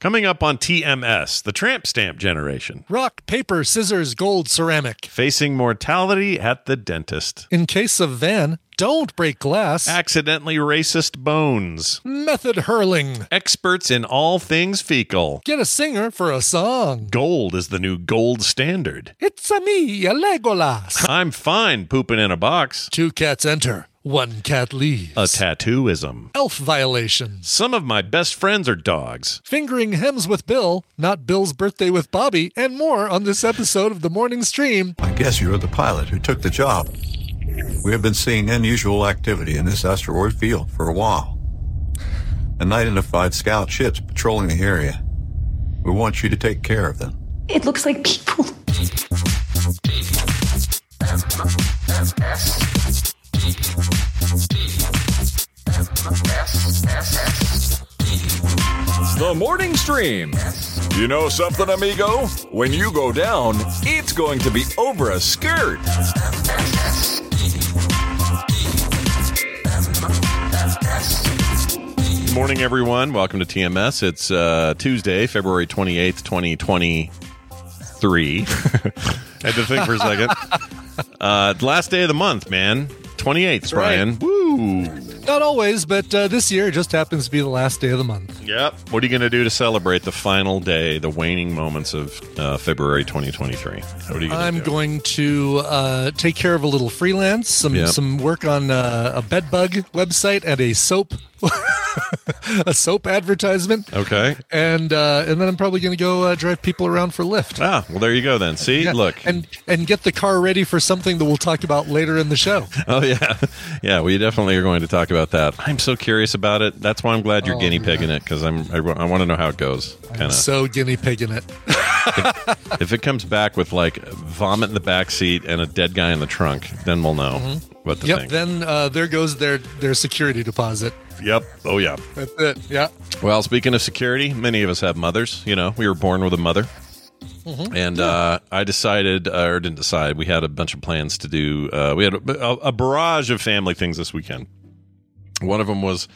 Coming up on TMS, the tramp stamp generation, Rock, paper, scissors, gold, ceramic. facing mortality at the dentist, In case of van, don't break glass. accidentally racist bones, Method hurling. experts in all things fecal. Get a singer for a song. Gold is the new gold standard. It's a me, a Legolas. I'm fine pooping in a box. Two cats enter, one cat leaves. A tattooism. Elf violations. Some of my best friends are dogs. Fingering hems with Bill, not Bill's birthday with Bobby, and more on this episode of the morning stream. I guess you're the pilot who took the job. We have been seeing unusual activity in this asteroid field for a while. Unidentified scout ships patrolling the area. We want you to take care of them. It looks like people. The morning stream. You know something, amigo? When you go down, it's going to be over a skirt. Good morning, everyone. Welcome to TMS. It's uh, Tuesday, February 28th, 2023. I Had to think for a second. Uh, last day of the month, man. 28th, Brian. right. Woo! Not always, but uh, this year it just happens to be the last day of the month. Yep. What are you going to do to celebrate the final day, the waning moments of uh, February 2023? What are you going I'm do? going to uh, take care of a little freelance, some Yep. some work on uh, a bed bug website and a soap a soap advertisement, Okay. and uh, and then I'm probably going to go uh, drive people around for Lyft. Ah, well, there you go then. See, Yeah, look. and and get the car ready for something that we'll talk about later in the show. Oh yeah, yeah. We definitely are going to talk about that. I'm so curious about it. That's why I'm glad you're Oh, guinea yeah. pigging it because I'm. I, want to know how it goes. Kind of. So guinea pigging it. if it comes back with like vomit in the back seat and a dead guy in the trunk, then we'll know what to Mm-hmm. Yep. think. Then uh, there goes their their security deposit. yep. Oh yeah. That's it. Yeah. Well, speaking of security, many of us have mothers. You know, we were born with a mother. Mm-hmm. And uh, I decided, uh, or didn't decide, we had a bunch of plans to do. Uh, we had a, a, a barrage of family things this weekend. One of them was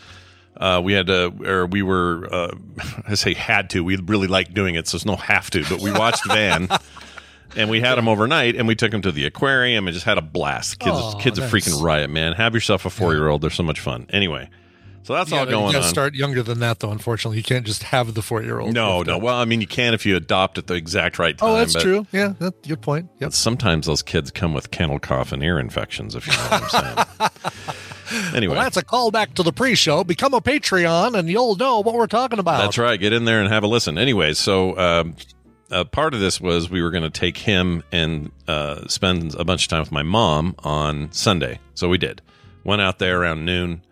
uh, we had to, or we were, uh, I say had to. We really liked doing it, so there's no have to. But we watched Van, and we had him overnight, and we took him to the aquarium and just had a blast. Kids, Aw, kids, a freaking riot, man. Have yourself a four year old. They're so much fun. Anyway, so that's You all gotta- going you gotta on. start younger than that, though. Unfortunately, you can't just have the four year old. No, no. Well, I mean, you can if you adopt at the exact right time. Oh, that's but- true. Yeah, that's a good point. Yep. Sometimes those kids come with kennel cough and ear infections, if you know what I'm saying. anyway, Well, that's a callback to the pre-show. Become a Patreon, and you'll know what we're talking about. that's right. Get in there and have a listen. Anyway, so um, uh, part of this was we were going to take him and uh, spend a bunch of time with my mom on Sunday. So we did. Went out there around noon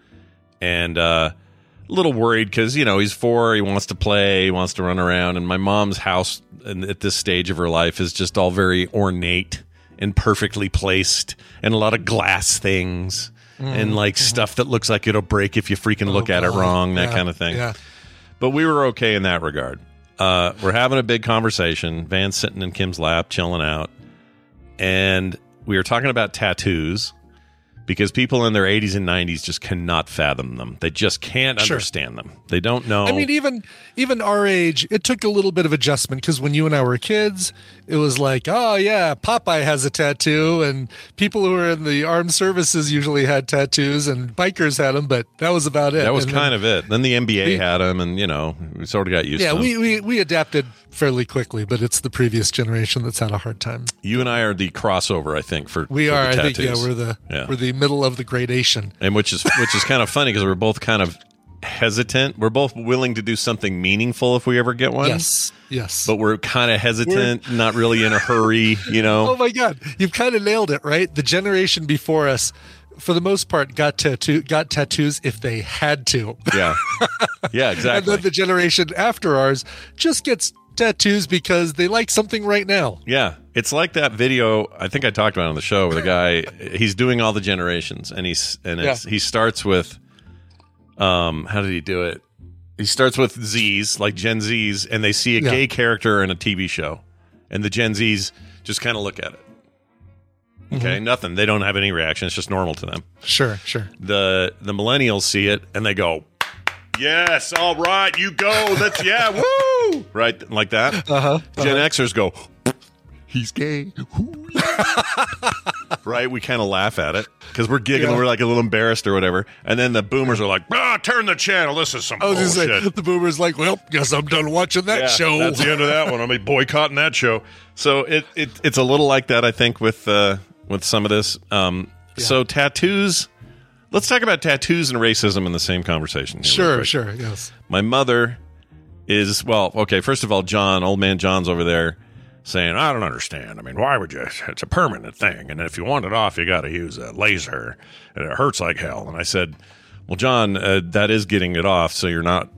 and uh, a little worried because, you know, he's four. He wants to play. He wants to run around. And my mom's house and at this stage of her life is just all very ornate and perfectly placed and a lot of glass things. And like stuff that looks like it'll break if you freaking look at it Mm-hmm. Oh, wrong, that Yeah, kind of thing. Yeah. But we were okay in that regard. Uh, we're having a big conversation. Van's sitting in Kim's lap, chilling out, and we were talking about tattoos because people in their 80s and 90s just cannot fathom them. They just can't Sure. understand them. They don't know. I mean, even even our age, it took a little bit of adjustment because when you and I were kids, it was like, oh yeah, Popeye has a tattoo, and people who were in the armed services usually had tattoos, and bikers had them, but that was about it. that was And kind then- of it. Then the NBA We- had them, and you know, we sort of got used yeah. to them. We, we we adapted fairly quickly, but it's the previous generation that's had a hard time. you and I are the crossover, I think, for We for are, the I think, yeah, we're the Yeah. we're the middle of the gradation. and which is which is kind of funny because we're both kind of hesitant. We're both willing to do something meaningful if we ever get one. Yes, yes. But we're kind of hesitant, not really in a hurry, you know. Oh my god, you've kind of nailed it, right? The generation before us, for the most part, got tattoo got tattoos if they had to, Yeah. Yeah, exactly. and then the generation after ours just gets tattoos because they like something right now. Yeah, it's like that video. I think I talked about on the show where the guy he's doing all the generations, and he's and it's, he starts with, um, how did he do it? He starts with Z's like Gen Z's, and they see a Yeah. gay character in a TV show, and the Gen Z's just kind of look at it. Okay, Mm-hmm. nothing. They don't have any reaction. It's just normal to them. Sure, sure. The the millennials see it and they go, "Yes, all right, you go. That's yeah, woo!" Right, like that. Uh huh. Gen Xers go, he's gay. right? We kind of laugh at it because we're giggling. Yeah. We're like a little embarrassed or whatever. And then the boomers are like, ah, turn the channel. This is some I was just bullshit. saying, the boomer's like, well, guess I'm done watching that Yeah, show. That's the end of that one. I'm be boycotting that show. So it, it it's a little like that, I think, with uh, with some of this. Um, So tattoos. Let's talk about tattoos and racism in the same conversation. Sure, sure, yes. My mother is well, okay. First of all, John, old man John's over there saying, "I don't understand. I mean, why would you? It's a permanent thing, and if you want it off, you got to use a laser, and it hurts like hell." And I said, "Well, John, uh, that is getting it off, so you're not."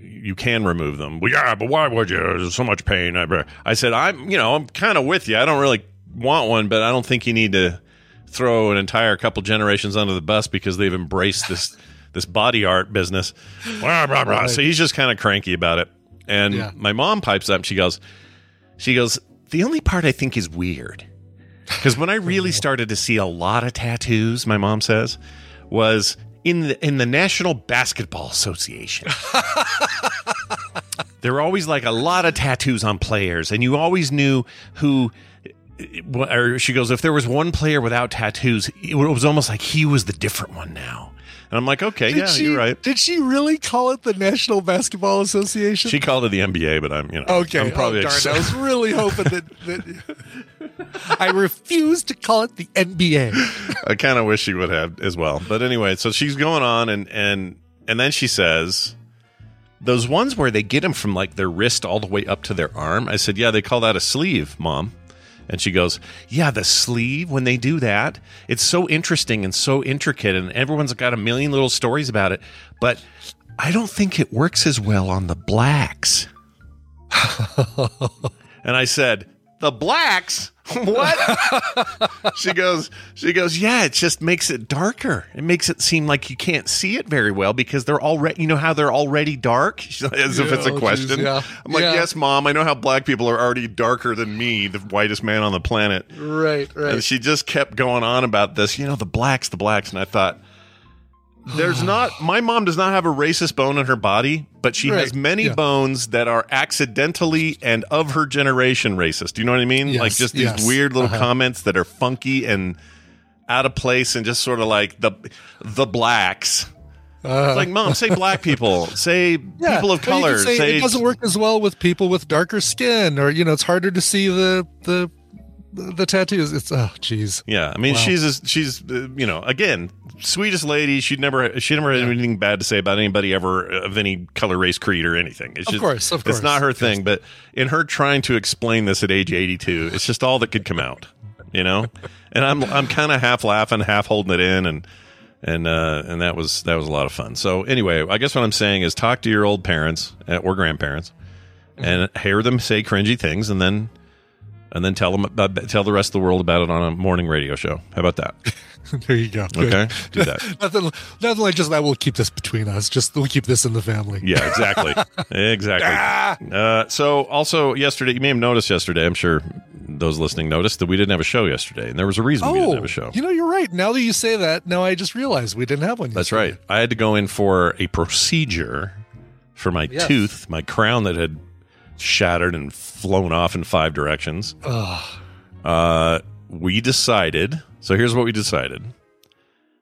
You can remove them. Well, yeah, but why would you? There's so much pain. I- I said, I'm, you know, I'm kind of with you. I don't really want one, but I don't think you need to throw an entire couple generations under the bus because they've embraced this this body art business. Blah, blah, blah. So he's just kind of cranky about it. And Yeah. my mom pipes up and she goes, she goes, the only part I think is weird. Because when I oh, really started to see a lot of tattoos, my mom says, was in the in the National Basketball Association. there were always like a lot of tattoos on players, and you always knew who. Or she goes, if there was one player without tattoos, it was almost like he was the different one now. And I'm like, okay, Did yeah, she, you're right. Did she really call it the National Basketball Association? She called it the NBA, but I'm, you know, okay. I'm probably oh, darn. I was really hoping that, that I refuse to call it the NBA. I kind of wish she would have as well. But anyway, so she's going on, and and and then she says, "Those ones where they get them from like their wrist all the way up to their arm." I said, "Yeah, they call that a sleeve, mom." And she goes, "Yeah, the sleeve. When they do that, it's so interesting and so intricate, and everyone's got a million little stories about it. But I don't think it works as well on the blacks." and I said, "The blacks." What? she goes, she goes, yeah, it just makes it darker. It makes it seem like you can't see it very well because they're already, you know how they're already dark? She's like, As if it's a oh, question. geez, yeah. I'm like, Yeah. yes, mom, I know how black people are already darker than me, the whitest man on the planet. Right, right. And she just kept going on about this, you know, the blacks, the blacks. And I thought, there's not, my mom does not have a racist bone in her body, but she has many yeah. bones that are accidentally and of her generation racist. Do you know what I mean? Yes, like just these yes. weird little Uh-huh. comments that are funky and out of place and just sort of like the, the blacks. it's like, mom, say black people, say Uh-huh. Yeah, people of color, say say it doesn't work as well with people with darker skin, or you know, it's harder to see the the the tattoos. It's oh, geez. Yeah, I mean, Wow. she's a, she's uh, you know again sweetest lady. She'd never she never had anything bad to say about anybody ever of any color, race, creed, or anything. It's Of just, course, of course, it's not her thing. But in her trying to explain this at age eighty two, it's just all that could come out, you know. and I'm I'm kind of half laughing, half holding it in, and and uh, and that was that was a lot of fun. So anyway, I guess what I'm saying is talk to your old parents uh, or grandparents and hear them say cringy things, and then. And then tell them about, tell the rest of the world about it on a morning radio show. How about that? there you go. Good. Okay, do that. nothing, nothing like just that. We'll keep this between us. Just we'll keep this in the family. Yeah, exactly, exactly. Uh, so, also yesterday, you may have noticed yesterday. I'm sure those listening noticed that we didn't have a show yesterday, and there was a reason we didn't Oh, have a show. you know, you're right. Now that you say that, now I just realized we didn't have one. That's yesterday. right. I had to go in for a procedure for my Yes. tooth, my crown that had shattered and flown off in five directions. Ugh. Uh, we decided. So here's what we decided.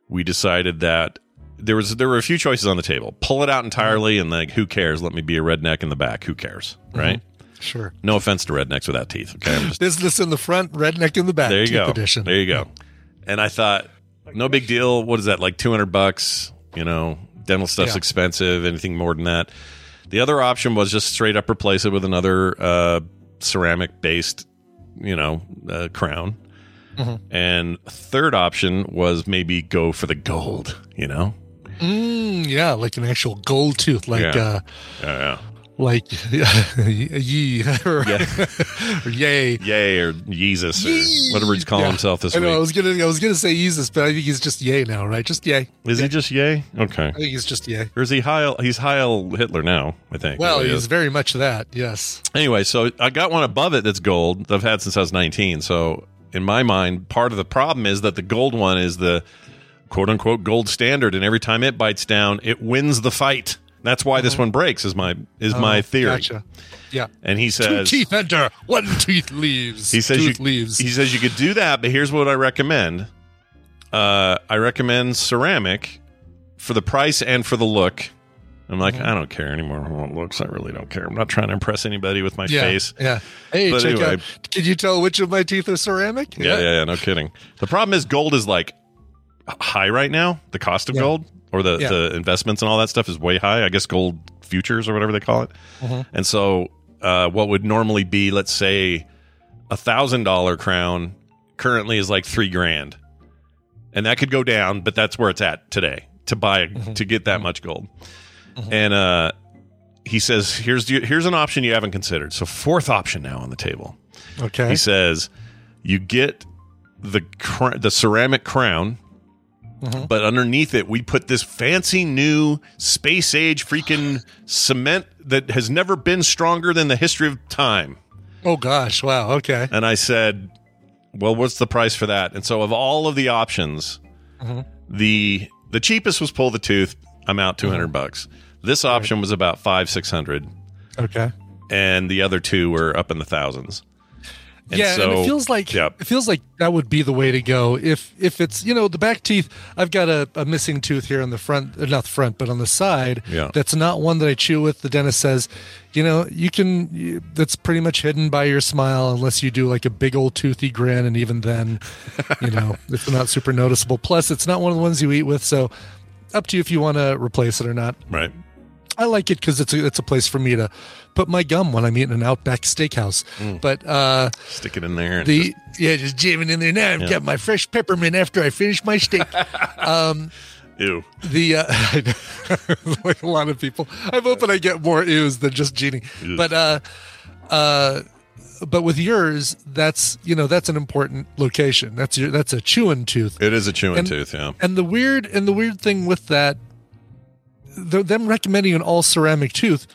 We decided that there was there were a few choices on the table. Pull it out entirely and like who cares? Let me be a redneck in the back. Who cares? Right? Sure. No offense to rednecks without teeth. Okay, just Business in the front, redneck in the back. there you go. Edition. There you go. And I thought, no big deal. What is that? Like two hundred bucks? You know, dental stuff's Yeah. expensive. Anything more than that? The other option was just straight up replace it with another uh, ceramic based, you know, uh, crown. Mm-hmm. And third option was maybe go for the gold. You know, Mm, yeah, like an actual gold tooth, like Yeah. uh, yeah, yeah. Like yee or, or yay. yay or Jesus or whatever he's calling Yeah. himself this I know. I was gonna, I was gonna say Jesus, but I think he's just yay now, right? Just yay. Is he just yay? Okay. I think he's just yay. Or is he Heil? He's Heil Hitler now. I think. Well, he's is. very much that. Yes. Anyway, so I got one above it that's gold that I've had since I was 19. So in my mind, part of the problem is that the gold one is the quote unquote gold standard, and every time it bites down, it wins the fight. That's why this one breaks. Is my is my Oh, theory. Gotcha. Yeah. And he says Two teeth enter, one tooth leaves. he says tooth you leaves. he says you could do that, but here's what I recommend. Uh, I recommend ceramic for the price and for the look. I'm like, Mm-hmm. I don't care anymore how it looks. I really don't care. I'm not trying to impress anybody with my yeah, face. Yeah. Hey, But check anyway. out. Can you tell which of my teeth are ceramic? Yeah, yeah, yeah, no kidding. The problem is gold is like high right now. The cost of Yeah. gold or the, Yeah. the investments and all that stuff is way high. I guess gold futures or whatever they call it. Mm-hmm. And so, uh, what would normally be, let's say, a thousand dollar crown currently is like three grand, and that could go down, but that's where it's at today to buy Mm-hmm. to get that much gold. And uh, he says, "Here's here's an option you haven't considered. So fourth option now on the table." Okay. He says you get the cr- the ceramic crown, Mm-hmm. but underneath it we put this fancy new space age freaking cement that has never been stronger than the history of time. oh gosh. Wow. Okay. And I said, "Well, what's the price for that?" And so of all of the options, Mm-hmm. the the cheapest was pull the tooth. I'm out 200 Mm-hmm. bucks. This option was about 5 600 Okay. and the other two were up in the thousands. And yeah, and it feels like Yep. it feels like that would be the way to go if if it's you know the back teeth. I've got a, a missing tooth here on the front, uh, not the front, but on the side. Yeah. that's not one that I chew with. The dentist says, you know, you can. That's pretty much hidden by your smile, unless you do like a big old toothy grin, and even then, you know, it's not super noticeable. Plus, it's not one of the ones you eat with, so up to you if you want to replace it or not. Right. I like it because it's a, it's a place for me to put my gum when I'm eating an Outback Steakhouse. Mm. But uh, Stick it in there. And the yeah, just jamming in there now. I've Yeah. got my fresh peppermint after I finish my steak. Um, Ew. the uh, like a lot of people. I'm hoping I get more ews than just Jeannie. But uh, uh, but with yours, that's you know that's an important location. That's your that's a chewing tooth. It is a chewing And- tooth, yeah. And the weird and the weird thing with that, the, them recommending an all ceramic tooth,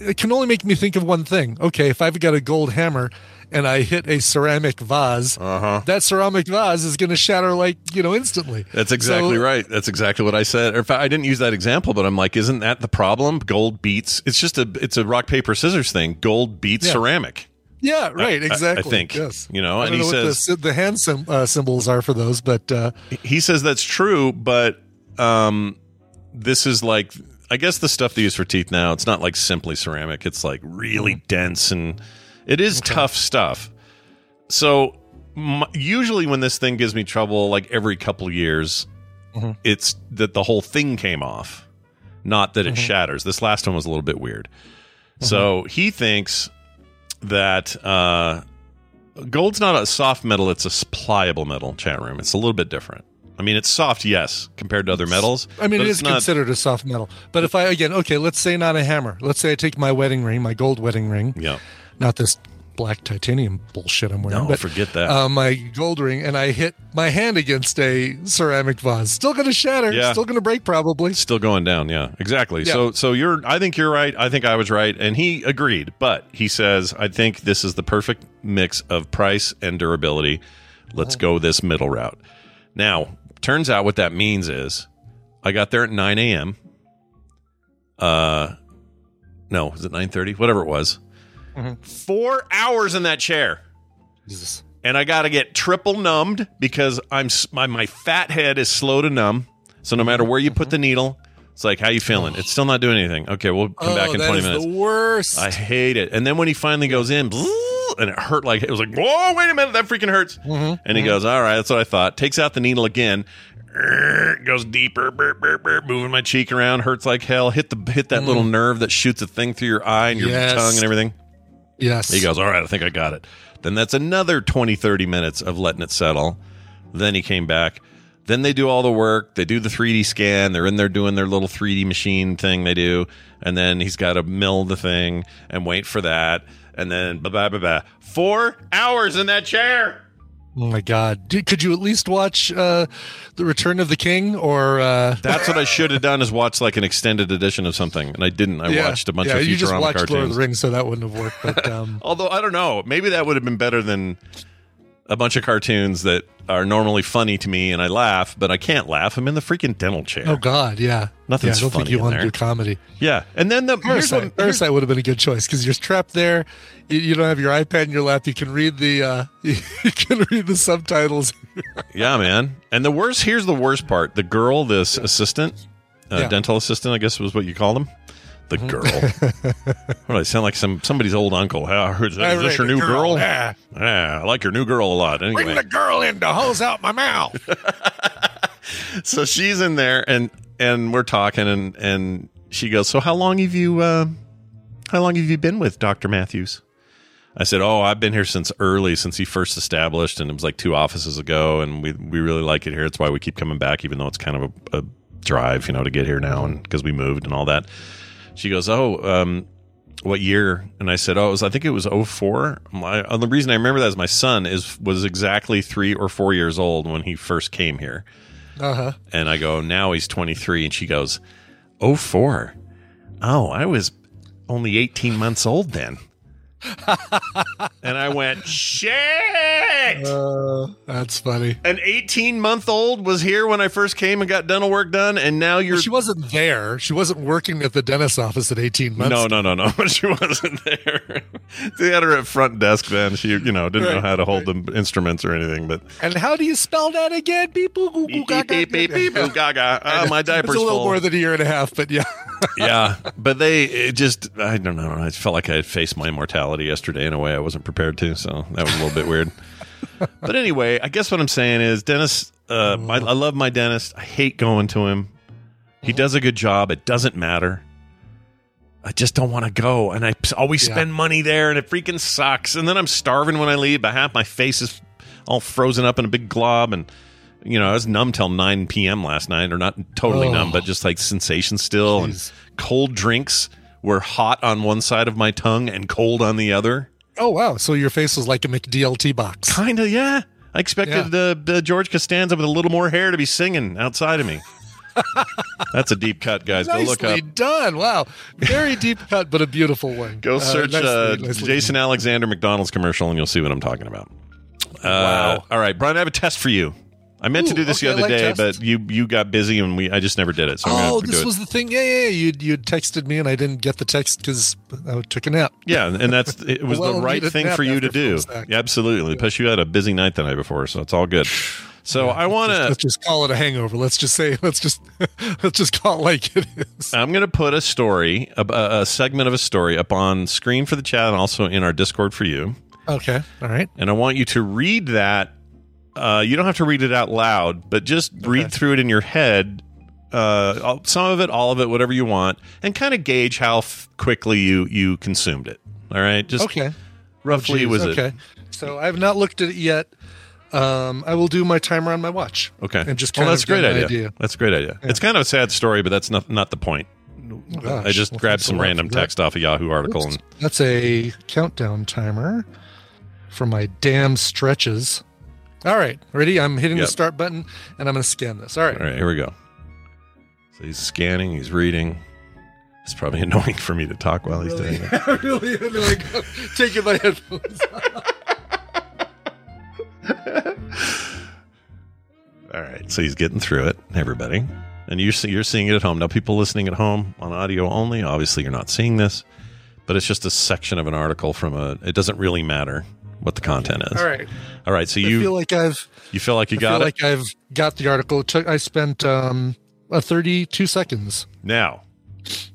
it can only make me think of one thing. Okay, if I've got a gold hammer and I hit a ceramic vase, Uh-huh. that ceramic vase is going to shatter like you know instantly. That's exactly So- right. That's exactly what I said. Or if I, I didn't use that example, but I'm like, isn't that the problem? Gold beats. It's just a it's a rock paper scissors thing. Gold beats Yeah. ceramic. Yeah, right. I- I think, yes. you know, I and don't he know what the, says- the hand sim, uh, symbols are for those, but uh, He says that's true, but um, this is like I guess the stuff they use for teeth now. It's not like simply ceramic. It's like really Mm-hmm. dense and it is tough stuff. So m- usually when this thing gives me trouble, like every couple years, Mm-hmm. it's that the whole thing came off, not that it Mm-hmm. shatters. This last one was a little bit weird. So he thinks that uh, gold's not a soft metal; it's a pliable metal. Chat room. It's a little bit different. I mean, it's soft, yes, compared to other metals. I mean, it's not. considered a soft metal. But if I again, okay, let's say not a hammer. Let's say I take my wedding ring, my gold wedding ring, yeah. not this black titanium bullshit I'm wearing. No, but, forget that. Uh, my gold ring, and I hit my hand against a ceramic vase. Still going to shatter. Yeah. Still going to break probably. Still going down, yeah, exactly. Yeah. So, so you're. I think you're right. I think I was right, and he agreed. But he says, I think this is the perfect mix of price and durability. Let's go this middle route. Now, turns out what that means is I got there at 9 a.m. Uh, no, was it 9:30? Whatever it was. Four hours in that chair Jesus. and I got to get triple numbed because I'm my, my fat head is slow to numb. So no matter where you put the needle, it's like, how you feeling? It's still not doing anything. Okay, we'll come back Oh, in that 20 is minutes. the worst. I hate it. And then when he finally goes in, and it hurt like it was like, whoa, wait a minute, that freaking hurts. Mm-hmm, and he mm-hmm. goes, all right, that's what I thought. Takes out the needle again. Goes deeper, burp, burp, burp, moving my cheek around, hurts like hell. Hit the hit that little mm-hmm. nerve that shoots a thing through your eye and your Yes. tongue and everything. yes. He goes, All right, I think I got it. Then that's another 20, 30 minutes of letting it settle. Then he came back. Then they do all the work. They do the 3D scan. They're in there doing their little 3D machine thing they do. And then he's got to mill the thing and wait for that. And then blah, blah, blah, blah. Four hours in that chair. Oh my God! Could you at least watch uh, the Return of the King or? Uh, That's what I should have done is watch like an extended edition of something. And I didn't. I yeah, watched a bunch yeah, of you just watched cartoons. Lord of the Rings, so that wouldn't have worked. But um, Although I don't know, maybe that would have been better than a bunch of cartoons that are normally funny to me and I laugh, but I can't laugh. I'm in the freaking dental chair. oh God, yeah, Nothing's yeah, I don't funny think you want to do comedy. Yeah, and then the Parasite, Parasite would have been a good choice because you're trapped there. You, you don't have your iPad in your lap. You can read the uh, you can read the subtitles. yeah, man. And the worst here's the worst part: the girl, this assistant, uh, Yeah. dental assistant, I guess was what you called him. The girl. what do I sound like? Some somebody's old uncle. How, is, is this your new girl? Yeah. Yeah, I like your new girl a lot. Anyway, Bring the girl in to hose out my mouth. so she's in there and and we're talking and and she goes so how long have you uh how long have you been with dr matthews i said oh i've been here since early since he first established and it was like two offices ago and we we really like it here it's why we keep coming back even though it's kind of a, a drive you know to get here now and because we moved and all that she goes oh um what year and i said oh it was i think it was 04 my, uh, the reason i remember that is my son is was exactly three or four years old when he first came here Uh huh. and I go, now he's 23. And she goes, oh, four. Oh, I was only 18 months old then. and I went, shit. Uh, that's funny. An 18 month old was here when I first came and got dental work done. And now you're. Well, she wasn't there. She wasn't working at the dentist's office at 18 months. no, no, no, no. She wasn't there. they had her at front desk then. She, you know, didn't know how to hold the instruments or anything. But And how do you spell that again? Beep, boo, goo, goo, beep, gaga. beep, beep, beep, gaga. Ah, my diaper's It's a little full. more than a year and a half, but yeah. yeah, but they it just I don't know. I felt like I had faced my mortality yesterday in a way I wasn't prepared to, so that was a little bit weird. But anyway, I guess what I'm saying is, Dennis. Uh, I, I love my dentist. I hate going to him. He does a good job. It doesn't matter. I just don't want to go, and I always Yeah. spend money there, and it freaking sucks. And then I'm starving when I leave. But half my face is all frozen up in a big glob, and you know I was numb till 9 p.m. last night, or not totally Oh. numb, but just like sensation still, Jeez. and cold drinks were hot on one side of my tongue and cold on the other. Oh, wow. So your face was like a McDLT box. Kind of, yeah. I expected Yeah. uh, uh, George Costanza with a little more hair to be singing outside of me. That's a deep cut, guys. Go look Nicely up. done. Wow. Very deep cut, but a beautiful one. Go Uh, search nicely- uh, nicely Jason done. Alexander McDonald's commercial, and you'll see what I'm talking about. Uh, Wow. All right, Brian, I have a test for you. I meant to do this okay, the other like day, tests. but you you got busy and we I just never did it. So I'm Oh, this do it. was the thing. Yeah, yeah. yeah. You you texted me and I didn't get the text because I took a nap. Yeah, and that's it was the right thing for you to do. Yeah, absolutely. Plus, you had a busy night the night before, so it's all good. So I want Let's to. just call it a hangover. Let's just say. Let's just let's just call it like it is. I'm going to put a story, a, a segment of a story, up on screen for the chat, and also in our Discord for you. Okay. All right. And I want you to read that. Uh, you don't have to read it out loud, but just read through it in your head. Uh, some of it, all of it, whatever you want, and kind of gauge how f- quickly you you consumed it. All right, just Okay. roughly Jeez, was okay. it So I have not looked at it yet. Um, I will do my timer on my watch. Okay. And just well, that's a of get great idea. idea. That's a great idea. It's kind of a sad story, but that's not not the point. I just Well, grabbed some random text off a Yahoo article Oops. and That's a countdown timer for my damn stretches. All right, ready? I'm hitting yep. the start button and I'm going to scan this. All right. All right, here we go. So he's scanning, he's reading. It's probably annoying for me to talk while he's really, doing it. really annoying. Taking my headphones All right, so he's getting through it, everybody. And you're, you're seeing it at home. Now, people listening at home on audio only, obviously you're not seeing this, but it's just a section of an article from a, it doesn't really matter what the content is. All right. All right. So I you, feel like I've you feel like you I got feel it? like I've got the article. It took I spent um uh, 32 seconds. now,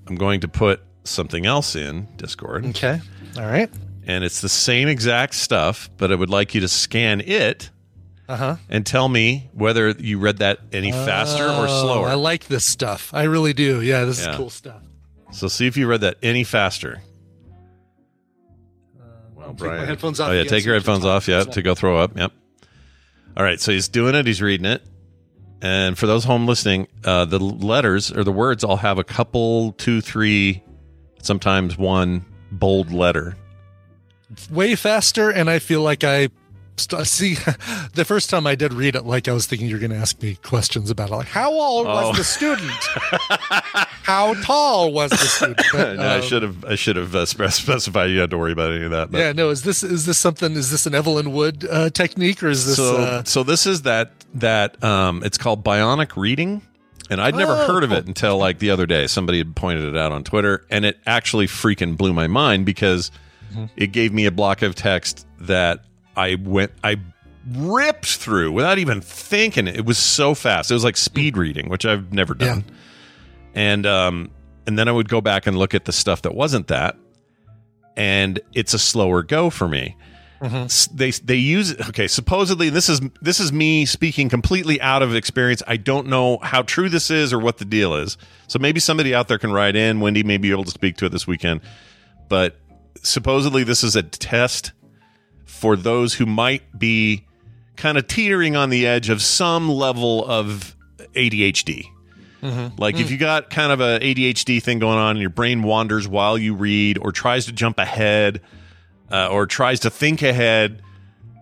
I'm going to put something else in Discord. Okay. All right. and it's the same exact stuff, but I would like you to scan it Uh-huh. and tell me whether you read that any faster or Oh, slower. I like this stuff. I really do. Yeah, this Yeah. is cool stuff. so see if you read that any faster. I'll take my headphones off. Oh yeah, take your headphones off. Yeah, to go throw up. Yep. All right, so he's doing it. He's reading it. And for those home listening, uh, the letters or the words all have a couple, two, three, sometimes one bold letter. way faster and i feel like i st- see the first time i did read it like i was thinking you're going to ask me questions about it like how old Oh. was the student how tall was the student But, No, I um, should have. I should have uh, specified. You had to worry about any of that. but- yeah no is this is this something is this an evelyn wood uh, technique or is this so uh, so this is that that um it's called bionic reading and i'd never Oh, heard of it until like the other day somebody had pointed it out on twitter and it actually freaking blew my mind because Mm-hmm. it gave me a block of text that i went i ripped through without even thinking it. Was so fast. It was like speed reading which i've never done. And um and then i would go back and look at the stuff that wasn't that and it's a slower go for me. S- they they use okay supposedly this is this is me speaking completely out of experience. I don't know how true this is or what the deal is. So maybe somebody out there can write in. Wendy may be able to speak to it this weekend. But supposedly this is a test for those who might be kind of teetering on the edge of some level of adhd like if you got kind of a ADHD thing going on and your brain wanders while you read or tries to jump ahead uh, or tries to think ahead,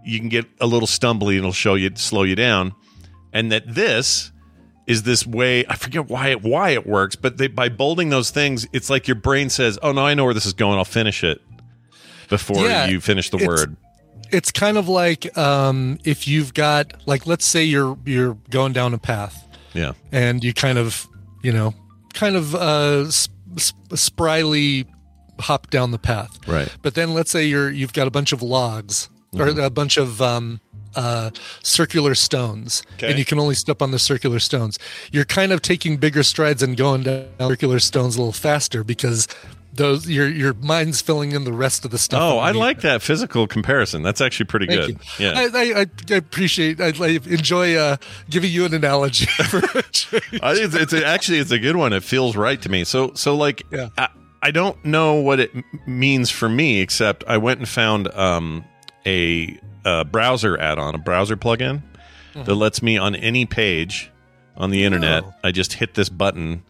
you can get a little stumbly and it'll show you slow you down. And that this is this way I forget why it why it works, but they, by bolding those things, it's like your brain says, "Oh no, I know where this is going. I'll finish it before Yeah, you finish the word." It's kind of like um if you've got like let's say you're you're going down a path Yeah. and you kind of you know kind of uh sp- sp- spryly hop down the path Right. but then let's say you're you've got a bunch of logs or a bunch of um uh circular stones Okay. and you can only step on the circular stones you're kind of taking bigger strides and going down circular stones a little faster because those your your mind's filling in the rest of the stuff Oh, I like that physical comparison. That's actually pretty Thank good. you. Yeah. I, I, I- appreciate. I, I enjoy uh, giving you an analogy. for a change. I think it's, it's a, actually it's a good one. It feels right to me. So so like Yeah. I, I don't know what it means for me except I went and found um a, uh browser add-on, a browser plugin that lets me on any page on the internet. Oh. I just hit this button.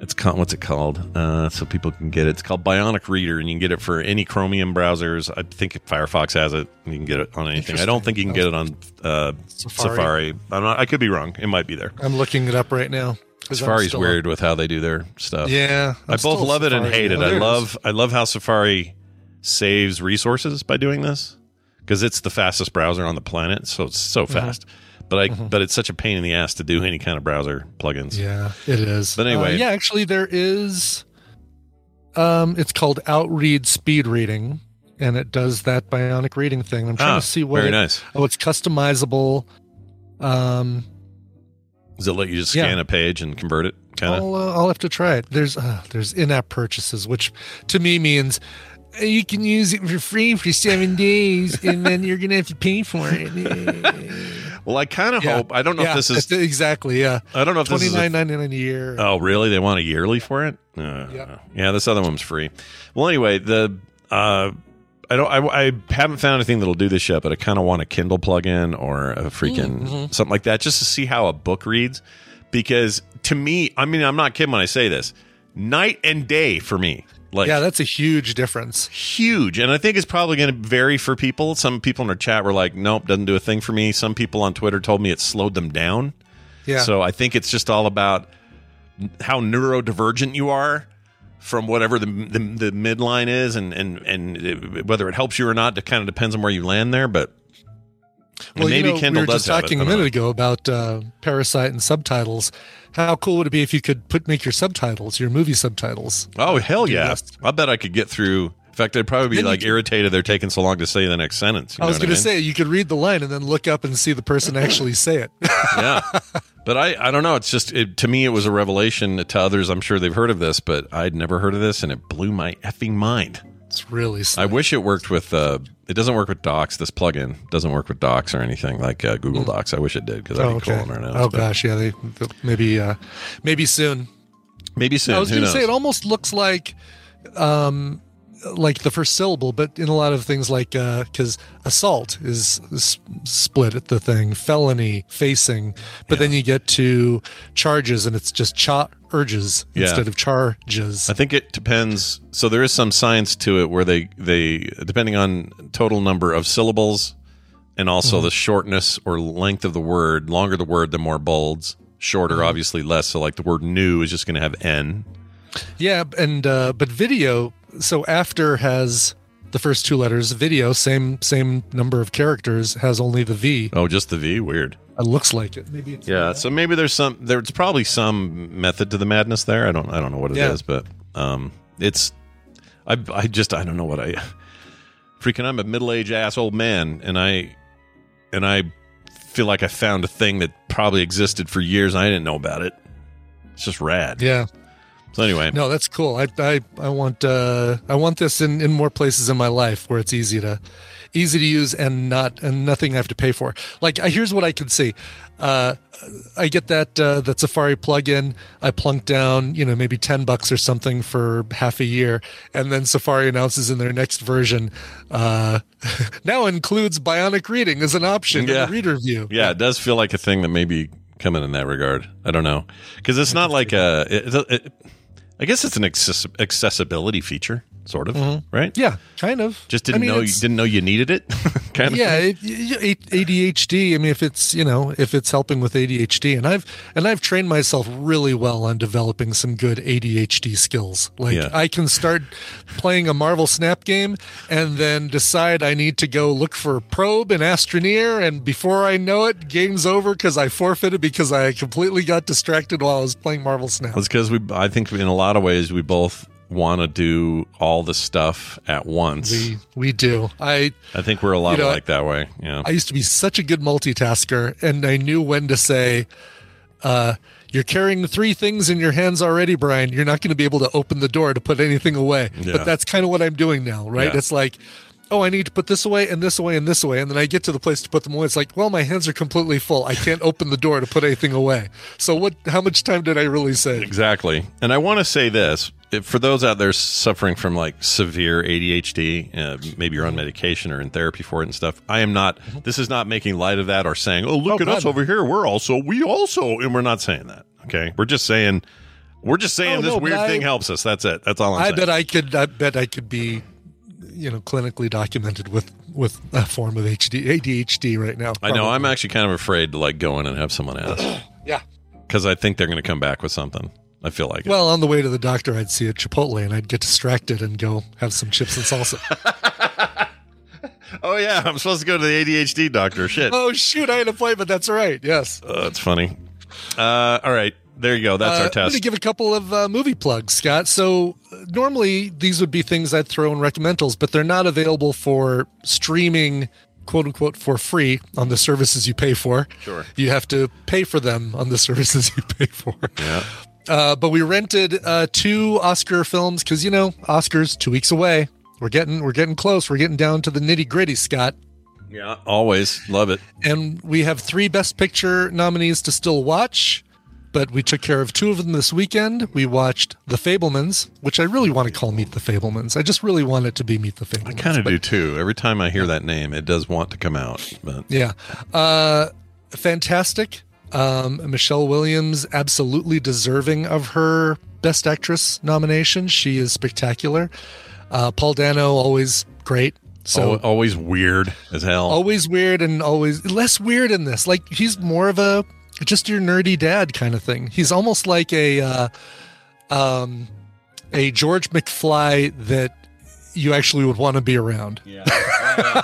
It's called what's it called? Uh, so people can get it. It's called Bionic Reader, and you can get it for any Chromium browsers. I think Firefox has it. You can get it on anything. I don't think you can get it on uh, Safari. Safari. I'm not. I could be wrong. It might be there. I'm looking it up right now. Safari's still- weird with how they do their stuff. Yeah, I I'm both still love it and Safari. hate it. Oh, I there is. love I love how Safari saves resources by doing this because it's the fastest browser on the planet, so it's so Mm-hmm. But I but it's such a pain in the ass to do any kind of browser plugins. Yeah, it is. But anyway. Uh, yeah, actually, there is. Um, it's called Outread Speed Reading, and it does that bionic reading thing. I'm trying Ah, to see what. very it- nice. Oh, it's customizable. Um, Does it let you just Yeah. scan a page and convert it? Kind of. I'll, uh, I'll have to try it. There's uh, there's in-app purchases, which to me means uh, you can use it for free for seven days, and then you're gonna have to pay for it. Well, I kind of Yeah. hope. I don't know yeah, if this is. exactly yeah. I don't know if this Twenty nine ninety nine a year. Oh, really? They want a yearly for it? Uh, Yep. Yeah, this other one's free. Well, anyway, the uh, I don't. I, I haven't found anything that'll do this yet, but I kind of want a Kindle plugin or a freaking Mm-hmm. something like that, just to see how a book reads. Because to me, I mean, I'm not kidding when I say this. Night and day for me. Like yeah, that's a huge difference. huge. And I think it's probably going to vary for people. Some people in our chat were like, nope, doesn't do a thing for me. Some people on Twitter told me it slowed them down. Yeah. So I think it's just all about how neurodivergent you are from whatever the the, the midline is, and and and it, whether it helps you or not. It kind of depends on where you land there. But And Well, maybe you know, Kindle we were just talking a minute ago about uh, Parasite and subtitles. How cool would it be if you could put make your subtitles, your movie subtitles? Oh hell yeah! I bet I could get through. In fact, I'd probably be like irritated they're taking so long to say the next sentence. You I was going to say you could read the line and then look up and see the person actually say it. yeah. But I, I don't know. It's just it, to me, it was a revelation. To others, I'm sure they've heard of this, but I'd never heard of this, and it blew my effing mind. It's really. I wish it worked with. Uh, it doesn't work with Docs. This plugin doesn't work with Docs or anything like uh, Google Docs. I wish it did because that'd Oh, be cool okay. on our notes. oh but gosh, yeah. They maybe uh, maybe soon. maybe soon. I was going to say it almost looks like, um, like the first syllable, but in a lot of things like uh, because assault is, is split at the thing, felony, facing, but then you get to charges and it's just charges Yeah. instead of charges. I think it depends. So there is some science to it where they they depending on total number of syllables and also mm-hmm. the shortness or length of the word. Longer the word, the more bolds. Shorter, mm-hmm. obviously less. So like the word "new" is just going to have "n." Yeah, and uh, but video. So after has the first two letters. Video, same same number of characters, has only the V. Oh, just the V. Weird. It looks like it. Maybe it's Yeah. So maybe there's some. There's probably some method to the madness there. I don't. I don't know what it is, Yeah. but um, it's. I. I just. I don't know what I. Freaking! I'm a middle-aged ass old man, and I, and I feel like I found a thing that probably existed for years. and I didn't know about it. It's just rad. Yeah. So anyway, No, that's cool. I I, I want uh I want this in, in more places in my life where it's easy to easy to use and not and nothing I have to pay for. Like I, here's what I can see. Uh I get that uh, that Safari plugin. I plunk down, you know, maybe ten bucks or something for half a year, and then Safari announces in their next version, uh, now includes bionic reading as an option Yeah. in the reader view. yeah, it does feel like a thing that may be coming in that regard. I don't know because it's not like a. It, it, I guess it's an access- accessibility feature, sort of, mm-hmm. right? Yeah, kind of. Just didn't I mean, know you didn't know you needed it. kind of. yeah adhd i mean if it's you know if it's helping with adhd and i've and i've trained myself really well on developing some good adhd skills like Yeah. i can start playing a marvel snap game and then decide i need to go look for probe and astroneer and before i know it game's over because i forfeited because i completely got distracted while i was playing marvel snap It's because we. I think in a lot of ways we both want to do all the stuff at once. we we do i I think we're a lot You know, alike that way. Yeah. I used to be such a good multitasker, and I knew when to say, uh, "You're carrying three things in your hands already, Brian. You're not going to be able to open the door to put anything away." Yeah. But that's kind of what I'm doing now, right? Yeah. It's like, "Oh, I need to put this away and this away and this away," and then I get to the place to put them away. It's like, "Well, my hands are completely full. I can't open the door to put anything away." So, what? How much time did I really save? Exactly. And I want to say this if- for those out there suffering from like severe ADHD, uh, maybe you're on medication or in therapy for it and stuff. I am not, this is not making light of that or saying, oh, look Oh, at us over here. We're also, we also, and we're not saying that. Okay. We're just saying, we're just saying Oh, this no, weird I- thing helps us. That's it. That's all I'm I saying. bet I could. I bet I could be, you know, clinically documented with with a form of HD ADHD right now. I know. I'm actually kind of afraid to like go in and have someone ask Yeah. because I think they're going to come back with something. I feel like it. Well, on the way to the doctor, I'd see a Chipotle and I'd get distracted and go have some chips and salsa. oh, yeah. I'm supposed to go to the ADHD doctor. Shit. oh shoot, I had an appointment. That's right. Yes. Uh, that's funny. Uh, all right. There you go. That's Uh, our I'm going to give a couple of uh, movie plugs, Scott. So uh, normally these would be things I'd throw in recommendals, but they're not available for streaming, quote unquote, for free on the services you pay for. Sure. You have to pay for them on the services you pay for. yeah. Uh, but we rented uh, two Oscar films because you know Oscars two weeks away. We're getting we're getting close. We're getting down to the nitty gritty, Scott. Yeah. Always love it. And we have three Best Picture nominees to still watch. But we took care of two of them this weekend. We watched The Fabelmans, which I really want to call Meet the Fabelmans. I just really want it to be Meet the Fabelmans. I kind of do too. Every time I hear that name, it does want to come out. But Yeah. Uh, fantastic. Um, Michelle Williams, absolutely deserving of her Best Actress nomination. She is spectacular. Uh, Paul Dano, always great. So Al- always weird as hell. always weird and always less weird in this. Like he's more of a just your nerdy dad kind of thing. He's almost like a uh, um, a George McFly that you actually would want to be around. yeah,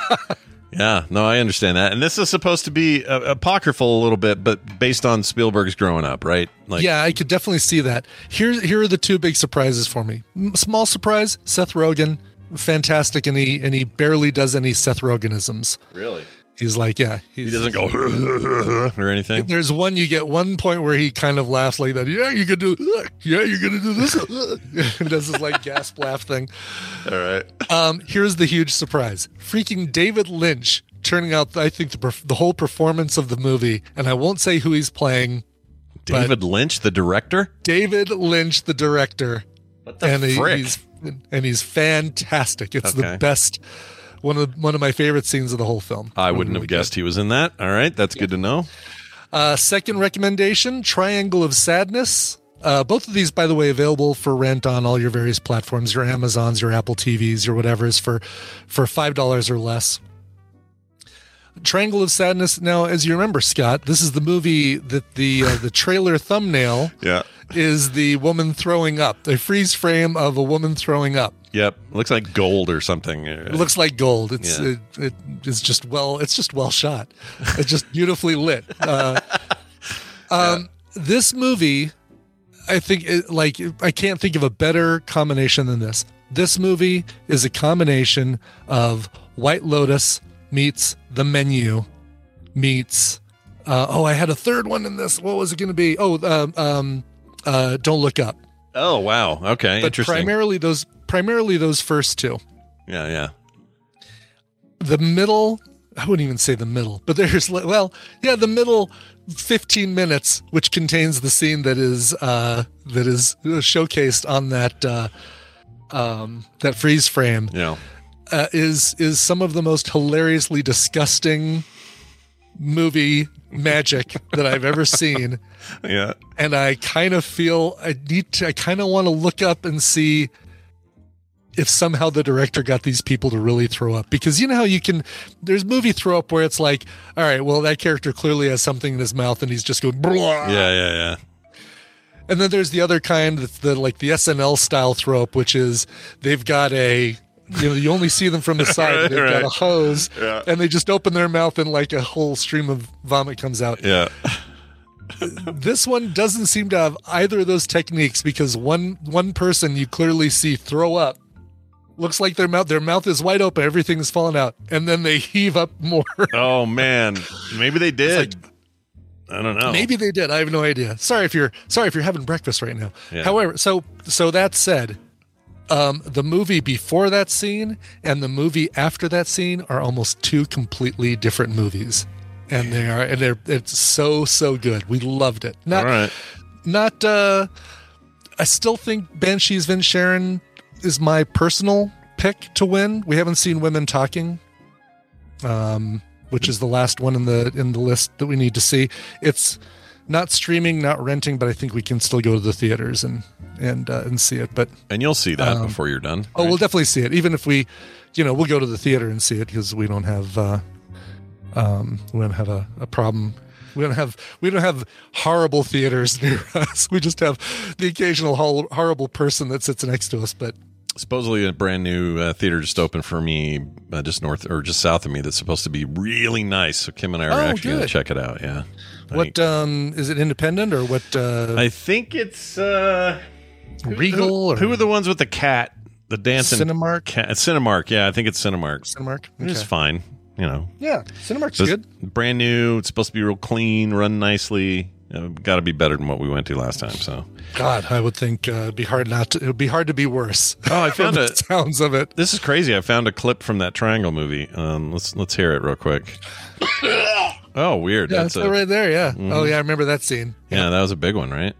Yeah, no, I understand that. And this is supposed to be uh, apocryphal a little bit, but based on Spielberg's growing up, right? Like, yeah, I could definitely see that. Here, here are the two big surprises for me. Small surprise: Seth Rogen, fantastic, and he and he barely does any Seth Rogenisms. really, He's like, yeah, he doesn't go or anything. There's one you get one point where he kind of laughs like that. Yeah, you could do. Yeah, you're gonna do this. he does this like gasp laugh thing. All right, Um, here's the huge surprise: freaking David Lynch turning out. I think the the whole performance of the movie, and I won't say who he's playing. David Lynch, the director. David Lynch, the director, What the and he- frick? he's and he's fantastic. It's Okay. the best. One of one of my favorite scenes of the whole film. I wouldn't have Really guessed he was in that. All right, that's good to know. Uh, second recommendation: Triangle of Sadness. Uh, both of these, by the way, available for rent on all your various platforms, your Amazons, your Apple TVs, your whatever's for for five dollars or less. Triangle of Sadness. Now, as you remember, Scott, this is the movie that the uh, the trailer thumbnail Yeah. is the woman throwing up, a freeze frame of a woman throwing up. Yep. Looks like gold or something. It looks like gold. It's Yeah. it, it is just well. It's just well shot. It's just beautifully lit. Uh, um, This movie, I think, it, like I can't think of a better combination than this. This movie is a combination of White Lotus meets The Menu meets. Uh, oh, I had a third one in this. What was it going to be? Oh, um, um, uh, Don't Look Up. Oh wow. Okay. But Interesting. primarily those, primarily those first two. yeah. Yeah. the middle i wouldn't even say the middle but there's well yeah the middle 15 minutes which contains the scene that is uh that is showcased on that uh um that freeze frame Yeah. uh, is is some of the most hilariously disgusting movie magic that i've ever seen Yeah. and I kind of feel I need to, I kind of want to look up and see if somehow the director got these people to really throw up because you know how you can there's movie throw up where it's like all right well that character clearly has something in his mouth and he's just going Blah. Yeah. Yeah. Yeah. and then there's the other kind that's the like the SNL style throw up which is they've got a you know you only see them from the side Right, they've got a hose Yeah. and they just open their mouth and like a whole stream of vomit comes out Yeah. this one doesn't seem to have either of those techniques because one one person you clearly see throw up looks like their mouth their mouth is wide open everything's falling out and then they heave up more Oh man. Maybe they did. I don't know. maybe they did i have no idea sorry if you're sorry if you're having breakfast right now Yeah. however so so that said um the movie before that scene and the movie after that scene are almost two completely different movies and they are and they're it's so so good we loved it not right. not uh I still think Banshees of Inisherin is my personal pick to win. We haven't seen women talking. Um which is the last one in the in the list that we need to see. It's not streaming, not renting, but I think we can still go to the theaters and and uh, and see it. But And you'll see that before you're done. oh, right? we'll definitely see it, even if we, you know, we'll go to the theater and see it because we don't have, uh, um, we don't have a, a problem. We don't have we don't have horrible theaters near us. We just have the occasional horrible person that sits next to us. But supposedly a brand new uh, theater just opened for me uh, just north or just south of me that's supposed to be really nice so kim and i are Oh, actually going to check it out yeah what um, is it? Independent or what? Uh, I think it's uh Regal who, or who are the ones with the cat the dancing Cinemark? cat cinemark yeah i think it's cinemark Cinemark. it's fine you know Yeah, Cinemark's good. brand new it's supposed to be real clean run nicely uh, got to be better than what we went to last time so God, I would think uh, it'd be hard not to. It would be hard to be worse. Oh, I found it. sounds of it. this is crazy i found a clip from that triangle movie um let's let's hear it real quick oh weird Yeah, that's a, right there. Yeah. Oh yeah, I remember that scene. Yeah, that was a big one, right?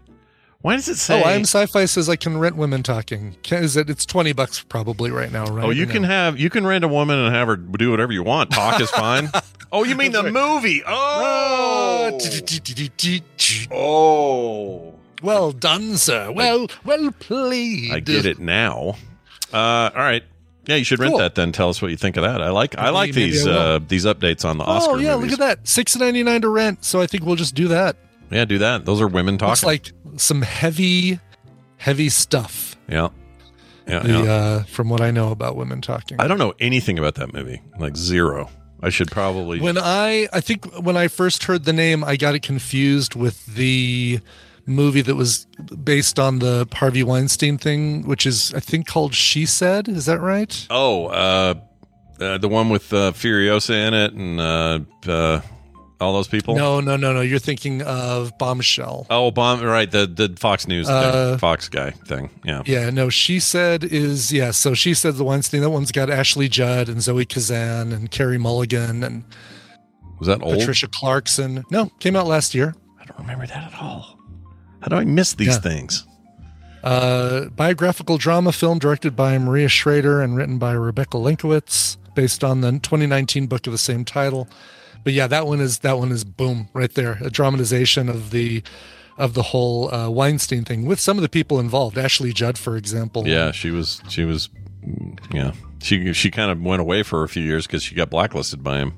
Why does it say? Oh, I'm Sci-Fi says I can rent women talking. Can, is it? It's twenty bucks probably right now, right? Oh, you can no? have you can rent a woman and have her do whatever you want. Talk is fine. oh, you mean the movie? Oh, oh, Well done, sir. Well, well played. I get it now. Uh, all right. Yeah, you should rent Cool. that then. Tell us what you think of that. I like I like Maybe I these will. uh, these updates on the Oscar Oh yeah, movies. look at that. Six ninety nine to rent. So I think we'll just do that. Yeah, do that. Those are women Looks talking. like some heavy, heavy stuff. yeah, yeah, The, yeah. uh, from what I know about women talking. I don't know anything about that movie. Like zero. I should probably. When I, I think when I first heard the name, I got it confused with the movie that was based on the Harvey Weinstein thing, which is I think called She Said. Is that right? oh, uh, uh, the one with uh, Furiosa in it and uh, uh, all those people. No, no, no, no. You're thinking of Bombshell. Oh, bomb. Right, the the Fox News Uh, thing, Fox guy thing. Yeah. Yeah, no, she said is yeah. So she said the Weinstein. That one's got Ashley Judd and Zoe Kazan and Carey Mulligan and Was that old? Patricia Clarkson. No, came out last year. I don't remember that at all. How do I miss these Yeah. things? Uh, biographical drama film directed by Maria Schrader and written by Rebecca Lenkiewicz, based on the 2019 book of the same title. But yeah, that one is that one is boom right there, a dramatization of the of the whole uh, Weinstein thing with some of the people involved. Ashley Judd, for example. Yeah, she was. She was. Yeah, she she kind of went away for a few years because she got blacklisted by him.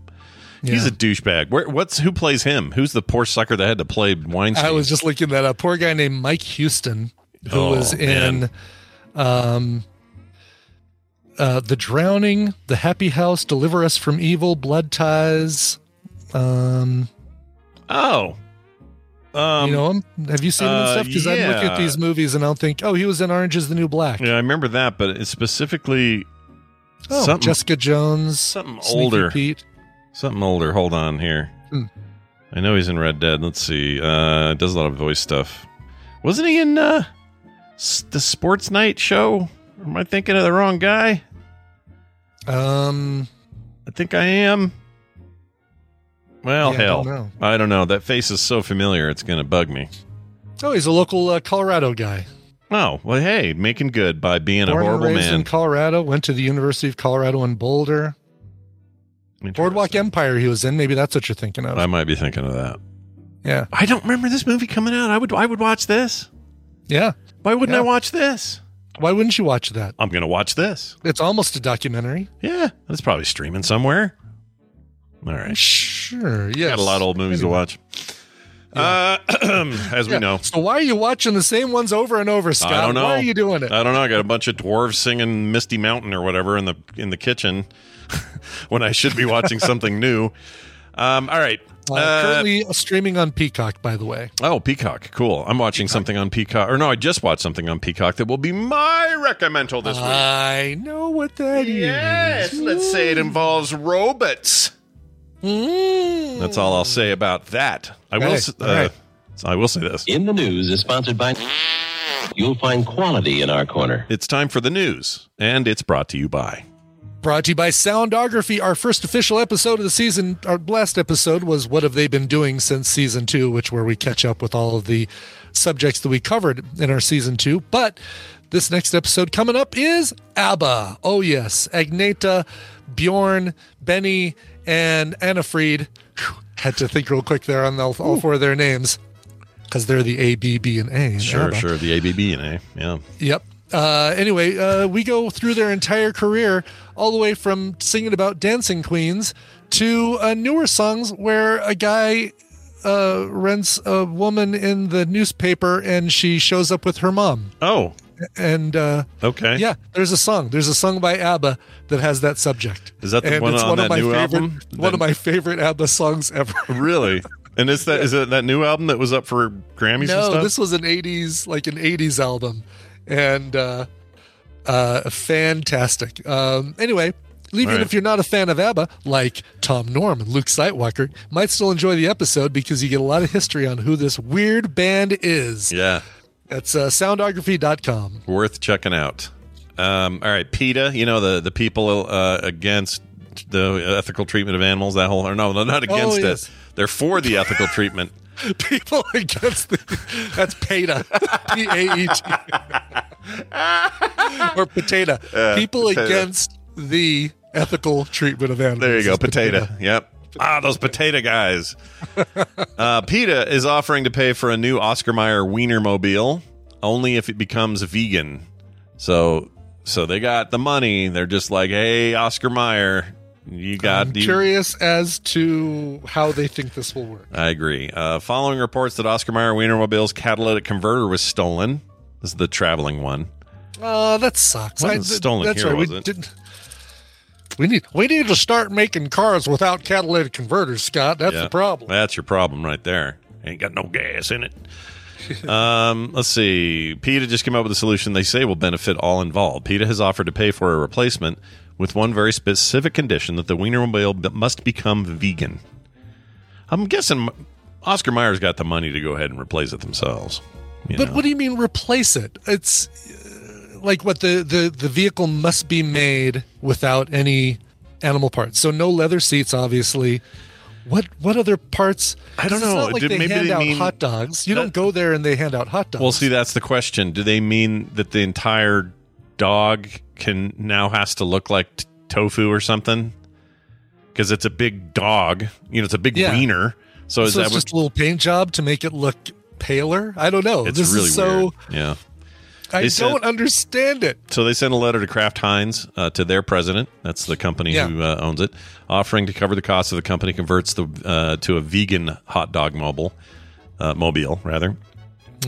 He's Yeah. a douchebag. Where, what's who plays him? Who's the poor sucker that had to play Weinstein? I was just looking that up. Poor guy named Mike Houston, who Oh, was in um, uh, The Drowning, The Happy House, Deliver Us from Evil, Blood Ties. Um, oh, um, you know him? Have you seen him and uh, stuff? Because I'm looking at these movies and I'll think, oh, he was in Orange is the New Black. yeah, I remember that, but it's specifically Oh, something Jessica Jones. something Sneaky older. Pete. Something older. Hold on here. Hmm. I know he's in Red Dead. Let's see. Uh, does a lot of voice stuff. Wasn't he in uh, the Sports Night show? Or am I thinking of the wrong guy? Um, I think I am. Well, Yeah, I hell, don't know. I don't know. That face is so familiar; it's going to bug me. oh, he's a local uh, Colorado guy. Oh, well, hey, making good by being Born a horrible raised man. in Colorado, went to the University of Colorado in Boulder. Boardwalk. Empire he was in. Maybe that's what you're thinking of. I might be thinking of that. yeah. I don't remember this movie coming out. I would, I would watch this. Yeah. Why wouldn't Yeah. I watch this? Why wouldn't you watch that? I'm going to watch this. It's almost a documentary. Yeah, it's probably streaming somewhere. All right. Sure. Yes. Got a lot of old movies to watch. Uh, as we Yeah. know, So why are you watching the same ones over and over, Scott? I don't know. Why are you doing it? I don't know. I got a bunch of dwarves singing "Misty Mountain" or whatever in the in the kitchen when I should be watching something new. Um, all right. Uh, Uh, currently streaming on Peacock, by the way. oh, Peacock. Cool. I'm watching something on Peacock. Or no, I just watched something on Peacock that will be my recommendal this week. I know what that is. Yes, let's say it involves robots. Mm. That's all I'll say about that. I will. Hey, Uh, right. I will say this. In the News is sponsored by. You'll find quality in our corner. It's time for the news, and it's brought to you by. Brought to you by Soundography. Our first official episode of the season, our last episode was What Have They Been Doing Since Season 2, which where we catch up with all of the subjects that we covered in our Season 2. But this next episode coming up is ABBA. Oh, yes. Agneta, Bjorn, Benny, and Anni-Frid. Whew, Had to think real quick there on all, all four of their names because they're the A, B, B, and A. Sure, ABBA. sure. The ABB and A. Yeah. Yep. Uh, anyway, uh, we go through their entire career, all the way from singing about dancing queens to uh, newer songs where a guy uh, rents a woman in the newspaper and she shows up with her mom. Oh, And uh, okay. yeah, there's a song. There's a song by ABBA that has that subject. Is that the and one it's on one that of my new favorite, album? One of my favorite ABBA songs ever. Really? And is that is it that new album that was up for Grammys and No, this was an '80s, like an '80s album, and uh, uh, fantastic. Um, anyway, even Right. if you're not a fan of ABBA, like Tom Norm and Luke Sightwalker, might still enjoy the episode because you get a lot of history on who this weird band is. yeah, That's uh, soundography.com. worth checking out. Um, all right, PETA. You know the the people uh, against the ethical treatment of animals. That whole or no, they're not against Oh, yes. it. They're for the ethical treatment. People against the that's PETA, P A E T, or potato. People potato. against the ethical treatment of animals. There you go, is potato. Yep. Ah, those potato guys. uh, PETA is offering to pay for a new Oscar Mayer Wienermobile only if it becomes vegan. So, so they got the money. They're just like, hey, Oscar Mayer, you got I'm you- curious as to how they think this will work. I agree. Uh, following reports that Oscar Mayer Wienermobile's catalytic converter was stolen. This is the traveling one. Oh, that sucks. Wasn't stolen that's here, right. was we it? didn't. We need we need to start making cars without catalytic converters, Scott. That's Yeah. the problem. That's your problem right there. Ain't got no gas in it. um, let's see. PETA just came up with a solution they say will benefit all involved. PETA has offered to pay for a replacement with one very specific condition that the Wienermobile must become vegan. I'm guessing Oscar Mayer's got the money to go ahead and replace it themselves. But know? what do you mean replace it? It's like what the, the the vehicle must be made without any animal parts. So no leather seats, obviously. What what other parts? I don't 'Cause it's know. not like Did- they maybe hand they out mean- hot dogs. You That- don't go there and they hand out hot dogs. Well, see, that's the question. Do they mean that the entire dog can now has to look like t- tofu or something? Because it's a big dog, you know, it's a big Yeah. wiener. So is so that it's what? just a little paint job to make it look paler. I don't know. It's this really is so weird. Yeah. I They don't said- understand it. So they sent a letter to Kraft Heinz uh, to their president. That's the company Yeah. who uh, owns it, offering to cover the cost of the company converts the uh, to a vegan hot dog mobile, uh, mobile rather.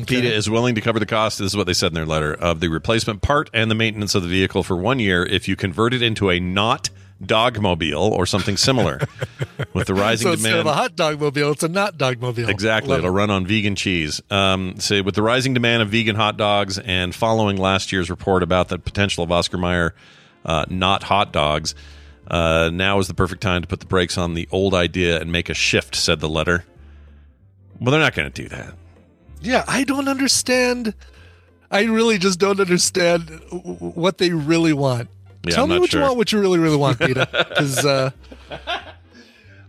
PETA is willing to cover the cost. This is what they said in their letter of the replacement part and the maintenance of the vehicle for one year if you convert it into a not dogmobile or something similar. With the rising So instead demand, of a hot dog mobile, it's a not dog mobile. Exactly. Love It'll it. run on vegan cheese. Um, say with the rising demand of vegan hot dogs and following last year's report about the potential of Oscar Mayer uh, not hot dogs, uh, now is the perfect time to put the brakes on the old idea and make a shift, said the letter. Well, they're not going to do that. Yeah, I don't understand. I really just don't understand what they really want. Yeah, Tell I'm me what sure. you want, what you really, really want, Peter. Because uh,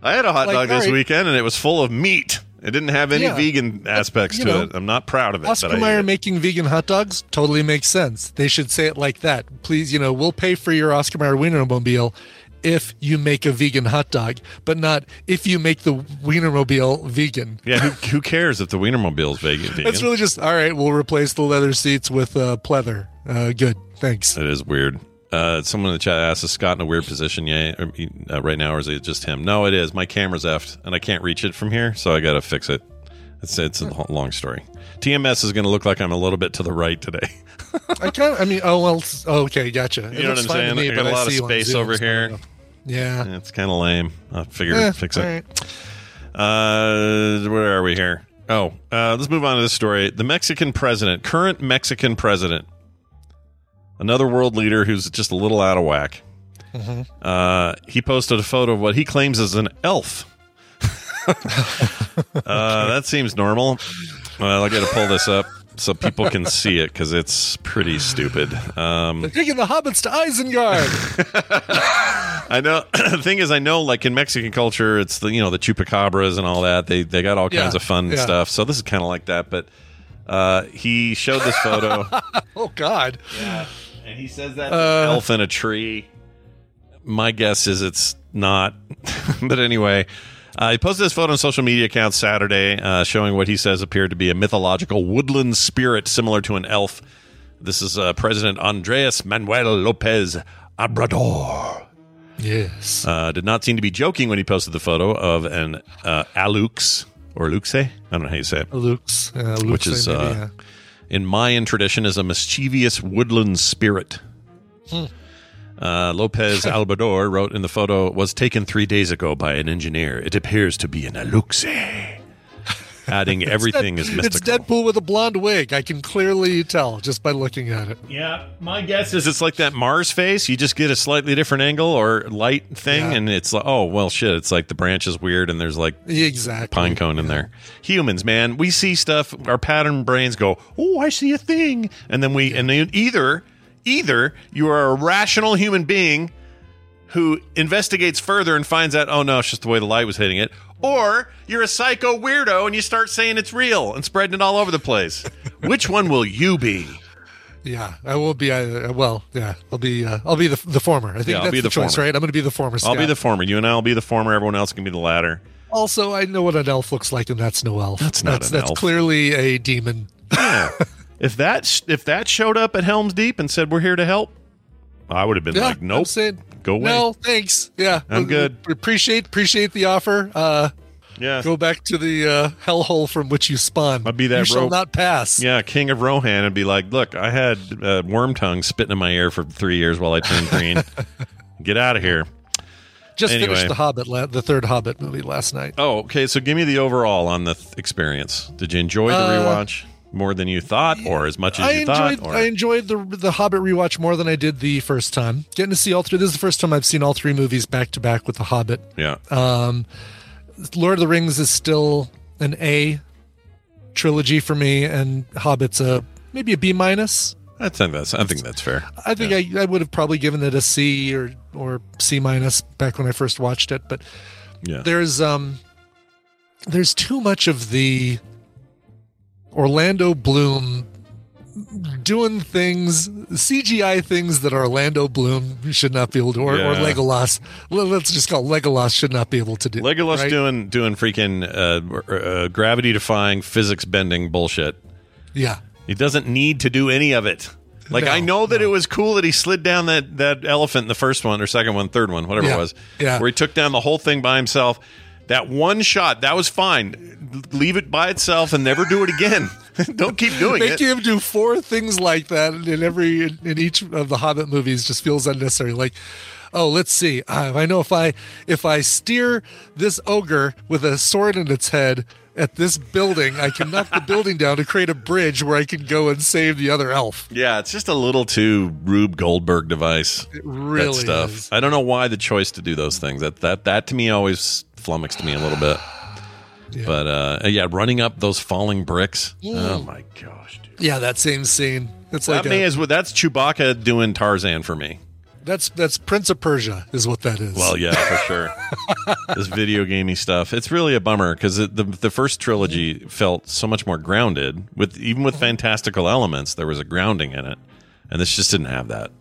I had a hot Like, dog this right. weekend and it was full of meat. It didn't have any Yeah. vegan aspects you to know, it. I'm not proud of it. Oscar but Mayer making vegan hot dogs totally makes sense. They should say it like that. Please, you know, we'll pay for your Oscar Mayer Wienermobile if you make a vegan hot dog, but not if you make the Wienermobile vegan. yeah, who, who cares if the Wienermobile is vegan? vegan? It's really just all right. We'll replace the leather seats with uh, pleather. Uh, good, thanks. It is weird. Uh, someone in the chat asked, "Is Scott in a weird position? Yeah, or, uh, right now, or is it just him?" No, it is. My camera's effed, and I can't reach it from here, so I got to fix it. It's it's a long story. TMS is going to look like I'm a little bit to the right today. I kind of. I mean, oh well. Okay, gotcha. It You know what I'm saying? me, I got a lot of see you on space over here. Yeah. it's kind of lame. I'll figure Eh, fix it. right. Uh, where are we here? Oh, uh, let's move on to this story. The Mexican president, current Mexican president, another world leader who's just a little out of whack. Mm-hmm. Uh, he posted a photo of what he claims is an elf. uh, that seems normal. Well, I got to pull this up so people can see it because it's pretty stupid. Um, They're taking the hobbits to Isengard. I know. the thing is, I know, like in Mexican culture, it's the you know the chupacabras and all that. They they got all Yeah, kinds of fun yeah. stuff. So this is kind of like that. But uh, he showed this photo, oh God. And he says that Uh. elf in a tree. My guess is it's not. but anyway, uh, he posted this photo on social media accounts Saturday, uh, showing what he says appeared to be a mythological woodland spirit similar to an elf. This is uh, President Andres Manuel Lopez Obrador. Yes. Uh, did not seem to be joking when he posted the photo of an uh, alux or luxe. I don't know how you say it. Luke's, uh, Which is, maybe, uh, yeah. In Mayan tradition, is a mischievous woodland spirit. Uh, Lopez Obrador wrote in the photo was taken three days ago by an engineer. It appears to be an aluxe. Adding everything is mystical. It's Deadpool with a blonde wig. I can clearly tell just by looking at it. Yeah, my guess is it's like that Mars face. You just get a slightly different angle or light thing, Yeah. and it's like, oh well, shit. It's like the branch is weird, and there's like Exactly. pine cone in there. Humans, man, we see stuff. Our pattern brains go, "Oh, I see a thing," and then we and then either either you are a rational human being who investigates further and finds out, oh no, it's just the way the light was hitting it, or you're a psycho weirdo and you start saying it's real and spreading it all over the place. Which one will you be? Yeah, I will be. Uh, well, yeah, I'll be. Uh, I'll be the the former. I think Yeah, I'll that's be the, the choice, former. right? I'm going to be the former. I'll be the former. You and I will be the former. Everyone else can be the latter. Also, I know what an elf looks like, and that's no elf. That's not That's, an that's elf. clearly a demon. Yeah. if that if that showed up at Helm's Deep and said we're here to help, I would have been Yeah, like, I'm saying, go away. No, thanks. Yeah, I'm good. Appreciate appreciate the offer. Uh, yeah, go back to the uh, hellhole from which you spawned. I'll be that You shall not pass. yeah, King of Rohan, and be like, look, I had uh, Wormtongue spitting in my ear for three years while I turned green. Get out of here. Just Anyway. finished the Hobbit, la- the third Hobbit movie last night. Oh, okay. So give me the overall on the th- experience. Did you enjoy the Uh, rewatch more than you thought, or as much as I you enjoyed thought? Or? I enjoyed the the Hobbit rewatch more than I did the first time. Getting to see all three. This is the first time I've seen all three movies back to back with the Hobbit. yeah. Um, Lord of the Rings is still an A trilogy for me, and Hobbit's a maybe a B minus. I think that's. I think that's fair. I think I, I would have probably given it a C or or C minus back when I first watched it, but Yeah. there's um there's too much of the Orlando Bloom doing things CGI things that Orlando Bloom should not be able to or, or Yeah. Legolas let's just call it Legolas should not be able to do Legolas right? doing doing freaking uh, uh, gravity defying physics bending bullshit. yeah He doesn't need to do any of it. Like No, I know that no. it was cool that he slid down that that elephant in the first one or second one, third one, whatever Yeah, it was. yeah. Where he took down the whole thing by himself. That one shot, that was fine. Leave it by itself and never do it again. Don't keep doing Make it. him do four things like that in every in, in each of the Hobbit movies just feels unnecessary. Like, oh, let's see. Uh, I know if I if I steer this ogre with a sword in its head at this building, I can knock the building down to create a bridge where I can go and save the other elf. Yeah, it's just a little too Rube Goldberg device. It really that stuff. is. I don't know why the choice to do those things. That that that to me always flummoxed me a little bit. But uh yeah, running up those falling bricks. Oh my gosh, dude. Yeah, that same scene. It's like that may a- as that's Chewbacca doing Tarzan for me. that's that's Prince of Persia is what that is. Well, yeah, for sure. this video gamey stuff. It's really a bummer because the the first trilogy felt so much more grounded. With even with fantastical elements, there was a grounding in it, and this just didn't have that.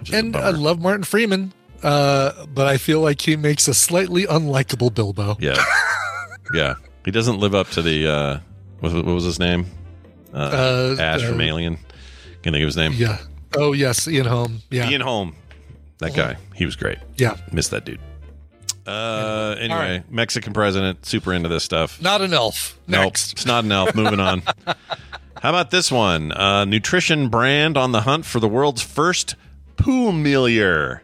which is a and I love Martin Freeman, uh, but I feel like he makes a slightly unlikable Bilbo. Yeah, yeah. He doesn't live up to the uh, what, what was his name? Uh, Uh, Ash from uh, Alien. Can think of his name? Yeah. Oh yes, Ian Holm. Yeah. Ian Holm. That guy. He was great. Yeah. Missed that dude. Uh, anyway, right. Mexican president, super into this stuff. Not an elf. Nope, Next. it's not an elf. Moving on. How about this one? Uh, nutrition brand on the hunt for the world's first poo Pumilier,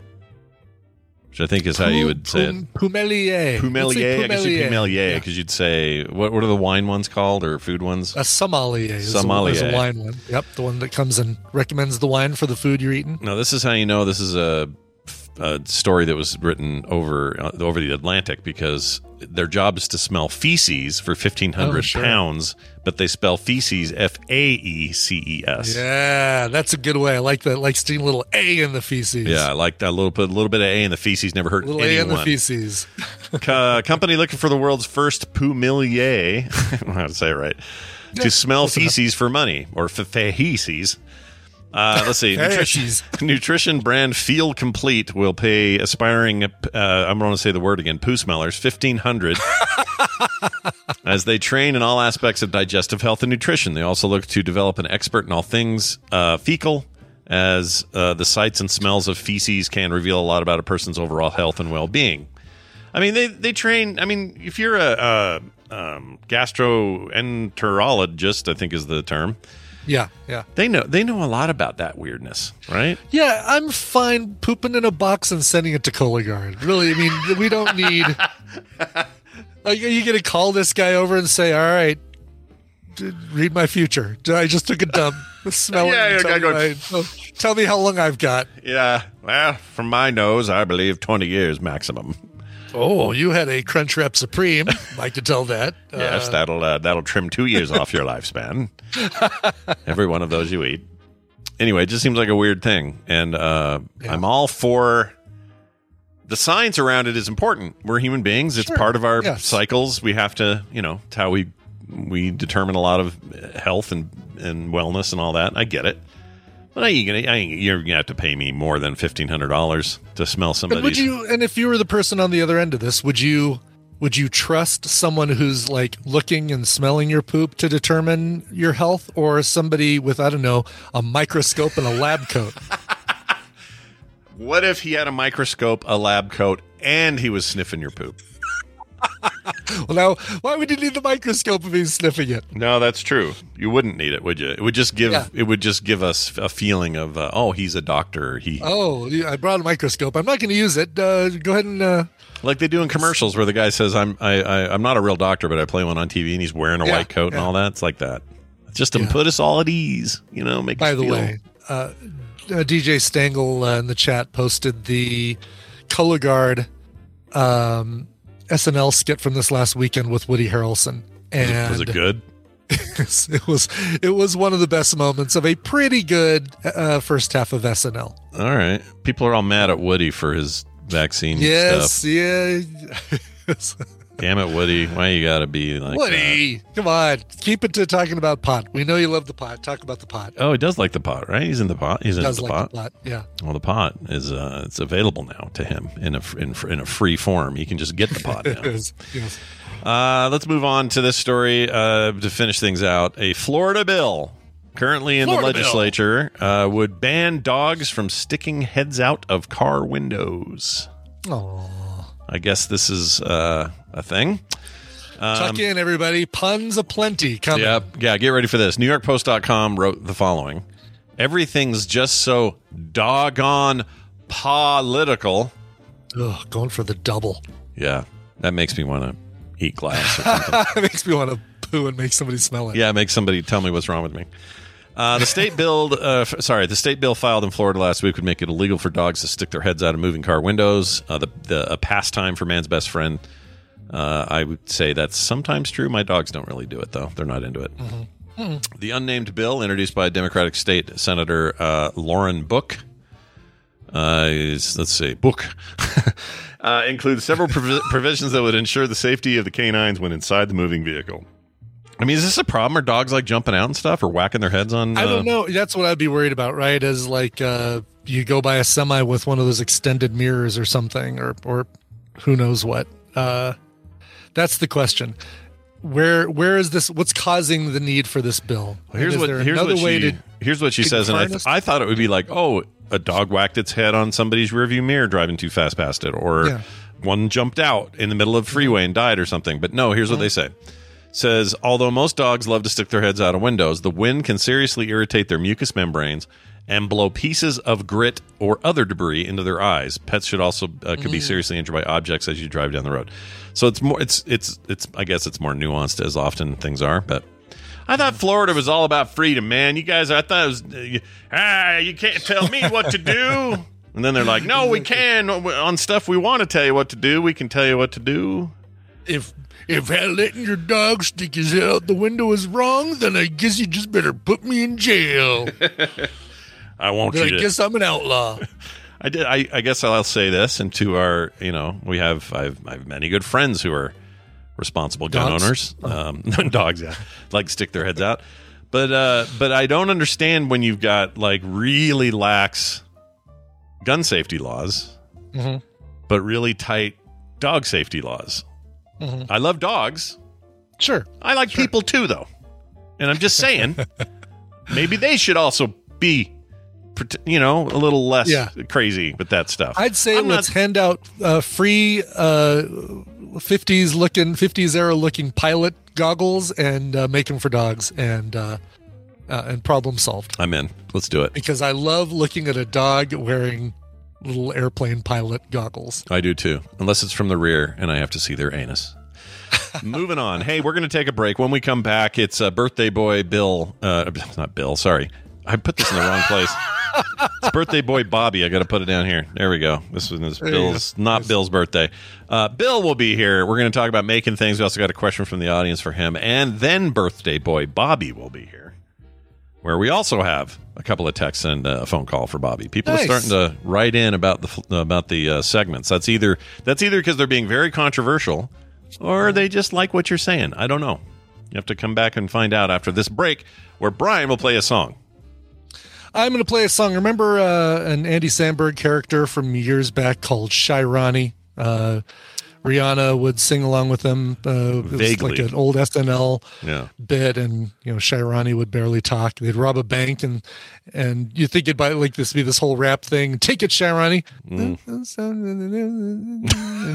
which I think is how you would say it. Pumelier. Pumelier. I guess you Pumelier because you'd say what? What are the wine ones called or food ones? A sommelier is, A, Sommelier. is a wine one. Yep, the one that comes and recommends the wine for the food you're eating. No, this is how you know this is a, a story that was written over uh, over the Atlantic because their job is to smell feces for fifteen hundred Oh, sure. pounds, but they spell feces F A E C E S. Yeah, that's a good way. I like that. Like a little A in the feces. Yeah, I like that little bit, a little bit of A in the feces never hurt A little A in the feces. Co- company looking for the world's first pumilier. I don't know how to say it right. to smell feces for money or feces. Uh, let's see. nutrition, nutrition brand Feel Complete will pay aspiring. Uh, I'm going to say the word again. Poo smellers fifteen hundred. As they train in all aspects of digestive health and nutrition, they also look to develop an expert in all things uh, fecal, as uh, the sights and smells of feces can reveal a lot about a person's overall health and well-being. I mean, they they train. I mean, if you're a, a um, gastroenterologist, I think is the term. Yeah, yeah. They know they know a lot about that weirdness, right? Yeah, I'm fine pooping in a box and sending it to Cologuard. Really, I mean, we don't need. Are you going to call this guy over and say, "All right, read my future"? I just took a dump. Smell Yeah, it. yeah, Tell, me my- tell me how long I've got. Yeah. Well, from my nose, I believe twenty years maximum. Oh, you had a Crunchwrap Supreme. I could tell that. yes, Uh, that'll uh, that'll trim two years off your lifespan. Every one of those you eat. Anyway, it just seems like a weird thing, and uh, Yeah. I'm all for. The science around it is important. We're human beings. It's Sure. part of our Yes. cycles. We have to, you know, it's how we we determine a lot of health and and wellness and all that. I get it, but I ain't gonna. I ain't, you're gonna have to pay me more than fifteen hundred dollars to smell And somebody's. would you? And if you were the person on the other end of this, would you? Would you trust someone who's like looking and smelling your poop to determine your health, or somebody with I don't know a microscope and a lab coat? What if he had a microscope, a lab coat, and he was sniffing your poop? well, now why would you need the microscope if he's sniffing it? No, that's true. You wouldn't need it, would you? It would just give Yeah. it would just give us a feeling of uh, oh, he's a doctor. He Oh, yeah, I brought a microscope. I'm not going to use it. Uh, go ahead and. Uh, like they do in commercials where the guy says I'm I, I I'm not a real doctor, but I play one on TV and he's wearing a Yeah, white coat and all that. It's like that. Just to Yeah. put us all at ease, you know. Make by the feel- way, uh, uh, DJ Stengel uh, in the chat posted the Cologuard um, SNL skit from this last weekend with Woody Harrelson, was it, and was it good? it was it was one of the best moments of a pretty good uh, first half of SNL. All right. People are all mad at Woody for his vaccine Yes, stuff. yeah. Damn it, Woody! Why you got to be like that? Woody, come on, keep it to talking about pot. We know you love the pot. Talk about the pot. Oh, he does like the pot, right? He's in the pot. He's in Does the like pot. the pot? Yeah. Well, the pot is uh, it's available now to him in a in, in a free form. He can just get the pot now. Yes, yes. Uh, let's move on to this story uh, to finish things out. A Florida bill currently in Florida the legislature uh, would ban dogs from sticking heads out of car windows. Oh, I guess this is uh, a thing. tuck in everybody. Puns aplenty coming. Yep. Yeah, get ready for this. NewYorkPost.com wrote the following Everything's just so doggone political. Ugh, going for the double. Yeah, that makes me want to eat glass or something. it makes me want to poo and make somebody smell it. Yeah, make somebody tell me what's wrong with me. Uh, the state bill, uh, f- sorry, the state bill filed in Florida last week would make it illegal for dogs to stick their heads out of moving car windows. Uh, the, the a pastime for man's best friend. Uh, I would say that's sometimes true. My dogs don't really do it though; they're not into it. The unnamed bill, introduced by Democratic State Senator uh, Lauren Book, uh, is let's see, Book, uh, includes several provi- provisions that would ensure the safety of the canines when inside the moving vehicle. I mean, is this a problem? Are dogs like jumping out and stuff, or whacking their heads on? I uh, don't know. That's what I'd be worried about, right? As like uh, you go by a semi with one of those extended mirrors or something, or or who knows what. That's the question. Where where is this? What's causing the need for this bill? Well, here's is what there here's another what way she to here's what she says, and I, th- I thought it would be like, oh, a dog whacked its head on somebody's rearview mirror driving too fast past it, or Yeah. one jumped out in the middle of freeway and died or something. But no, here's what uh-huh. they say. Says although most dogs love to stick their heads out of windows, the wind can seriously irritate their mucous membranes and blow pieces of grit or other debris into their eyes. Pets should also uh, could be seriously injured by objects as you drive down the road. So it's more it's it's it's I guess it's more nuanced as often things are, but I thought Florida was all about freedom, man. You guys, I thought it was, uh, you- ah, you can't tell me what to do. And then they're like, no, we can on stuff we want to tell you what to do. We can tell you what to do. if if letting your dog stick his head out the window is wrong, then I guess you just better put me in jail. I want Then you I to. guess I'm an outlaw. I did. I, I guess I'll say this, and to our, you know, we have I've, I have many good friends who are responsible gun Dogs? owners, um, dogs, yeah, like stick their heads out. But uh, but I don't understand when you've got like really lax gun safety laws, Mhm. but really tight dog safety laws. Mhm. I love dogs. Sure. I like people too, though, and I'm just saying, maybe they should also be, you know, a little less Yeah. crazy with that stuff. I'd say I'm let's not- hand out uh, free uh, 50s looking 50s era looking pilot goggles and uh, make them for dogs and uh, uh, and problem solved. I'm in. Let's do it. Because I love looking at a dog wearing little airplane pilot goggles. I do too, unless it's from the rear and I have to see their anus. Moving on. Hey, we're going to take a break. When we come back, it's uh, birthday boy Bill. Uh, not Bill. Sorry, I put this in the wrong place. it's birthday boy Bobby. I got to put it down here. There we go. This one is Bill's, not Bill's birthday. Uh, Bill will be here. We're going to talk about making things. We also got a question from the audience for him, and then birthday boy Bobby will be here, where we also have a couple of texts and a phone call for Bobby. People Nice. are starting to write in about the about the uh, segments. That's either that's either because they're being very controversial, or they just like what you're saying. I don't know. You have to come back and find out after this break, where Brian will play a song. I'm going to play a song. Remember uh, an Andy Samberg character from years back called Shy Ronnie? Uh, Rihanna would sing along with them. Uh, it was Vaguely. like an old SNL Yeah. bit, and you know, Shy Ronnie would barely talk. They'd rob a bank, and and you think it'd be like this be this whole rap thing. Take it, Shy Ronnie, and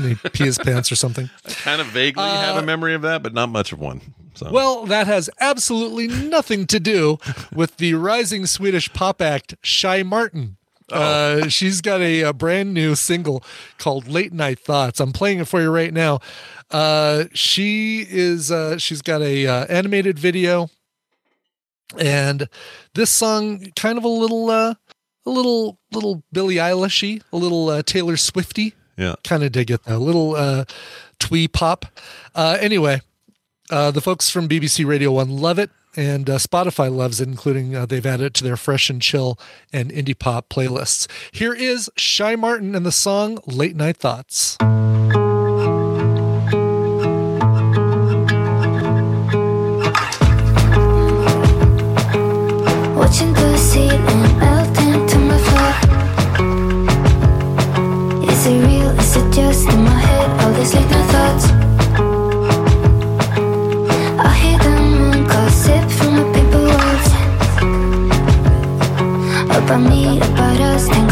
he pee his pants or something. Kind of vaguely have a memory of that, but not much of one. So Well, that has absolutely nothing to do with the rising Swedish pop act Shy Martin. Uh, she's got a, a brand new single called "Late Night Thoughts." I'm playing it for you right now. Uh, she is uh, she's got a uh, animated video, and this song kind of a little uh, a little little Billie Eilishy, a little uh, Taylor Swifty yeah. kind of dig it though. A little uh, twee pop. Uh, anyway, uh, the folks from BBC Radio One love it, and uh, Spotify loves it, including uh, they've added it to their fresh and chill and indie pop playlists. Here is Shy Martin and the song "Late Night Thoughts." Watching the ceiling melt into my floor. Is it real? Is it just in my head? All these late night thoughts. About me, about us,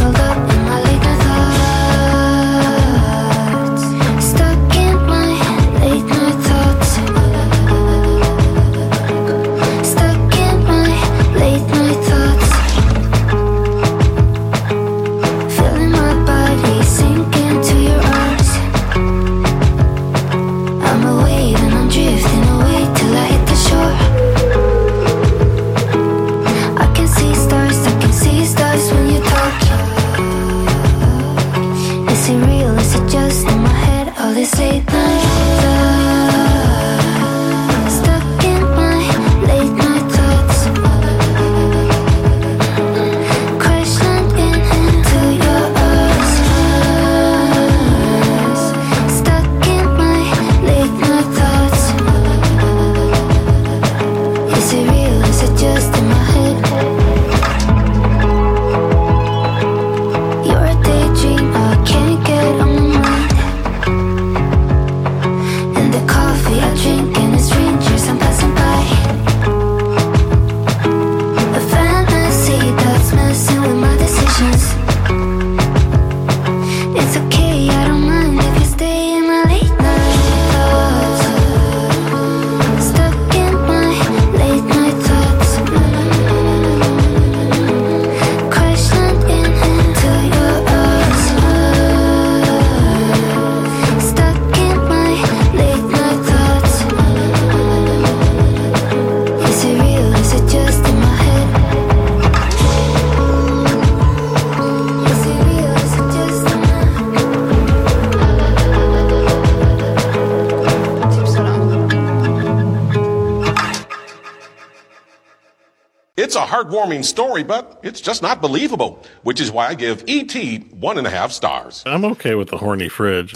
heartwarming story, but it's just not believable, which is why I give E.T. one and a half stars. I'm okay with the horny fridge.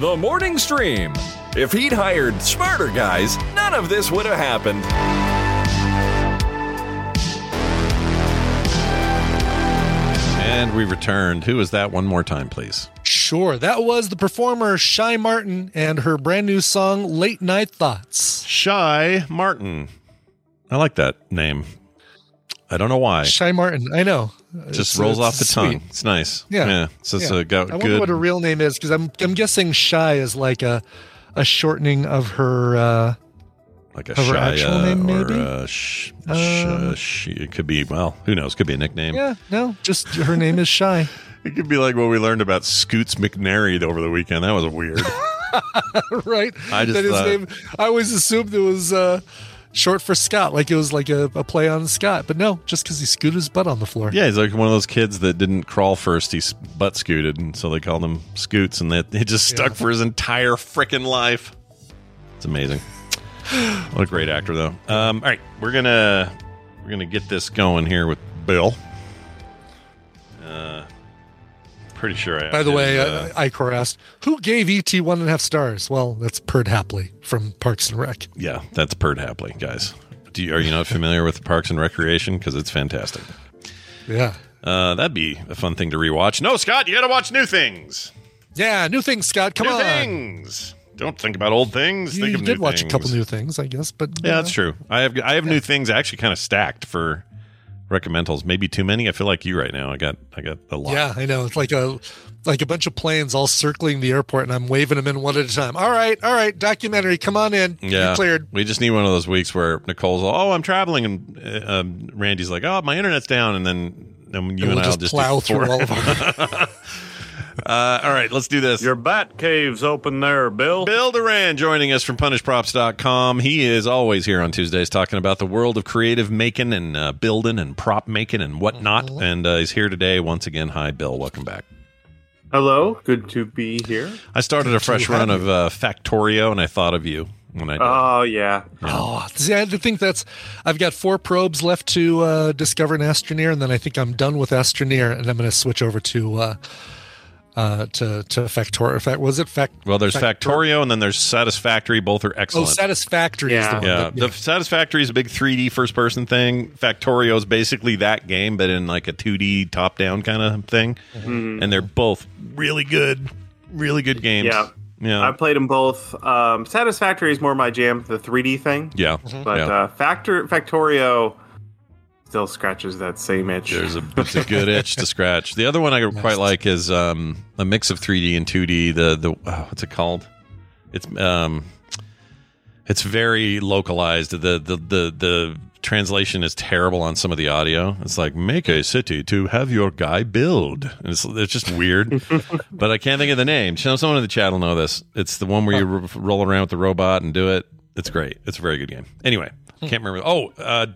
The morning stream. If he'd hired smarter guys, none of this would have happened. And we returned. Who is that one more time, please? Sure, that was the performer Shy Martin and her brand new song "Late Night Thoughts." Shy Martin. I like that name. I don't know why. Shy Martin, I know. just It's- rolls it's off the sweet. tongue. It's nice. Yeah, Yeah. It's just yeah. a go, I wonder good. what her real name is because I'm I'm guessing Shy is like a a shortening of her. uh like a Shia actual name, or maybe? a sh, sh, Um, sh- it could be well who knows could be a nickname Yeah, no, just her name is Shy. it could be like what we learned about scoots McNairy over the weekend that was weird right? I just that his thought- name. I always assumed it was uh, short for Scott, like it was like a, a play on Scott. But no, just because he scooted his butt on the floor. yeah he's like one of those kids that didn't crawl first he butt scooted and so they called him scoots and that it just stuck Yeah. for his entire freaking life it's amazing what a great actor though um all right we're gonna we're gonna get this going here with bill uh pretty sure I By the way, uh, Icor asked, "Who gave ET one and a half stars?" Well, that's Perd Hapley from Parks and Rec. Yeah, that's Perd Hapley, guys. Do you, are you not familiar with Parks and Recreation? Because it's fantastic. Yeah. Uh, that'd be a fun thing to rewatch. No, Scott, you got to watch new things. Yeah, new things, Scott. Come new on. things. Don't think about old things. You, think you of did new watch things. a couple new things, I guess, but Yeah, that's true. I have I have new things actually kind of stacked for recommendals. Maybe too many. I feel like you right now. I got I got a lot. Yeah, I know. It's like a like a bunch of planes all circling the airport, and I'm waving them in one at a time. All right, all right, documentary, come on in. Yeah, You're cleared. We just need one of those weeks where Nicole's, oh, I'm traveling, and uh, um, Randy's like, oh, my internet's down, and then, then you And and, we'll I'll just just plow do through all of our. uh, all right, let's do this. Your bat cave's open there, Bill. Bill Doran joining us from punishedprops.com. He is always here on Tuesdays talking about the world of creative making and uh, building and prop making and whatnot. Mm-hmm. And uh, he's here today once again. Hi, Bill. Welcome back. Hello, good to be here. I started a fresh run of uh, Factorio, and I thought of you when I did. Oh yeah, Oh, see, I think that's. I've got four probes left to uh, discover an Astroneer, and then I think I'm done with Astroneer, and I'm going to switch over to uh, uh, to to Factorio. Fact, was it Fact? well, there's Factor- Factorio, and then there's Satisfactory. Both are excellent. Oh, excellent. Satisfactory is the Yeah. one. yeah, that- the Satisfactory is a big 3D first person thing. Factorio is basically that game, but in like a 2D top down kind of thing. Mm-hmm. And they're both really good, really good games. Yeah. yeah, I played them both. Um, Satisfactory is more my jam, the 3D thing. yeah. But yeah. uh, Factor Factorio still scratches that same itch. There's a it's a good itch to scratch. The other one I quite like is um, a mix of 3D and 2D. The the oh, what's it called? It's um, it's very localized. The the the the translation is terrible on some of the audio. It's like make a city to have your guy build. And it's it's just weird. but I can't think of the name. So Someone in the chat will know this. It's the one where you r- roll around with the robot and do it. It's great. It's a very good game. Anyway, can't remember. Oh, uh,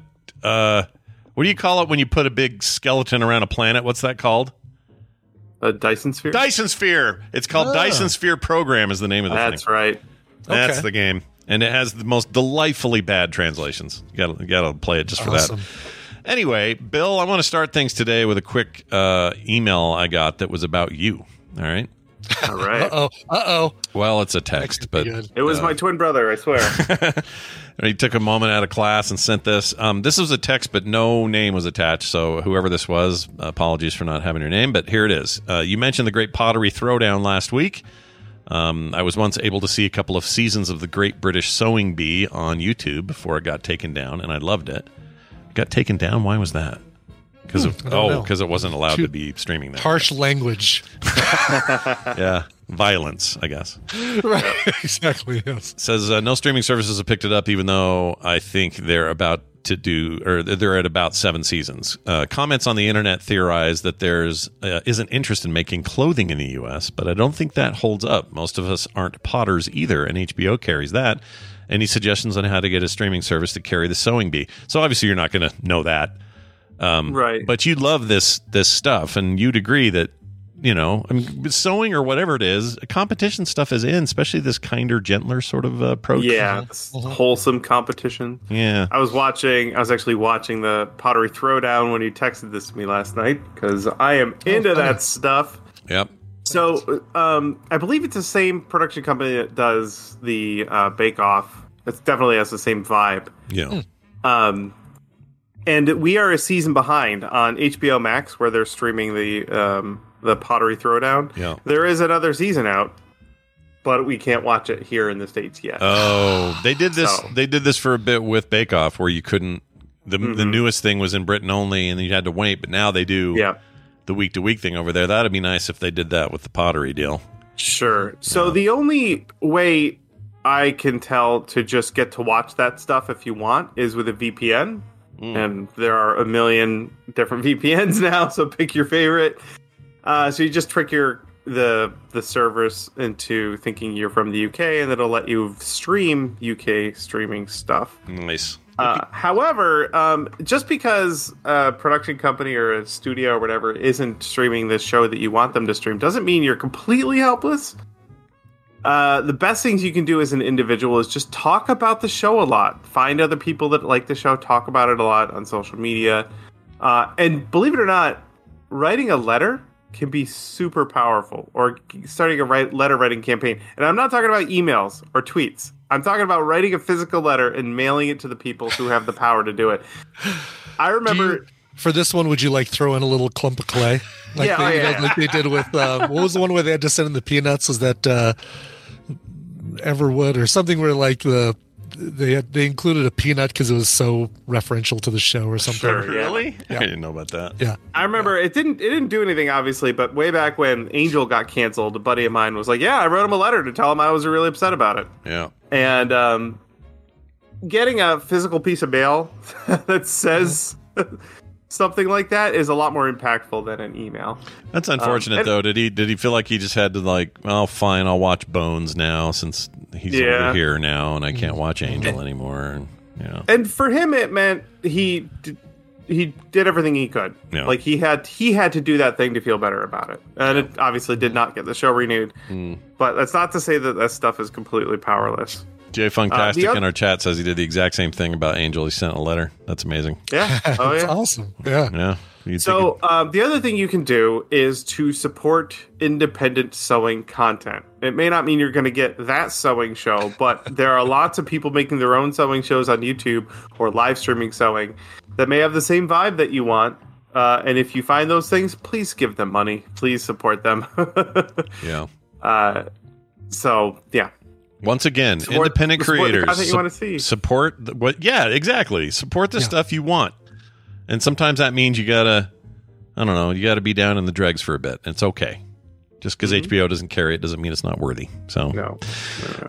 uh, what do you call it when you put a big skeleton around a planet? What's that called? a Dyson Sphere. Dyson Sphere. It's called Oh. Dyson Sphere Program. Is the name of the That's thing. right. That's Okay. the game, and it has the most delightfully bad translations. You got you got to play it just for Awesome. that. Anyway, Bill, I want to start things today with a quick uh, email I got that was about you. All right. All right. Uh oh. Uh oh. Well, it's a text, but good. It was uh, my twin brother, I swear. he took a moment out of class and sent this. Um, this was a text, but no name was attached. So whoever this was, apologies for not having your name. But here it is. Uh, you mentioned the Great Pottery Throwdown last week. Um, I was once able to see a couple of seasons of the Great British Sewing Bee on YouTube before it got taken down, and I loved it. Got taken down? Why was that? Because I don't oh, because it wasn't allowed Too to be streaming there. Harsh language. yeah, violence, I guess. right. Exactly. Yes. says uh, no streaming services have picked it up, even though I think they're about to do, or they're at about seven seasons. Uh, comments on the internet theorize that there's uh, isn't interest in making clothing in the U.S., but I don't think that holds up. Most of us aren't potters either, and HBO carries that. Any suggestions on how to get a streaming service to carry the sewing bee? So obviously, you're not going to know that, um, Right. But you love this this stuff, and you'd agree that you know, I mean, sewing or whatever it is, competition stuff is in, especially this kinder, gentler sort of uh, approach. yeah, it's wholesome competition. Yeah. I was watching. I was actually watching the Pottery Throwdown when you texted this to me last night because I am into that stuff. Yep. So, um, I believe it's the same production company that does the uh, Bake Off. It definitely has the same vibe. Yeah. Um, and we are a season behind on HBO Max, where they're streaming the um, the Pottery Throwdown. Yeah. There is another season out, but we can't watch it here in the states yet. Oh, they did this. So- They did this for a bit with Bake Off, where you couldn't. The the Mhm. newest thing was in Britain only, and you had to wait. But now they do yeah. the week to week thing over there. That'd be nice if they did that with the pottery deal. Sure. So the only way I can tell to just get to watch that stuff if you want is with a VPN. And there are a million different VPNs now, so pick your favorite. Uh, so you just trick your the the servers into thinking you're from the UK, and it'll let you stream UK streaming stuff. Nice. Uh, however, um, just because a production company or a studio or whatever isn't streaming this show that you want them to stream doesn't mean you're completely helpless. Uh, the best things you can do as an individual is just talk about the show a lot. Find other people that like the show, talk about it a lot on social media. Uh, and believe it or not, writing a letter can be super powerful or starting a write, letter writing campaign. And I'm not talking about emails or tweets. I'm talking about writing a physical letter and mailing it to the people who have the power to do it. I remember For this one, would you like throw in a little clump of clay, like, Yeah, they, oh, you know, yeah. like they did with uh, what was the one where they had to send in the peanuts? Was that uh, Everwood or something where like the they had, they included a peanut because it was so referential to the show or something? Sure, yeah. Really? Yeah. I didn't know about that. Yeah. I remember it didn't it didn't do anything obviously, but way back when Angel got canceled, a buddy of mine was like, "Yeah, I wrote him a letter to tell him I was really upset about it." Yeah. And um, getting a physical piece of mail that says something like that is a lot more impactful than an email. That's unfortunate Um, and- though. Did he did he feel like he just had to like, oh fine, I'll watch Bones now since he's Yeah. over here now and I can't watch Angel anymore. And, you know. And for him, it meant he d- he did everything he could. Yeah. Like he had he had to do that thing to feel better about it, and it obviously did not get the show renewed. Hmm. But that's not to say that that stuff is completely powerless. Jay Funktastic Uh, the oth- in our chat says he did the exact same thing about Angel. He sent a letter. That's amazing. Yeah. Oh That's yeah. awesome. Yeah. Yeah. You'd So um, the other thing you can do is to support independent sewing content. It may not mean you're going to get that sewing show, but there are lots of people making their own sewing shows on YouTube or live streaming sewing that may have the same vibe that you want. Uh, and if you find those things, please give them money. Please support them. yeah. uh, so yeah, Once again, Support- independent support the creators content you sup- wanna see. support the, what? Yeah, exactly. Support the stuff you want, and sometimes that means you gotta, I don't know, you gotta be down in the dregs for a bit. It's okay. Just because HBO doesn't carry it doesn't mean it's not worthy. So, Mm-hmm. no.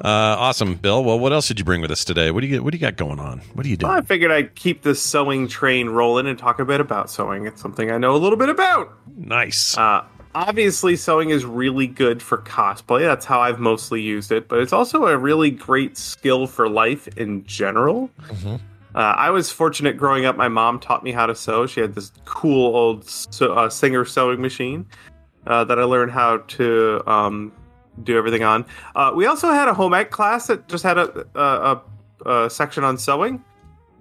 uh, awesome, Bill. Well, what else did you bring with us today? What do you What do you got going on? What are you doing? I figured I'd keep the sewing train rolling and talk a bit about sewing. It's something I know a little bit about. Nice. Uh, obviously, sewing is really good for cosplay. That's how I've mostly used it, but it's also a really great skill for life in general. Uh, I was fortunate growing up. My mom taught me how to sew. She had this cool old so, uh, Singer sewing machine uh, that I learned how to um, do everything on. Uh, we also had a home ec class that just had a, a, a, a section on sewing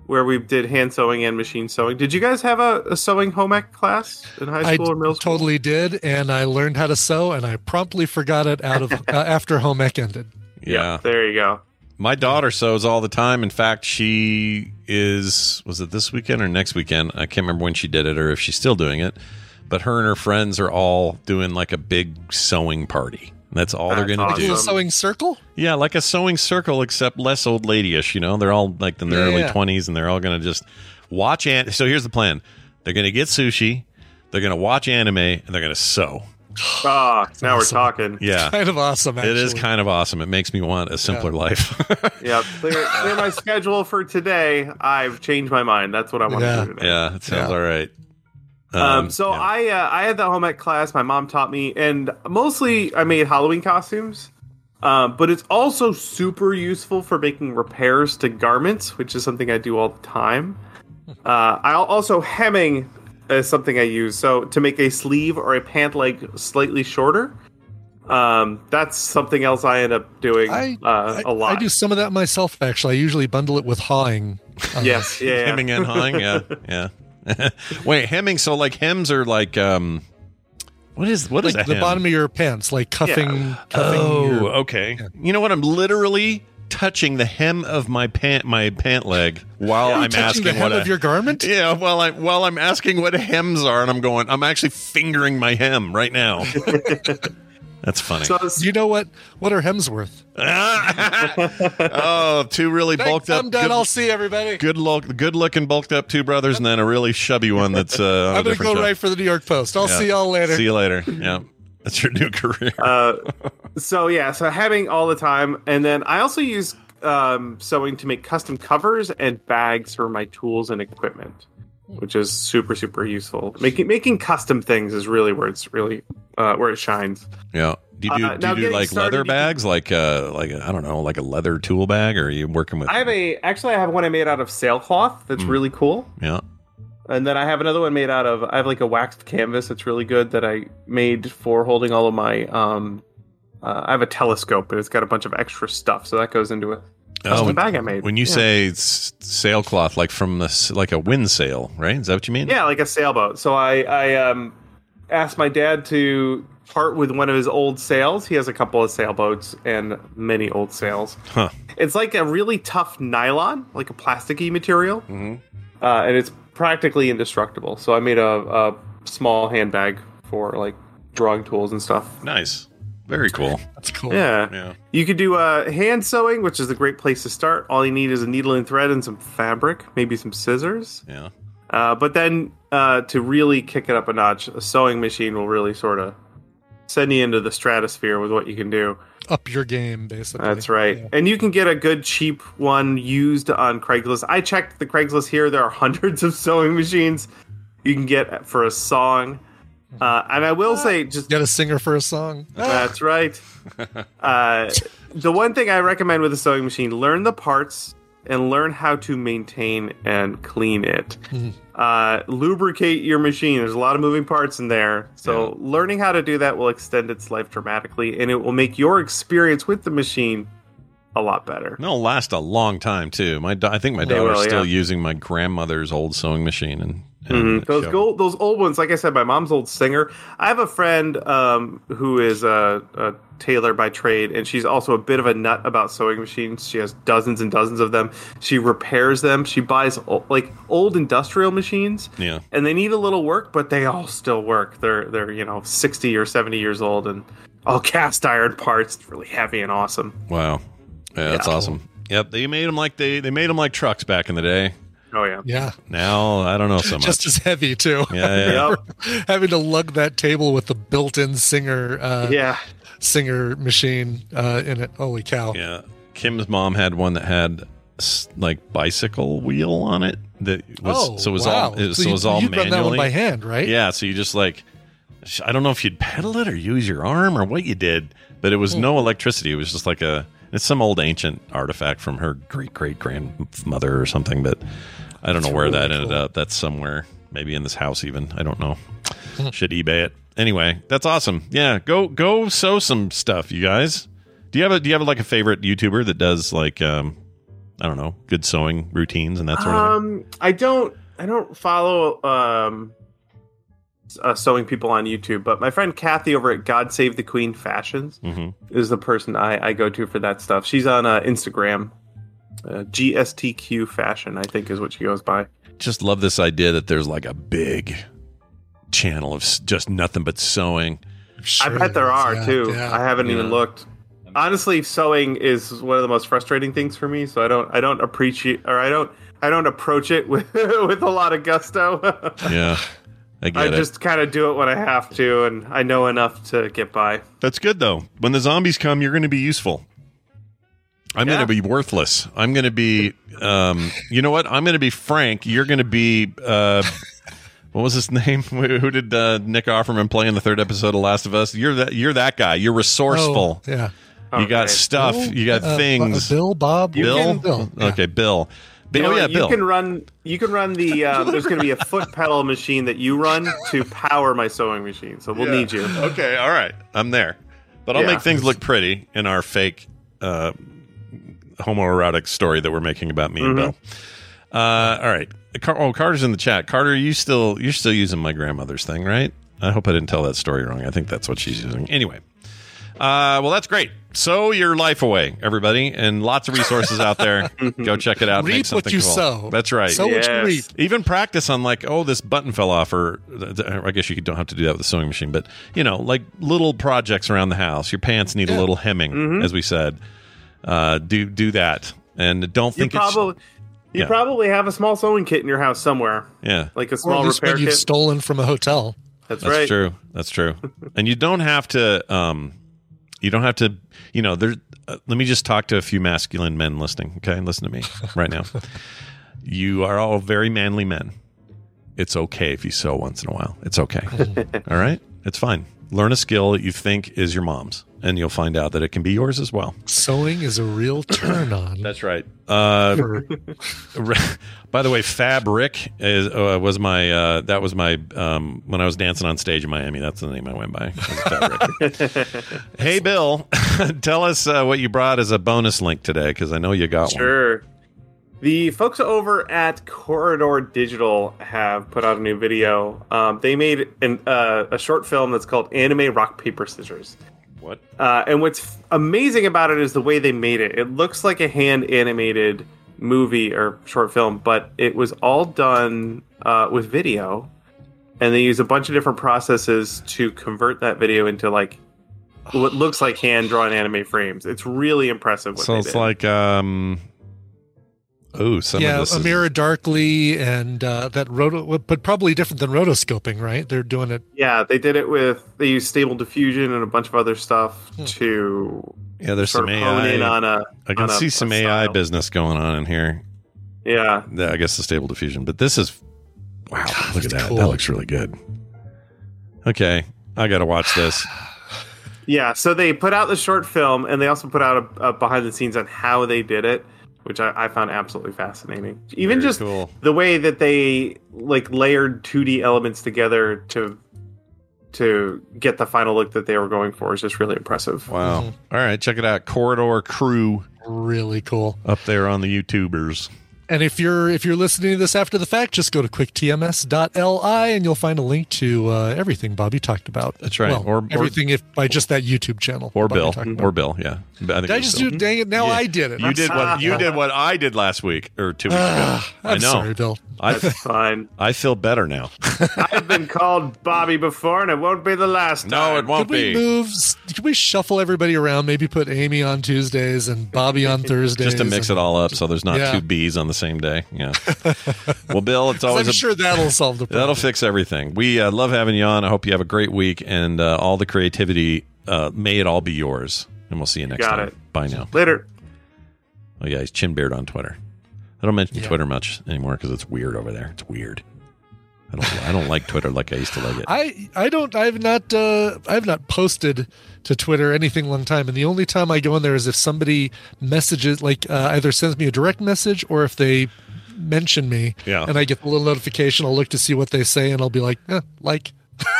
where we did hand sewing and machine sewing. Did you guys have a, a sewing home ec class in high I school or middle school? totally did, and I learned how to sew, and I promptly forgot it out of uh, after home ec ended. yeah. There you go. My daughter sews all the time. In fact, she is was it this weekend or next weekend? I can't remember when she did it or if she's still doing it. But her and her friends are all doing like a big sewing party. That's all they're going to Do do. a sewing circle? Yeah, like a sewing circle, except less old ladyish. You know, they're all like in their Yeah, early yeah. twenties, and they're all going to just watch. An- so here's the plan: they're going to get sushi, they're going to watch anime, and they're going to sew. Ah, now we're talking. Yeah, Kind of awesome. it is kind of awesome. It makes me want a simpler life. Yeah, clear, clear my schedule for today. I've changed my mind. That's what I want Yeah. to do today. yeah, it sounds Yeah. all right. Um, so yeah. I uh, I had that home ec class. My mom taught me, and mostly I made Halloween costumes. Um, but it's also super useful for making repairs to garments, which is something I do all the time. Uh, I also hemming is something I use. So to make a sleeve or a pant leg slightly shorter, um, that's something else I end up doing I, uh, a I- lot. I do some of that myself. Actually, I usually bundle it with hawing. Yes, yeah, yeah. hemming and hawing. Yeah, yeah. Wait, hemming. So like hems are like um, what is what is like a the hem? bottom of your pants, like cuffing. cuffing Oh, your- okay. You know what? I'm literally touching the hem of my pant my pant leg while Are I'm asking the hem what a, of your garment. yeah while I while I'm asking what hems are, and I'm going. I'm actually fingering my hem right now. That's funny. So it's- you know what what are hems worth? oh, two really bulked Thanks, up. I'm done. good- I'll see everybody. Good look, good looking bulked up two brothers, and then a really chubby one that's uh, on a I'm gonna go show. right for the New York Post. I'll Yeah. see y'all later. See you later. Yeah, that's your new career. uh, so yeah, so having all the time, and then I also use um, sewing to make custom covers and bags for my tools and equipment, which is super super useful. Making making custom things is really where it's really uh, where it shines. yeah. Do you do, uh, do, you do like started, leather you can- bags, like uh, like I don't know, like a leather tool bag, or are you working with? I have a actually I have one I made out of sailcloth that's really cool. yeah. And then I have another one made out of I have like a waxed canvas that's really good that I made for holding all of my um uh, I have a telescope and it's got a bunch of extra stuff so that goes into a Oh, bag I made. When you Yeah. say sailcloth, like from this, like a wind sail, right? Is that what you mean? Yeah, like a sailboat. So I I um asked my dad to part with one of his old sails. He has a couple of sailboats and many old sails. Huh. It's like a really tough nylon, like a plasticky material, Mhm. uh, and it's practically indestructible. So I made a, a small handbag for like drawing tools and stuff. Nice. Very cool. That's cool. Yeah. Yeah. You could do uh, hand sewing, which is a great place to start. All you need is a needle and thread and some fabric, maybe some scissors. Yeah. Uh, but then uh, to really kick it up a notch, a sewing machine will really sort of send you into the stratosphere with what you can do. Up your game, basically. That's right. Yeah. And you can get a good cheap one used on Craigslist. I checked the Craigslist here. There are hundreds of sewing machines you can get for a song. Uh, and I will say, just Get a singer for a song. that's right. Uh, the one thing I recommend with a sewing machine: learn the parts and learn how to maintain and clean it. Uh, lubricate your machine. There's a lot of moving parts in there, so learning how to do that will extend its life dramatically, and it will make your experience with the machine a lot better. And it'll last a long time too. My, I think my They daughter's will, still yeah. using my grandmother's old sewing machine, and, Mhm. Those gold, those old ones. Like I said, my mom's old singer. I have a friend um, who is a, a tailor by trade, and she's also a bit of a nut about sewing machines. She has dozens and dozens of them. She repairs them. She buys like old industrial machines, Yeah. and they need a little work, but they all still work. They're they're you know sixty or seventy years old, and all cast iron parts. It's really heavy and awesome. Wow. Yeah, that's Yeah. awesome. Yep, they made them like they they made them like trucks back in the day. Oh yeah. Yeah. Now I don't know so much. Just as heavy too. Yeah, yeah. Yep. Having to lug that table with the built-in singer, uh, Yeah. singer machine uh, in it. Holy cow! Yeah. Kim's mom had one that had like bicycle wheel on it that was Oh, so it was wow. all it, was- So so it was all you'd run manually that one by hand, right? Yeah, so you just like I don't know if you'd pedal it or use your arm or what you did, but it was Hmm. no electricity. It was just like a it's some old ancient artifact from her great great grandmother or something, but I don't know where that ended up. That's somewhere maybe in this house even. I don't know. Should eBay it. Anyway, that's awesome. Yeah, go go sew some stuff, you guys. Do you have a do you have like a favorite YouTuber that does like um I don't know, good sewing routines and that sort of thing? Um, I don't, I don't follow um, uh, sewing people on YouTube, but my friend Kathy over at God Save the Queen Fashions hmm is the person I, I go to for that stuff. She's on uh, Instagram, uh, GSTQ Fashion, I think is what she goes by. Just love this idea that there's like a big channel of just nothing but sewing. I bet there are yeah, too. yeah. I haven't even looked. Honestly, sewing is one of the most frustrating things for me, so I don't, I don't appreciate, or I don't, I don't approach it with with a lot of gusto. Yeah. I get I it. just kind of do it when I have to, and I know enough to get by. That's good though. When the zombies come, you're going to be useful. I'm Yeah. going to be worthless. I'm going to be, um, you know what? I'm going to be Frank. You're going to be, uh, what was his name? Who who did uh, Nick Offerman play in the third episode of Last of Us? You're that. You're that guy. You're resourceful. Oh, yeah. You got stuff. Bill? You got Uh, things. uh, Bill, Bob, Bill. Bill. Yeah. Okay, Bill. Bill. You oh yeah? Bill. You can run. You can run the. Uh, there's going to be a foot pedal machine that you run to power my sewing machine. So we'll Yeah. need you. Okay, all right. I'm there. But I'll Yeah. make things look pretty in our fake uh, homoerotic story that we're making about me and Mhm. Bill. Uh, all right. Car- oh, Carter's in the chat. Carter, you still you're still using my grandmother's thing, right? I hope I didn't tell that story wrong. I think that's what she's using. Anyway. Uh, well, that's great. Sow your life away, everybody, and lots of resources out there. Go check it out. Make Reap what you cool. sow. That's right. Sow what you reap. Even practice on like, oh, this button fell off, or I guess you don't have to do that with the sewing machine, but you know, like little projects around the house. Your pants need a little hemming, Mm-hmm. as we said. Uh, do do that, and don't think it's probably. You Yeah. probably have a small sewing kit in your house somewhere, yeah. like a Or small at least repair when you've stolen from a hotel. That's, That's right. true. That's true. and you don't have to. Um, you don't have to. You know, there. Uh, let me just talk to a few masculine men listening. Okay, listen to me right now. you are all very manly men. It's okay if you sew once in a while. It's okay. all right, it's fine. Learn a skill that you think is your mom's, and you'll find out that it can be yours as well. Sewing is a real turn on. That's right. Uh, by the way, Fabric is uh, was my uh, that was my um, when I was dancing on stage in Miami. That's the name I went by. hey, Bill, tell us uh, what you brought as a bonus link today because I know you got one. Sure. The folks over at Corridor Digital have put out a new video. Um, they made an, uh, a short film that's called Anime Rock Paper Scissors. What? Uh, and what's amazing about it is the way they made it. It looks like a hand animated movie or short film, but it was all done uh, with video, and they use a bunch of different processes to convert that video into like what looks like hand drawn anime frames. It's really impressive. What So it's like um Oh, some yeah, of this is Amira Darkly and uh, that roto, but probably different than rotoscoping, right? They're doing it. Yeah, they did it with they used stable diffusion and a bunch of other stuff Hmm. to Yeah, there's some of AI. in on a. I can on a- see a some AI style. business going on in here. Yeah, Yeah, I guess the stable diffusion, but this is wow. look at that. cool. That looks really good. Okay, I got to watch this. yeah. So they put out the short film, and they also put out a, a behind the scenes on how they did it, which I, I found absolutely fascinating. Even Very just cool. the way that they like layered 2D elements together to to get the final look that they were going for is just really impressive. Wow. All right, check it out. Corridor Crew Really cool. up there on the YouTubers. And if you're if you're listening to this after the fact, just go to quicktms.li and you'll find a link to uh, everything Bobby talked about. That's right. Well, Or- or- everything if by just that YouTube channel. Or Bobby Bill. Or Bill, yeah. I think Did I just Bill. do? Dang it! Now Yeah. I did it. You did what you did what I did last week or two weeks ago. I I'm know. sorry, Bill. I That's fine. I feel better now. I've been called Bobby before, and it won't be the last time. No, it won't Could we move? Can we shuffle everybody around? Maybe put Amy on Tuesdays and Bobby on Thursdays. Just to mix it all up so there's not Yeah. two B's on the same day. Yeah. well, Bill, it's always I'm a sure that'll solve the problem. That'll fix everything. We uh, love having you on. I hope you have a great week and uh, all the creativity. Uh, may it all be yours. And we'll see you next Got time. it. Bye now. Later. Oh yeah, he's Chin Beard on Twitter. I don't mention Yeah. Twitter much anymore because it's weird over there. It's weird. I don't. I don't like Twitter like I used to like it. I I don't I've not uh I've not posted to Twitter anything long time. And the only time I go in there is if somebody messages like uh, either sends me a direct message or if they mention me. Yeah. and I get the little notification. I'll look to see what they say and I'll be like eh, like.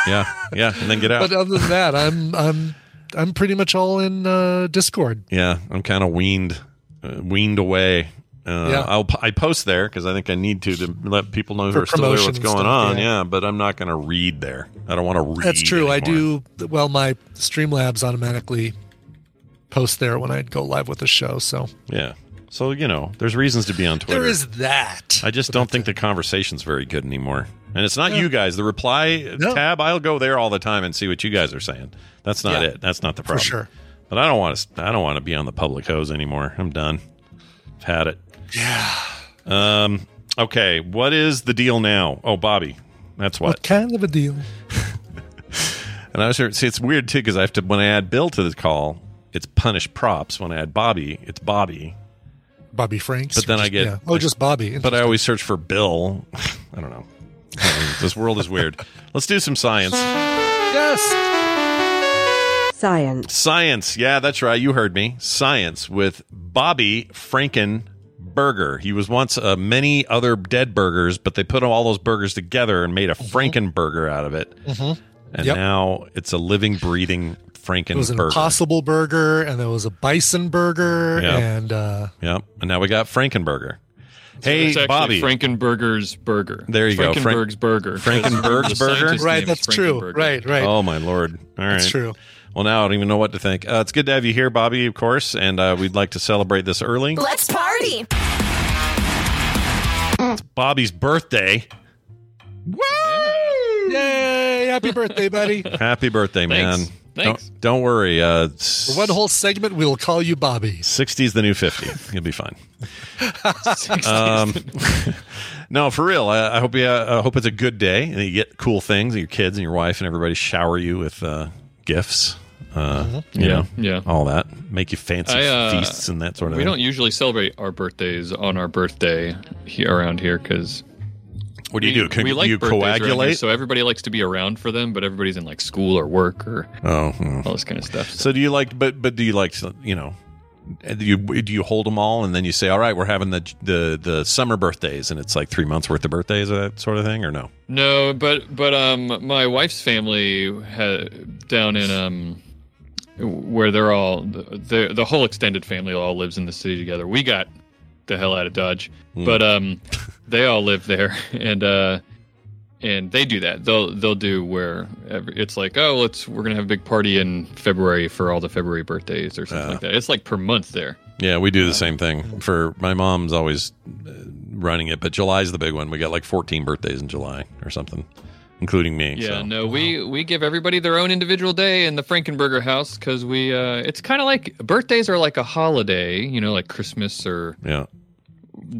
Yeah, yeah, and then get out. but other than that I'm I'm I'm pretty much all in uh Discord. Yeah, I'm kind of weaned, uh, weaned away. Uh, Yeah. I'll I post there because I think I need to to let people know who For are still there what's going stuff, on. yeah. Yeah. but I'm not going to read there. I don't want to read. That's true I do well my Streamlabs automatically post there when I go live with the show so Yeah. So you know, there's reasons to be on Twitter. there is that I just don't think the conversation's very good anymore. And it's not Yeah. you guys. The reply No. tab, I'll go there all the time and see what you guys are saying. That's not it. That's not the for problem. sure But I don't want to. I don't want to be on the public hose anymore. I'm done. I've had it. Yeah Um. Okay. What is the deal now? Oh, Bobby. That's what. what kind of a deal And I was here. See, it's weird too because I have to when I add Bill to the call, it's Punished Props. When I add Bobby, it's Bobby. Bobby Franks. But then I get- yeah. oh, just Bobby. But I always search for Bill. I don't know. This world is weird. Let's do some science. yes. Science. Science. Yeah, that's right. You heard me. Science with Bobby Frankenberger. He was once uh, many other dead burgers, but they put all those burgers together and made a Frankenburger out of it. Mhm. And Yep. now it's a living, breathing Frankenburger. It was an Frankenburger. Impossible Burger, and there was a Bison Burger, Yeah. and uh, Yep. And now we got Frankenburger. Hey, it's Bobby. Frankenburger's burger. There you go. Frank- Frankenberg's burger. Frankenberg's burger? right, that's true. Right, right. Oh my lord! All right, That's true. Well, now I don't even know what to think. Uh, it's good to have you here, Bobby, of course, and uh, we'd like to celebrate this early. Let's party. It's Bobby's birthday. Woo! Yay! Happy birthday, buddy! Happy birthday, man! Thanks. Thanks. Don't, don't worry. Uh, For one whole segment, we'll call you Bobby. 60's the new 50. You'll be fine. um, no, for real. I, I hope you. Uh, I hope it's a good day and you get cool things. And your kids and your wife and everybody shower you with uh, gifts. Uh, Mm-hmm. You Yeah, know, yeah. all that. Make you fancy I, uh, feasts and that sort of thing. We thing. don't usually celebrate our birthdays on our birthday here around here because what do you do? Co- we like you birthdays around here, coagulate? so everybody likes to be around for them, but everybody's in like school or work or oh, hmm. all this kind of stuff. so do you like? But but do you like? You know. Do you do you hold them all and then you say, all right, we're having the the the summer birthdays and it's like three months worth of birthdays or that sort of thing or no? No, but but um, my wife's family had down in um, where they're all the the whole extended family all lives in the city together. We got the hell out of Dodge. Hmm. But um, they all live there, and uh, and they do that. They'll they'll do where every, it's like, oh, let's we're gonna have a big party in February for all the February birthdays or something like that. It's like per month there. Yeah, we do the same thing. For my mom's always uh, running it, but July's the big one. We got like 14 birthdays in July or something, including me. Yeah, so. no, we we give everybody their own individual day in the Frankenberger house because we uh, it's kind of like birthdays are like a holiday, you know, like Christmas or Yeah.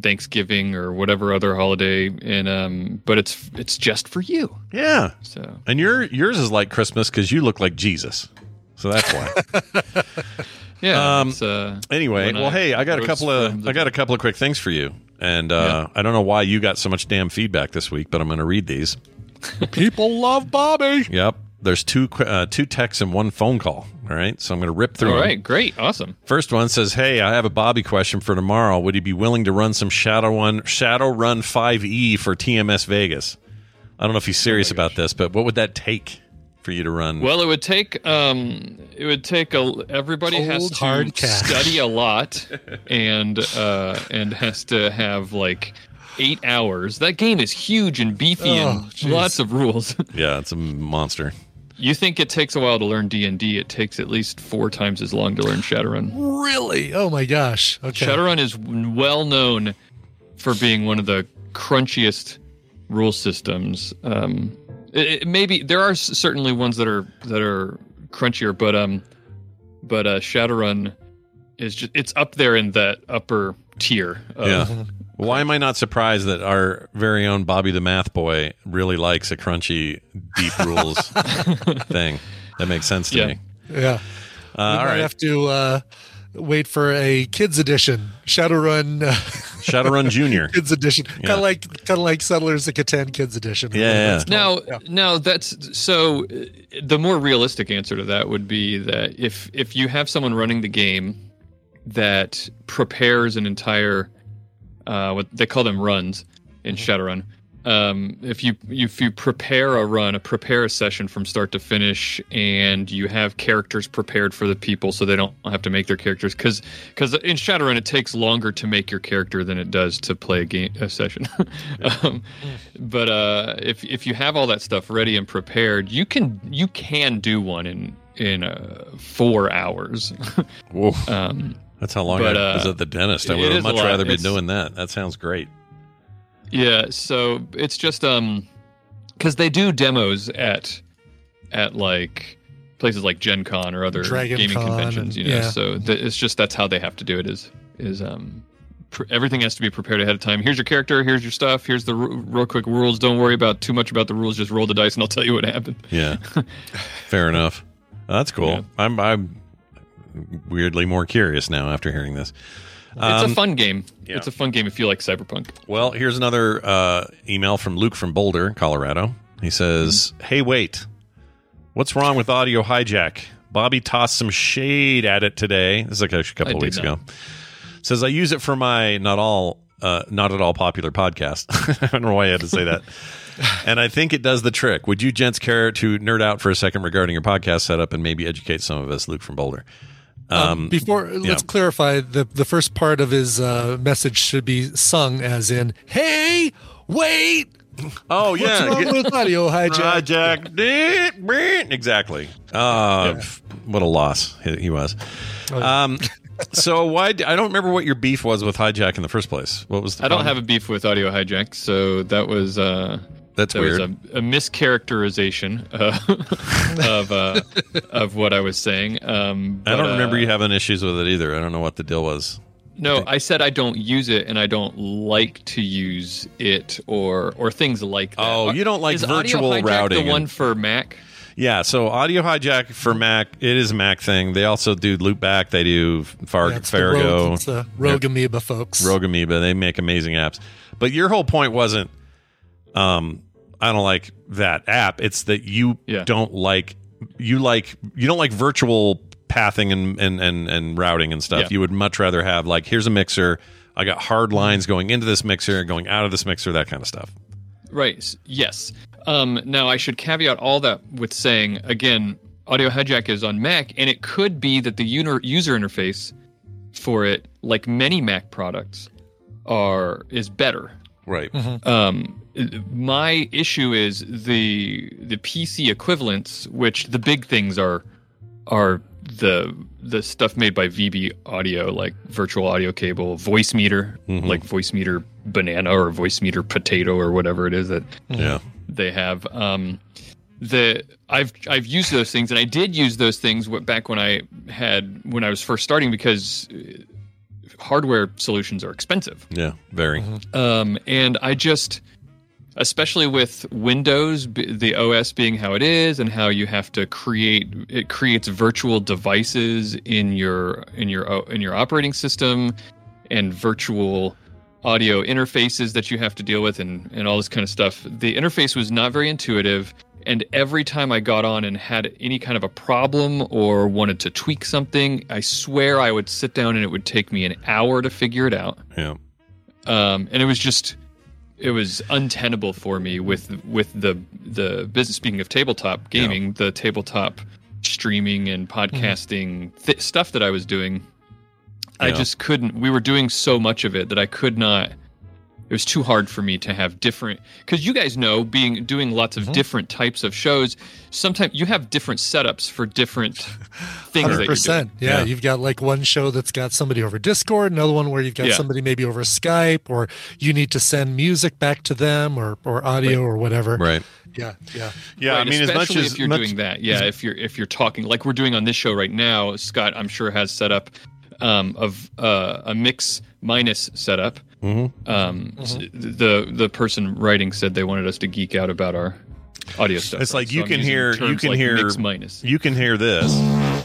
Thanksgiving or whatever other holiday, and um, but it's it's just for you. Yeah. So And your yours is like Christmas because you look like Jesus. So that's why. yeah. Um, it's, uh, anyway, well, hey, I got a couple of I got a couple of quick things for you, and uh, I don't know why you got so much damn feedback this week, but I'm going to read these. People love Bobby. Yep. There's two uh, two texts and one phone call. All right, so I'm going to rip through. All right, them. great, awesome. First one says, "Hey, I have a Bobby question for tomorrow. Would he be willing to run some Shadow One Shadow Run 5e for TMS Vegas?" I don't know if he's serious about this, but what would that take for you to run? Well, it would take um, it would take a everybody has to hard cash. study a lot, and uh, and has to have like eight hours. That game is huge and beefy Oh, and jeez. lots of rules. yeah, it's a monster. you think it takes a while to learn D and D? It takes at least four times as long to learn Shadowrun. Really? Oh my gosh. Okay. Shadowrun is well known for being one of the crunchiest rule systems. Um, it, it- maybe there are certainly ones that are that are crunchier, but um, but uh, Shadowrun is just it's up there in that upper tier. Of, Yeah. Why am I not surprised that our very own Bobby the Math Boy really likes a crunchy, deep rules thing? That makes sense to Yeah. me. Yeah. Uh, we all might right, have to uh, wait for a kids edition, Shadowrun uh, Shadowrun Junior. kids edition, Yeah. kind of like kind of like Settlers of Catan kids edition. Yeah, whatever yeah. Now. Yeah. now that's so. uh, The more realistic answer to that would be that if if you have someone running the game that prepares an entire, uh, what they call them runs in Shadowrun. Um, if you if you prepare a run, a prepare a session from start to finish, and you have characters prepared for the people, so they don't have to make their characters, because because in Shadowrun it takes longer to make your character than it does to play a game a session. um, but uh, if if you have all that stuff ready and prepared, you can you can do one in in uh, four hours. Um, That's how long But, I was uh, at the dentist. I would is have a much rather be It's- doing that. That sounds great. Yeah, so it's just um cuz they do demos at at like places like Gen Con or other Dragon gaming Con conventions, and- you know. yeah. So th- it's just that's how they have to do it is is um pr- everything has to be prepared ahead of time. Here's your character, here's your stuff, here's the r- real quick rules. Don't worry about too much about the rules, just roll the dice and I'll tell you what happened. Yeah. Fair enough. That's cool. Yeah. I'm I'm weirdly more curious now after hearing this. it's Um, a fun game. yeah. It's a fun game if you like Cyberpunk. Well, here's another uh, email from Luke from Boulder, Colorado. He says, Mm-hmm. "Hey, wait, what's wrong with audio hijack? Bobby tossed some shade at it today. This is like actually a couple I of weeks ago. Says I use it for my not all, uh, not at all popular podcast. I don't know why I had to say that." And I think it does the trick. Would you gents care to nerd out for a second regarding your podcast setup and maybe educate some of us, Luke from Boulder? Um, before let's clarify the the first part of his uh, message should be sung as in "Hey, wait, Oh what's yeah, wrong with audio hijack?" hijack. exactly. Uh, What a loss he, he was. Um, so why? I don't remember what your beef was with hijack in the first place. What was? The I don't have a beef with Audio Hijack, so that was uh That's that weird. was a, a mischaracterization uh, of uh, of what I was saying. Um, I don't remember uh, you having issues with it either. I don't know what the deal was. No, I said I don't use it, and I don't like to use it or or things like that. Oh, you don't like Is virtual Audio Hijack routing The and- one for Mac. Yeah, so audio hijack for Mac, it is a Mac thing. They also do loopback. They do Far- Yeah, it's the rogue, Farrago, it's the rogue amoeba folks. Rogue Amoeba. They make amazing apps. But your whole point wasn't, um, I don't like that app. It's that you Yeah. don't like you like you don't like virtual pathing and and and, and routing and stuff. Yeah. You would much rather have like here's a mixer. I got hard lines going into this mixer, and going out of this mixer, that kind of stuff. Right. Yes. Um, now I should caveat all that with saying again, Audio Hijack is on Mac, and it could be that the user user interface for it, like many Mac products, are is better. Right. Um, my issue is the the PC equivalents, which the big things are are the the stuff made by VB Audio, like virtual audio cable, Voicemeeter, like Voicemeeter banana or Voicemeeter potato or whatever it is that Yeah. they have. Um, the I've I've used those things, and I did use those things back when I had when I was first starting because uh, hardware solutions are expensive. Yeah. Very. Um, and I just, especially with Windows, the OS being how it is, and how you have to create it creates virtual devices in your in your in your operating system, and virtual audio interfaces that you have to deal with, and and all this kind of stuff. The interface was not very intuitive. And every time I got on and had any kind of a problem or wanted to tweak something, I swear I would sit down and it would take me an hour to figure it out Yeah. um, and it was just it was untenable for me with with the the business. Speaking of tabletop gaming, the tabletop streaming and podcasting th- stuff that I was doing, I just couldn't. We were doing so much of it that I could not. It was too hard for me to have different because you guys know being doing lots of different types of shows. Sometimes you have different setups for different things that Hundred you do. percent. Yeah, Yeah. you've got like one show that's got somebody over Discord, another one where you've got Yeah. somebody maybe over Skype, or you need to send music back to them, or or audio or whatever. Right. Yeah, yeah. Yeah. I Right, mean, as much as if you're much- doing that, yeah. If you're if you're talking like we're doing on this show right now, Scott, I'm sure has set up um, of uh, a mix minus setup. Mm-hmm. Um, s- the the person writing said they wanted us to geek out about our audio stuff. It's like So you I'm can using hear you can like hear minus. you can hear this,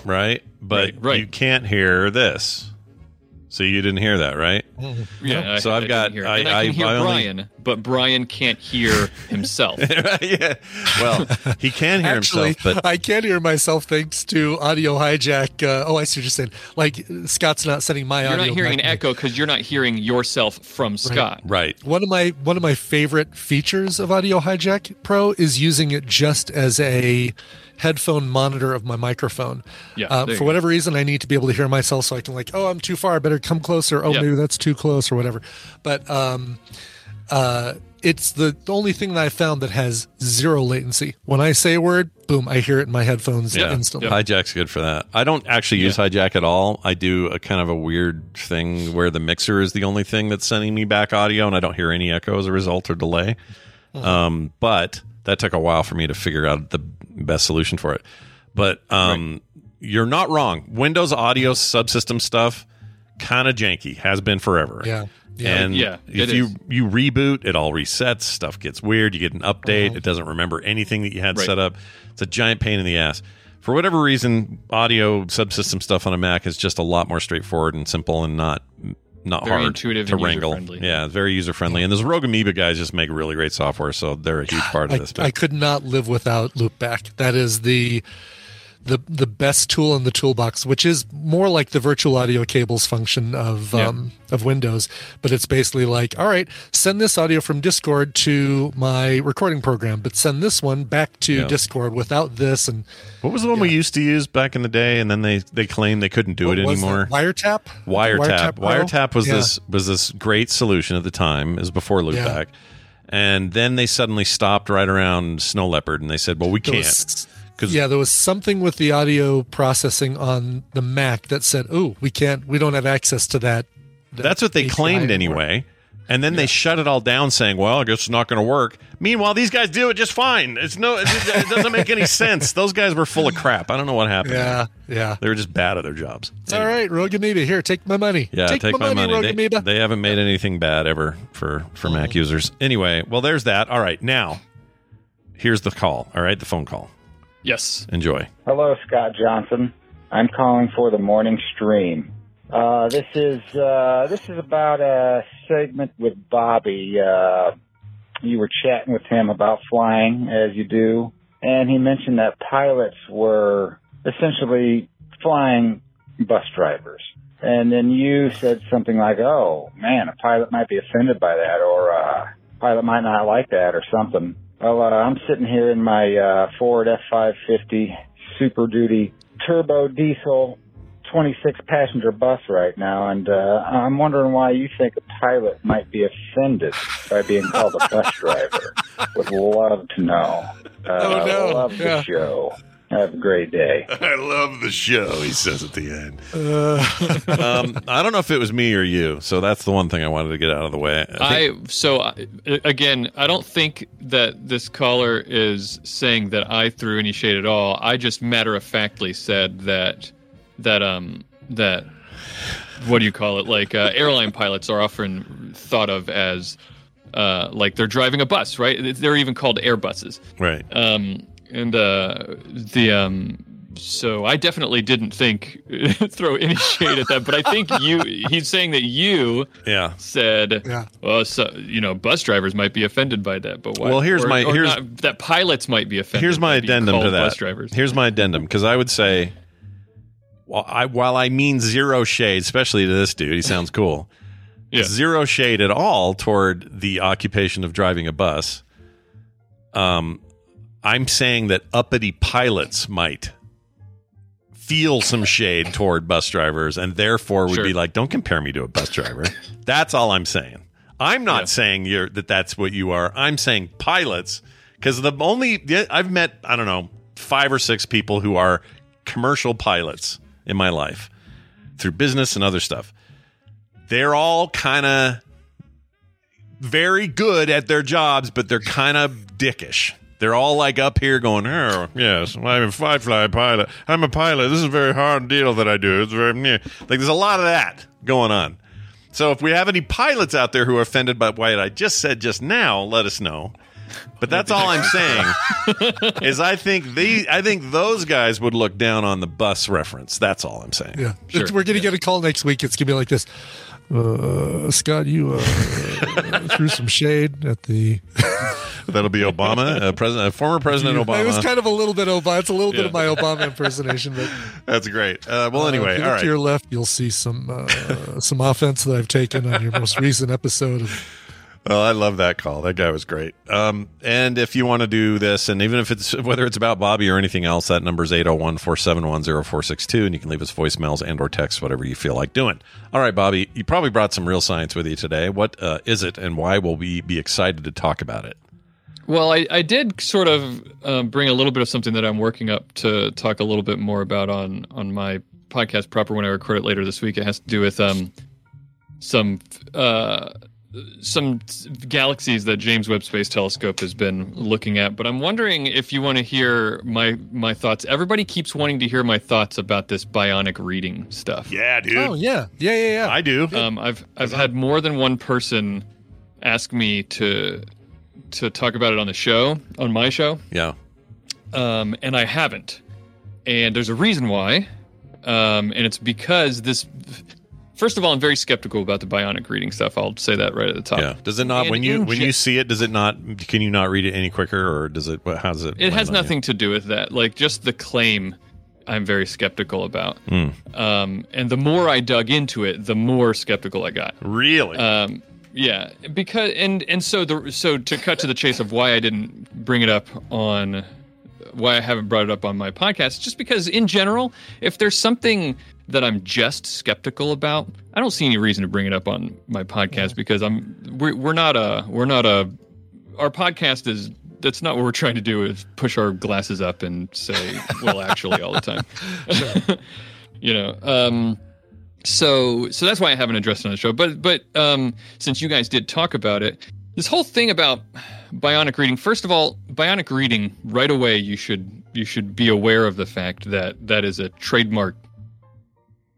right? But Right, right. you can't hear this. So you didn't hear that, right? Yeah, So I, I've I got- can hear, I- and I can hear I only- Brian, but Brian can't hear himself. yeah. Well, he can hear Actually, himself, but I can hear myself thanks to audio hijack. Uh, oh, I see what you're saying. Like Scott's not sending my audio. You're not hearing an back to me. echo because you're not hearing yourself from Scott. right. One of my one of my favorite features of Audio Hijack Pro is using it just as a headphone monitor of my microphone. Yeah, Uh, there you for go. whatever reason, I need to be able to hear myself, so I can like, oh, I'm too far. I better come closer. Oh, Yeah. maybe that's too close or whatever. But um, uh, it's the, the only thing that I found that has zero latency. When I say a word, boom, I hear it in my headphones Yeah. instantly. Hijack's good for that. I don't actually use hijack at all. I do a kind of a weird thing where the mixer is the only thing that's sending me back audio, and I don't hear any echo as a result or delay. Um, but that took a while for me to figure out the best solution for it. But um, you're not wrong. Windows audio subsystem stuff kind of janky. Has been forever. Yeah. Yeah. And Yeah, if you is. you reboot, it all resets. Stuff gets weird. You get an update. It doesn't remember anything that you had Right. set up. It's a giant pain in the ass. For whatever reason, audio subsystem stuff on a Mac is just a lot more straightforward and simple and not not Very hard intuitive to and wrangle. user-friendly. Yeah, very user friendly. And those Rogue Amoeba guys just make really great software, so they're a huge part of I, this. I could not live without Loopback. That is the the the best tool in the toolbox, which is more like the virtual audio cables function of Yeah. um, of Windows. But it's basically like, all right, send this audio from Discord to my recording program, but send this one back to Yeah. Discord without this. And what was the one we used to use back in the day? And then they they claimed they couldn't do what it was that? anymore. Wiretap. Wiretap. Wiretap was Yeah. this was this great solution at the time. It was before Loopback. And then they suddenly stopped right around Snow Leopard and they said, Well, we can't. 'Cause- yeah, there was something with the audio processing on the Mac that said, "Oh, we can't, we don't have access to that." that That's what they API claimed anymore." anyway. And then they shut it all down saying, Well, I guess it's not gonna work. Meanwhile, these guys do it just fine. It's no it, it doesn't make any sense. Those guys were full of crap. I don't know what happened. Yeah, yeah. They were just bad at their jobs. It's all right, Rogue Amoeba. Here, take my money. Yeah, take, my, money. Rogue They, they haven't made anything bad ever for for Mac users. Anyway, well, there's that. All right, now here's the call. All right, the phone call. Yes. Enjoy. Hello, Scott Johnson. I'm calling for the morning stream. Uh, this is uh, this is about a segment with Bobby. Uh, you were chatting with him about flying, as you do, and he mentioned that pilots were essentially flying bus drivers. And then you said something like, "Oh man, a pilot might be offended by that, or uh, a pilot might not like that, or something." Well, uh, I'm sitting here in my uh, Ford F550 Super Duty turbo diesel 26 passenger bus right now, and uh, I'm wondering why you think a pilot might be offended by being called a bus driver. Would love to know. Uh, Oh, no. Love the Yeah. show. Have a great day. I love the show, he says at the end. Uh, um, I don't know if it was me or you, so that's the one thing I wanted to get out of the way. I I so I, again, I don't think that this caller is saying that I threw any shade at all. I just matter of factly said that that um that what do you call it? Like uh, airline pilots are often thought of as uh, like they're driving a bus, right? They're even called Airbuses. right. Um, and uh, the um, so I definitely didn't think throw any shade at that, but I think you he's saying that you Yeah. said Yeah. well so, you know bus drivers might be offended by that, but why? Well, here's or- my- or here's- not- that pilots might be offended. Here's my addendum to that. Bus drivers. Here's my addendum because I would say, while I, while I mean zero shade, especially to this dude, he sounds cool. Yeah. Zero shade at all toward the occupation of driving a bus. Um, I'm saying that uppity pilots might feel some shade toward bus drivers and therefore would Sure. be like, don't compare me to a bus driver. that's all I'm saying. I'm not Yeah. saying you're that that's what you are. I'm saying pilots because the only I've met I don't know five or six people who are commercial pilots in my life through business and other stuff. They're all kind of very good at their jobs, but they're kind of dickish. They're all like up here going, oh, yes, I'm a fly fly pilot. I'm a pilot. This is a very hard deal that I do. It's very, meh." like, there's a lot of that going on. So if we have any pilots out there who are offended by what I just said just now, let us know. But that's all I'm saying is I think the I think those guys would look down on the bus reference. That's all I'm saying. Yeah, Sure. It's- we're gonna get a call next week. It's gonna be like this. Uh, Scott, you uh, threw some shade at the. That'll be Obama, uh, president, uh, former President Obama. It was kind of a little bit Obama. It's a little bit of my Obama impersonation, but That's great. Uh, well, uh, anyway, all to your left, you'll see some uh, some offense that I've taken on your most recent episode of Well, I love that call. That guy was great. Um, and if you want to do this, and even if it's whether it's about Bobby or anything else, that number is 801-471-0462, and you can leave us voicemails and or text, whatever you feel like doing. All right, Bobby, you probably brought some real science with you today. What uh, is it, and why will we be excited to talk about it? Well, I, I did sort of um, bring a little bit of something that I'm working up to talk a little bit more about on on my podcast proper when I record it later this week. It has to do with um some uh some galaxies that James Webb Space Telescope has been looking at. But I'm wondering if you want to hear my my thoughts. Everybody keeps wanting to hear my thoughts about this bionic reading stuff. Yeah, dude. Oh yeah, yeah, yeah, yeah. I do. Um, I've I've had more than one person ask me to to talk about it on the show, on my show, Yeah. um, and I haven't. And there's a reason why, um, and it's because this. First of all, I'm very skeptical about the bionic reading stuff. I'll say that right at the top. Yeah. Does it not And when you when you see it? Does it not? Can you not read it any quicker, or does it? What, how does it? It has on you? nothing to do with that. Like just the claim, I'm very skeptical about. Hmm. Um, and the more I dug into it, the more skeptical I got. Really? Um, yeah, because and and so the so to cut to the chase of why I didn't bring it up on why I haven't brought it up on my podcast, just because in general, if there's something that I'm just skeptical about, I don't see any reason to bring it up on my podcast because I'm we're, we're not a we're not a our podcast is that's not what we're trying to do is push our glasses up and say well actually all the time. You know um so so that's why i haven't addressed it on the show but but um since you guys did talk about it this whole thing about bionic reading first of all bionic reading right away you should you should be aware of the fact that that is a trademark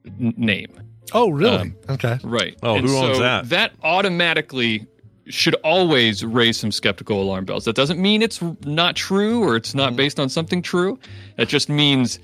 n- name Oh really? Um, okay. Right. Oh, And who owns so that? That automatically should always raise some skeptical alarm bells. That doesn't mean it's not true or it's Mm-hmm. not based on something true. That just means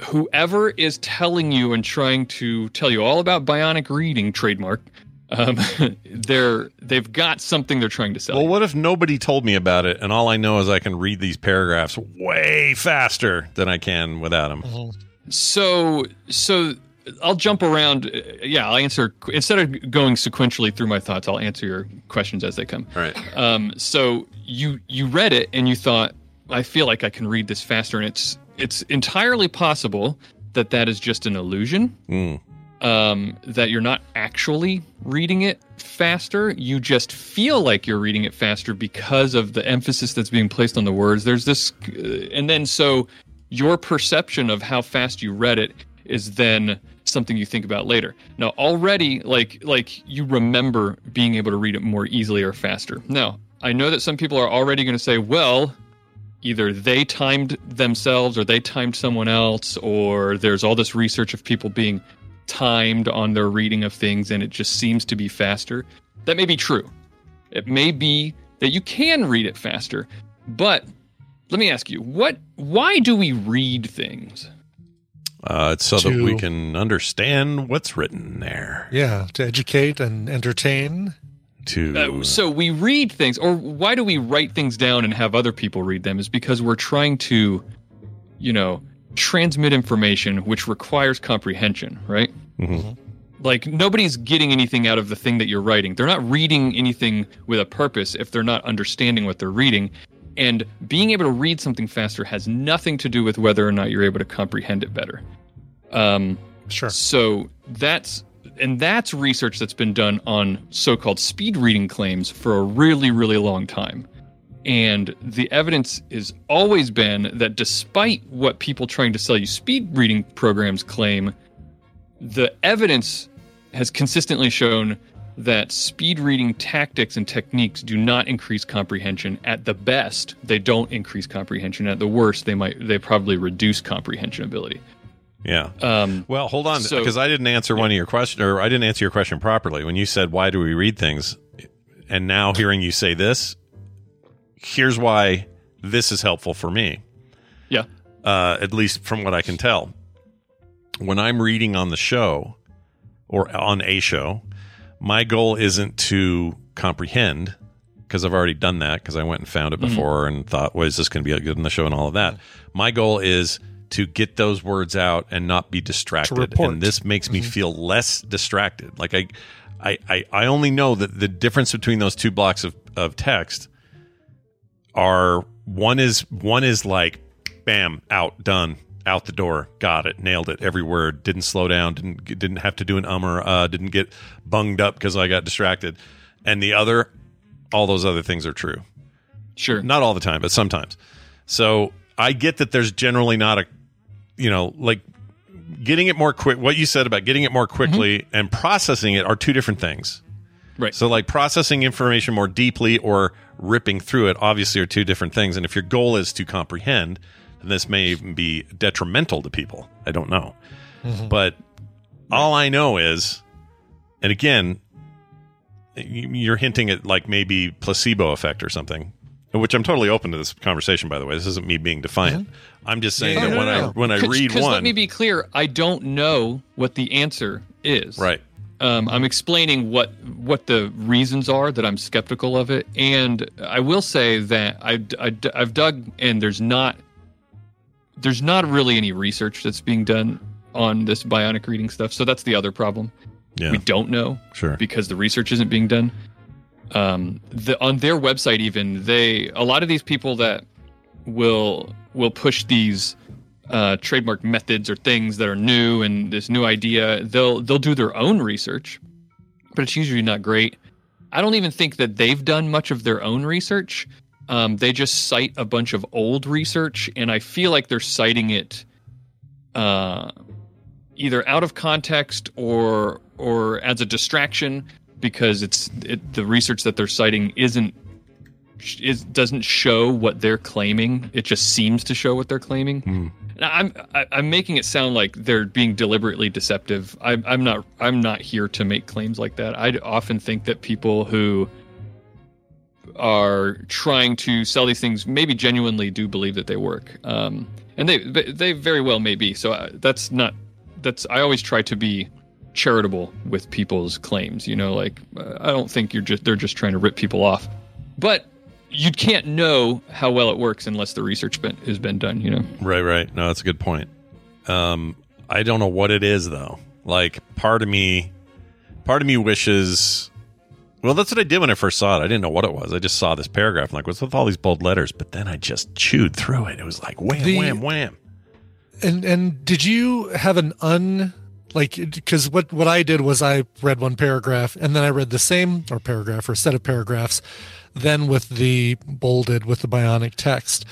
whoever is telling you and trying to tell you all about bionic reading trademark, um, they're they've got something they're trying to sell. Well, you. what if nobody told me about it, and all I know is I can read these paragraphs way faster than I can without them? So so I'll jump around. Uh, Yeah, I'll answer instead of going sequentially through my thoughts. I'll answer your questions as they come. All right. Um, so you you read it and you thought, I feel like I can read this faster, and it's it's entirely possible that that is just an illusion. Mm. Um, that you're not actually reading it faster. You just feel like you're reading it faster because of the emphasis that's being placed on the words. There's this, uh, and then so your perception of how fast you read it is then something you think about later. Now, already, like like you remember being able to read it more easily or faster. Now, I know that some people are already going to say, well, either they timed themselves or they timed someone else, or there's all this research of people being timed on their reading of things and it just seems to be faster. That may be true. It may be that you can read it faster, but let me ask you, what why do we read things? Uh, it's so that we can understand what's written there. Yeah, to educate and entertain. To Uh, so we read things, or why do we write things down and have other people read them? Is because we're trying to, you know, transmit information which requires comprehension, right? Mhm. Like nobody's getting anything out of the thing that you're writing. They're not reading anything with a purpose if they're not understanding what they're reading. And being able to read something faster has nothing to do with whether or not you're able to comprehend it better. Um, sure. So that's and that's research that's been done on so-called speed reading claims for a really, really long time. And the evidence has always been that despite what people trying to sell you speed reading programs claim, the evidence has consistently shown that speed reading tactics and techniques do not increase comprehension. At the best, they don't increase comprehension. At the worst, they might they probably reduce comprehension ability. Yeah. Um, well, hold on, so- because I didn't answer one of your question, or I didn't answer your question properly when you said why do we read things, and now hearing you say this, here's why this is helpful for me. Yeah. Uh, at least from what I can tell, when I'm reading on the show or on a show, my goal isn't to comprehend because I've already done that because I went and found it Mhm. before and thought, well, is this going to be good in the show and all of that. My goal is to get those words out and not be distracted. And this makes me feel less distracted. Like I, I, I, I only know that the difference between those two blocks of, of text are one is one is like bam out done out the door got it nailed it every word didn't slow down didn't didn't have to do an um or uh didn't get bunged up because I got distracted and the other all those other things are true Sure. not all the time but sometimes so I get that there's generally not a you know like getting it more quick what you said about getting it more quickly mm-hmm. and processing it are two different things Right. so, like processing information more deeply or ripping through it, obviously, are two different things. And if your goal is to comprehend, then this may even be detrimental to people. I don't know. Mm-hmm. But all I know is, and again, you- you're hinting at like maybe placebo effect or something, which I'm totally open to this conversation. By the way, this isn't me being defiant. I'm just saying Yeah, that no, when no, I when I read one, let me be clear. I don't know what the answer is. right? Um, I'm explaining what what the reasons are that I'm skeptical of it, and I will say that I, I I've dug and there's not there's not really any research that's being done on this bionic reading stuff. So that's the other problem. Yeah. We don't know Sure. because the research isn't being done. Um, the, on their website, even they a lot of these people that will will push these uh, trademark methods or things that are new and this new idea. They'll they'll do their own research, but it's usually not great. I don't even think that they've done much of their own research. Um, they just cite a bunch of old research, and I feel like they're citing it uh, either out of context or or as a distraction because it's it, the research that they're citing isn't is doesn't show what they're claiming. It just seems to show what they're claiming. Now, I'm I, I'm making it sound like they're being deliberately deceptive. I'm I'm not I'm not here to make claims like that. I often think that people who are trying to sell these things maybe genuinely do believe that they work, um, and they they very well may be. So uh, that's not that's I always try to be charitable with people's claims. You know, like uh, I don't think you're just they're just trying to rip people off, but you can't know how well it works unless the research been, has been done. You know. Right, right. No, that's a good point. Um, I don't know what it is though. Like part of me, part of me wishes. Well, that's what I did when I first saw it. I didn't know what it was. I just saw this paragraph. I'm like, what's with all these bold letters? But then I just chewed through it. It was like wham, The- wham, wham. And and did you have an un like because what what I did was I read one paragraph and then I read the same or paragraph or set of paragraphs, then with the bolded with the bionic text.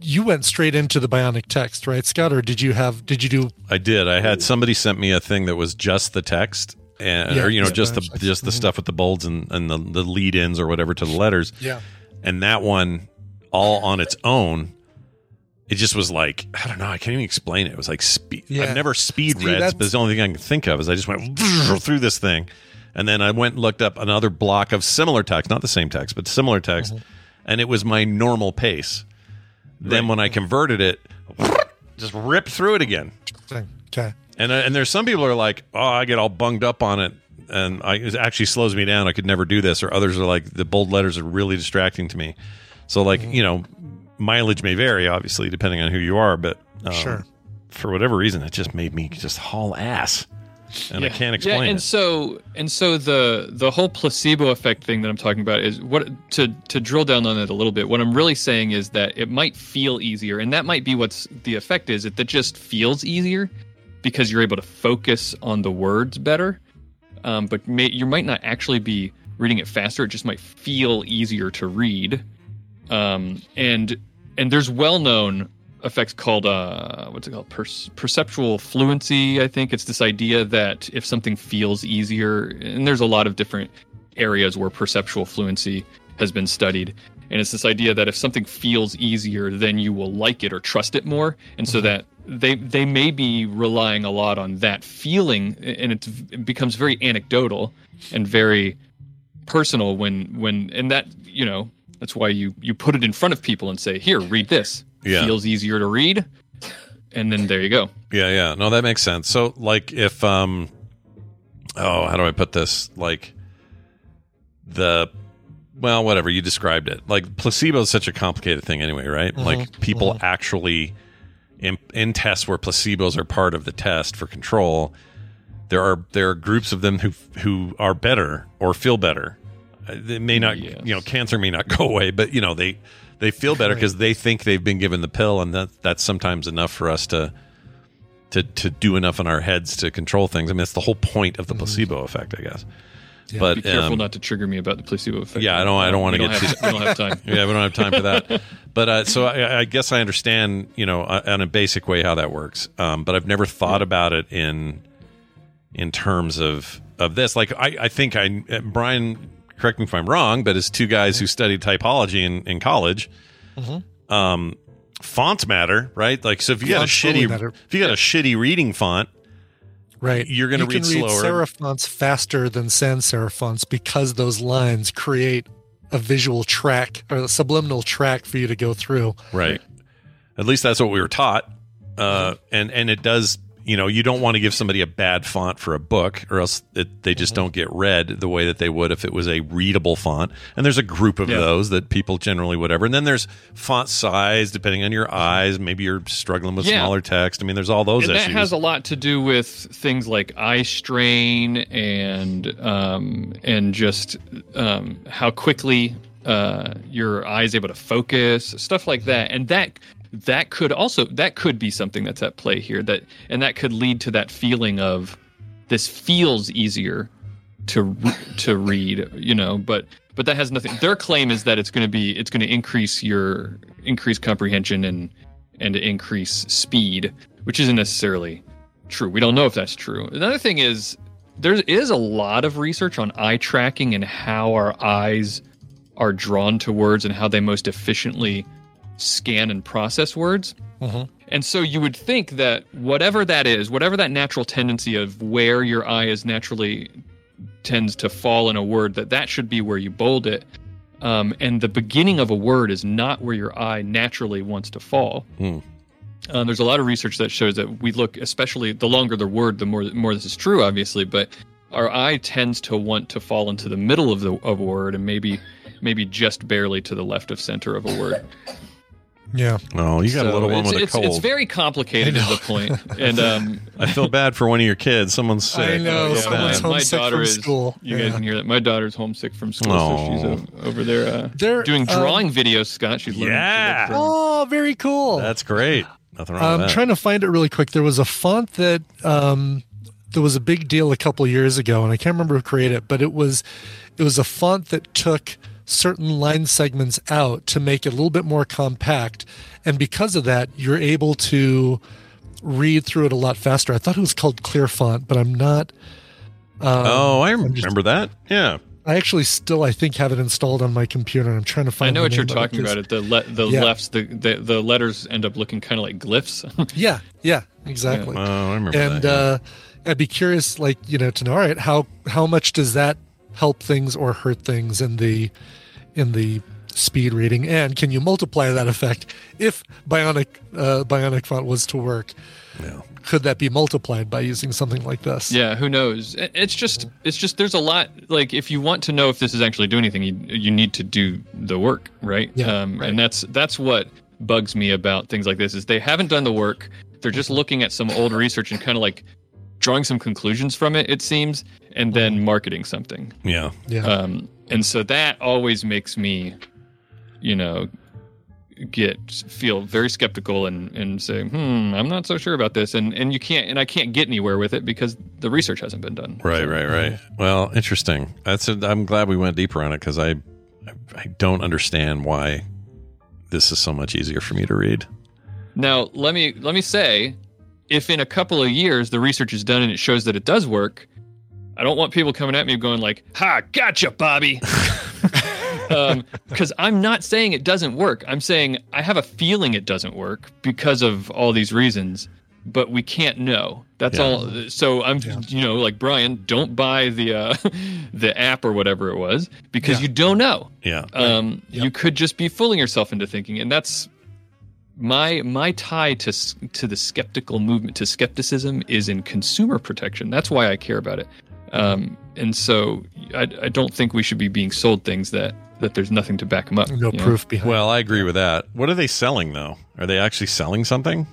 You went straight into the bionic text, right, Scott? Or did you have did you do I did. I had somebody sent me a thing that was just the text, and Yeah, or you know yeah, just the just the Mhm. stuff with the bolds and and the, the lead ins or whatever to the letters. Yeah. And that one, all on its own, it just was like I don't know. I can't even explain it. It was like speed. Yeah. I've never speed See, read, but it's the only thing I can think of is I just went through this thing, and then I went and looked up another block of similar text, not the same text, but similar text, Mm-hmm. and it was my normal pace. Then when I converted it, just ripped through it again. Okay. And uh, and there's some people who are like, oh, I get all bunged up on it, and I, it actually slows me down. I could never do this. Or others are like, the bold letters are really distracting to me. So like, Mm-hmm. you know, mileage may vary, obviously, depending on who you are. But um, Sure. for whatever reason, it just made me just haul ass, and I can't Yeah, explain and it. so and so the the whole placebo effect thing that I'm talking about is what to to drill down on it a little bit. What I'm really saying is that it might feel easier, and that might be what's the effect is. It that just feels easier because you're able to focus on the words better. Um, but may, you might not actually be reading it faster. It just might feel easier to read. Um, and and there's well known effects called uh, what's it called per- perceptual fluency. I think it's this idea that if something feels easier, and there's a lot of different areas where perceptual fluency has been studied. And it's this idea that if something feels easier, then you will like it or trust it more. And so that they they may be relying a lot on that feeling, and it's, it becomes very anecdotal and very personal when when and that you know that's why you you put it in front of people and say, here, read this. Yeah. Feels easier to read, and then there you go. Yeah, yeah. No, that makes sense. So like if um oh, how do I put this? Like the well, whatever, you described it. Like placebo is such a complicated thing anyway, right? Mhm, Like people actually in, in tests where placebos are part of the test for control, there are there are groups of them who who are better or feel better. They may not, you know, cancer may not go away, but you know they they feel better Right. because they think they've been given the pill, and that that's sometimes enough for us to to to do enough in our heads to control things. I mean, that's the whole point of the placebo effect, I guess. But be careful um, not to trigger me about the placebo effect. yeah, I don't. I don't want to get. have- we don't have time. yeah, we don't have time for that. But uh, so I, I guess I understand, you know, uh, in a basic way how that works. Um, but I've never thought about it in in terms of of this. Like I, I think I uh, Brian, correct me if I'm wrong, but as two guys who studied typology in in college, Mhm. um, fonts matter, right? Like so, if you got a shitty matter. if you got a shitty reading font, Right. You're gonna you read slower. serif fonts faster than sans serif fonts because those lines create a visual track or a subliminal track for you to go through. Right. At least that's what we were taught. Uh, and and it does. You know, you don't want to give somebody a bad font for a book, or else it, they just don't get read the way that they would if it was a readable font. And there's a group of Yeah. those that people generally whatever. And then there's font size, depending on your eyes. Maybe you're struggling with Yeah. smaller text. I mean, there's all those and issues. that has a lot to do with things like eye strain and um, and just um, how quickly uh, your eye is able to focus, stuff like that. And that that could also that could be something that's at play here. That and that could lead to that feeling of this feels easier to to read, you know. But but that has nothing. Their claim is that it's going to be it's going to increase your increase comprehension and and increase speed, which isn't necessarily true. We don't know if that's true. Another thing is there is a lot of research on eye tracking and how our eyes are drawn to words and how they most efficiently scan and process words. And so you would think that whatever that is, whatever that natural tendency of where your eye is naturally tends to fall in a word, that that should be where you bold it. Um, and the beginning of a word is not where your eye naturally wants to fall. Um, there's a lot of research that shows that we look, especially the longer the word, the more more this is true, obviously. But our eye tends to want to fall into the middle of the of a word, and maybe maybe just barely to the left of center of a word. Yeah. Oh, you got a little one it's, with a it's, cold. It's very complicated is the point. And um, I feel bad for one of your kids. Someone's sick. I know, yeah, someone's my, my homesick daughter from is. school. You Yeah. guys can hear that. My daughter's homesick from school, so she's over there uh, They're, doing um, drawing videos. Scott, she's learning. Yeah. Oh, very cool. That's great. Nothing wrong I'm with that. trying to find it really quick. There was a font that um, there was a big deal a couple years ago, and I can't remember who created it, but it was it was a font that took certain line segments out to make it a little bit more compact, and because of that, you're able to read through it a lot faster. I thought it was called Clear Font, but I'm not. Um, oh, I remember that. Yeah. I actually still, I think, have it installed on my computer. I'm trying to find. I know what you're name of talking 'cause- about. It the le- the Yeah. lefts the, the the letters end up looking kind of like glyphs. Yeah, yeah, exactly. Oh, I remember and that, yeah. uh, I'd be curious, like you know, to know. All right, how how much does that help things or hurt things in the in the speed reading? And can you multiply that effect if Bionic uh, Bionic font was to work? Could that be multiplied by using something like this? Yeah, who knows? It's just it's just there's a lot like if you want to know if this is actually doing anything, you you need to do the work, right? Yeah, um, And that's that's what bugs me about things like this is they haven't done the work. They're just looking at some old research and kind of like drawing some conclusions from it. It seems, and then marketing something. Yeah. Yeah. Um, and so that always makes me, you know, get feel very skeptical and and say, hmm, I'm not so sure about this, and and you can't, and I can't get anywhere with it because the research hasn't been done. Right, right, right. Well, interesting. That's. A, I'm glad we went deeper on it because I, I don't understand why this is so much easier for me to read. Now, let me let me say, if in a couple of years the research is done and it shows that it does work, I don't want people coming at me going like, "Ha, gotcha, Bobby," because I'm not saying it doesn't work. I'm saying I have a feeling it doesn't work because of all these reasons, but we can't know. That's Yeah. all. So I'm, you know, like Brian, don't buy the uh, the app or whatever it was because Yeah. you don't know. Yeah. Um, You could just be fooling yourself into thinking, and that's my my tie to to the skeptical movement to skepticism is in consumer protection. That's why I care about it. Um, and so I, I don't think we should be being sold things that that there's nothing to back them up. No you know? proof behind. Well, I agree with that. What are they selling though? Are they actually selling something?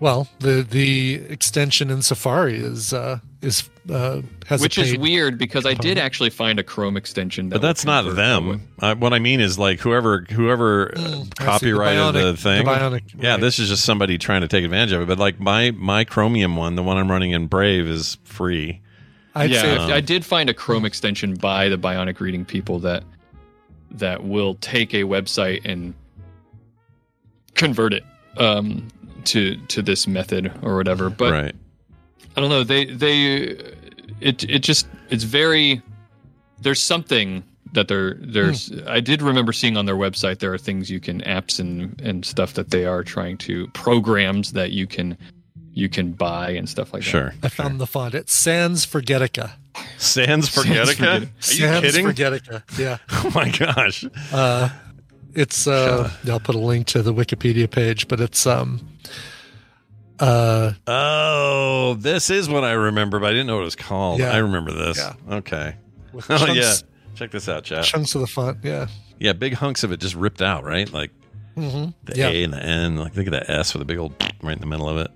Well, the the extension in Safari is uh, is uh, has Which a is weird because I did actually find a Chrome extension. That But that's not them. Uh, what I mean is like whoever whoever uh, Mm, I see, the copyrighted the, Bionic- the thing. Bionic, yeah, right. this is just somebody trying to take advantage of it. But like my my Chromium one, the one I'm running in Brave, is free. I'd yeah, say Um, I did find a Chrome extension by the Bionic Reading people that that will take a website and convert it um, to to this method or whatever. But right. I don't know. They they it it just it's very there's something that they're there's I did remember seeing on their website there are things you can apps and and stuff that they are trying to programs that you can you can buy and stuff like that. Sure. I found the font. It's Sans Forgetica. Sans Forgetica? Are you Sans kidding? Forgetica. Yeah. Oh my gosh. Uh, it's uh, I'll put a link to the Wikipedia page, but it's um, uh, Oh, this is what I remember, but I didn't know what it was called. Yeah. I remember this. Yeah. Okay. With Oh chunks- yeah. Check this out, chat. chunks of the font. Yeah. Yeah, big hunks of it just ripped out, right? Like hmm the Yeah. A and the N. Like look at that S with a big old right in the middle of it.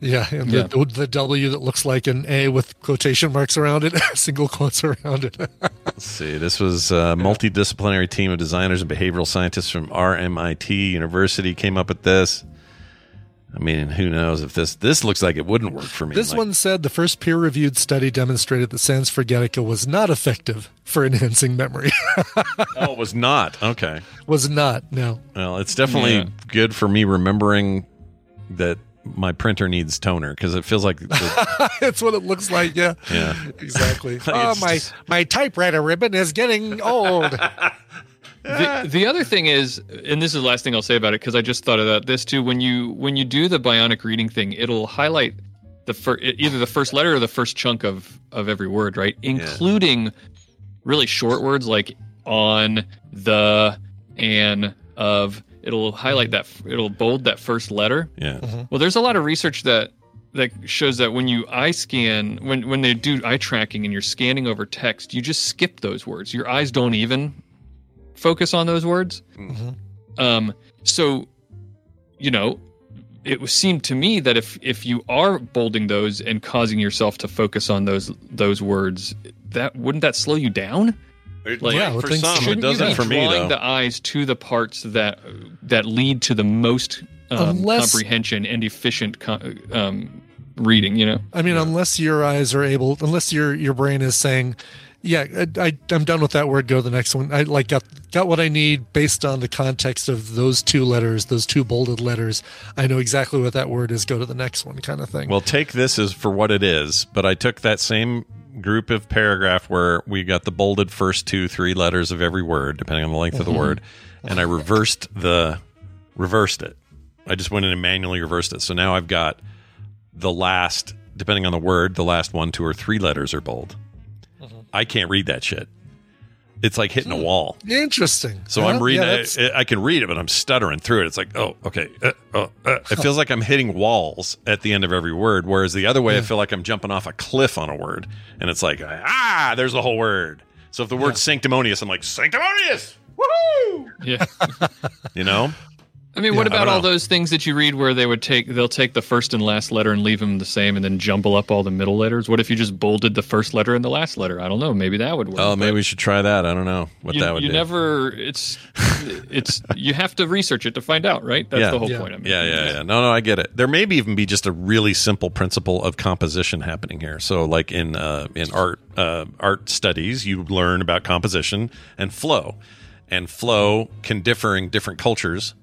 Yeah, and Yeah. The, the W that looks like an A with quotation marks around it, single quotes around it. Let's see. This was a multidisciplinary team of designers and behavioral scientists from RMIT University came up with this. I mean, who knows if this this looks like it wouldn't work for me. this Like, one said the first peer-reviewed study demonstrated that Sans Forgetica was not effective for enhancing memory. oh, it was not. Okay. was not. No. Well, it's definitely Yeah. good for me remembering that my printer needs toner because it feels like the, That's what it looks like. Yeah. Yeah. Exactly. Oh, my just- my typewriter ribbon is getting old. The, the other thing is, and this is the last thing I'll say about it because I just thought about this too. When you when you do the bionic reading thing, it'll highlight the fir- either the first letter or the first chunk of of every word, right? Including really short words like on, the, and, of. It'll highlight that. It'll bold that first letter. yeah. Mm-hmm. Well, there's a lot of research that that shows that when you eye scan, when when they do eye tracking and you're scanning over text, you just skip those words. Your eyes don't even focus on those words. Um, so, you know, it seemed to me that if if you are bolding those and causing yourself to focus on those those words, that wouldn't that slow you down? Like, Yeah, for think so. some, it doesn't for me drawing though. the eyes to the parts that that lead to the most um, Unless- comprehension and efficient co- um, reading. You know, I mean, unless your eyes are able, unless your your brain is saying, "Yeah, I, I I'm done with that word. Go to the next one." I like got got what I need based on the context of those two letters, those two bolded letters. I know exactly what that word is. Go to the next one, kind of thing. Well, take this as for what it is, but I took that same group of paragraph where we got the bolded first two, three letters of every word, depending on the length of the Mhm. word, and I reversed the reversed it. I just went in and manually reversed it. So now I've got the last, depending on the word, the last one, two, or three letters are bold. I can't read that shit. It's like hitting a wall. Interesting. So Yeah, I'm reading. yeah, I, I can read it, but I'm stuttering through it. It's like, oh, okay. Uh, uh, uh. It feels like I'm hitting walls at the end of every word. Whereas the other way, I feel like I'm jumping off a cliff on a word, and it's like, ah, there's the whole word. So if the word's sanctimonious, I'm like sanctimonious. Woohoo! Yeah. You know. I mean, what Yeah, I about all those things that you read where they would take they'll take the first and last letter and leave them the same, and then jumble up all the middle letters? What if you just bolded the first letter and the last letter? I don't know. Maybe that would work. Oh, maybe we should try that. I don't know what you, that would you do. never. It's it's you have to research it to find out, right? That's yeah. the whole yeah. point. I mean, yeah, yeah, yeah. No, no, I get it. There may be even be just a really simple principle of composition happening here. So, like in uh, in art uh, art studies, you learn about composition and flow, and flow can differ in different cultures.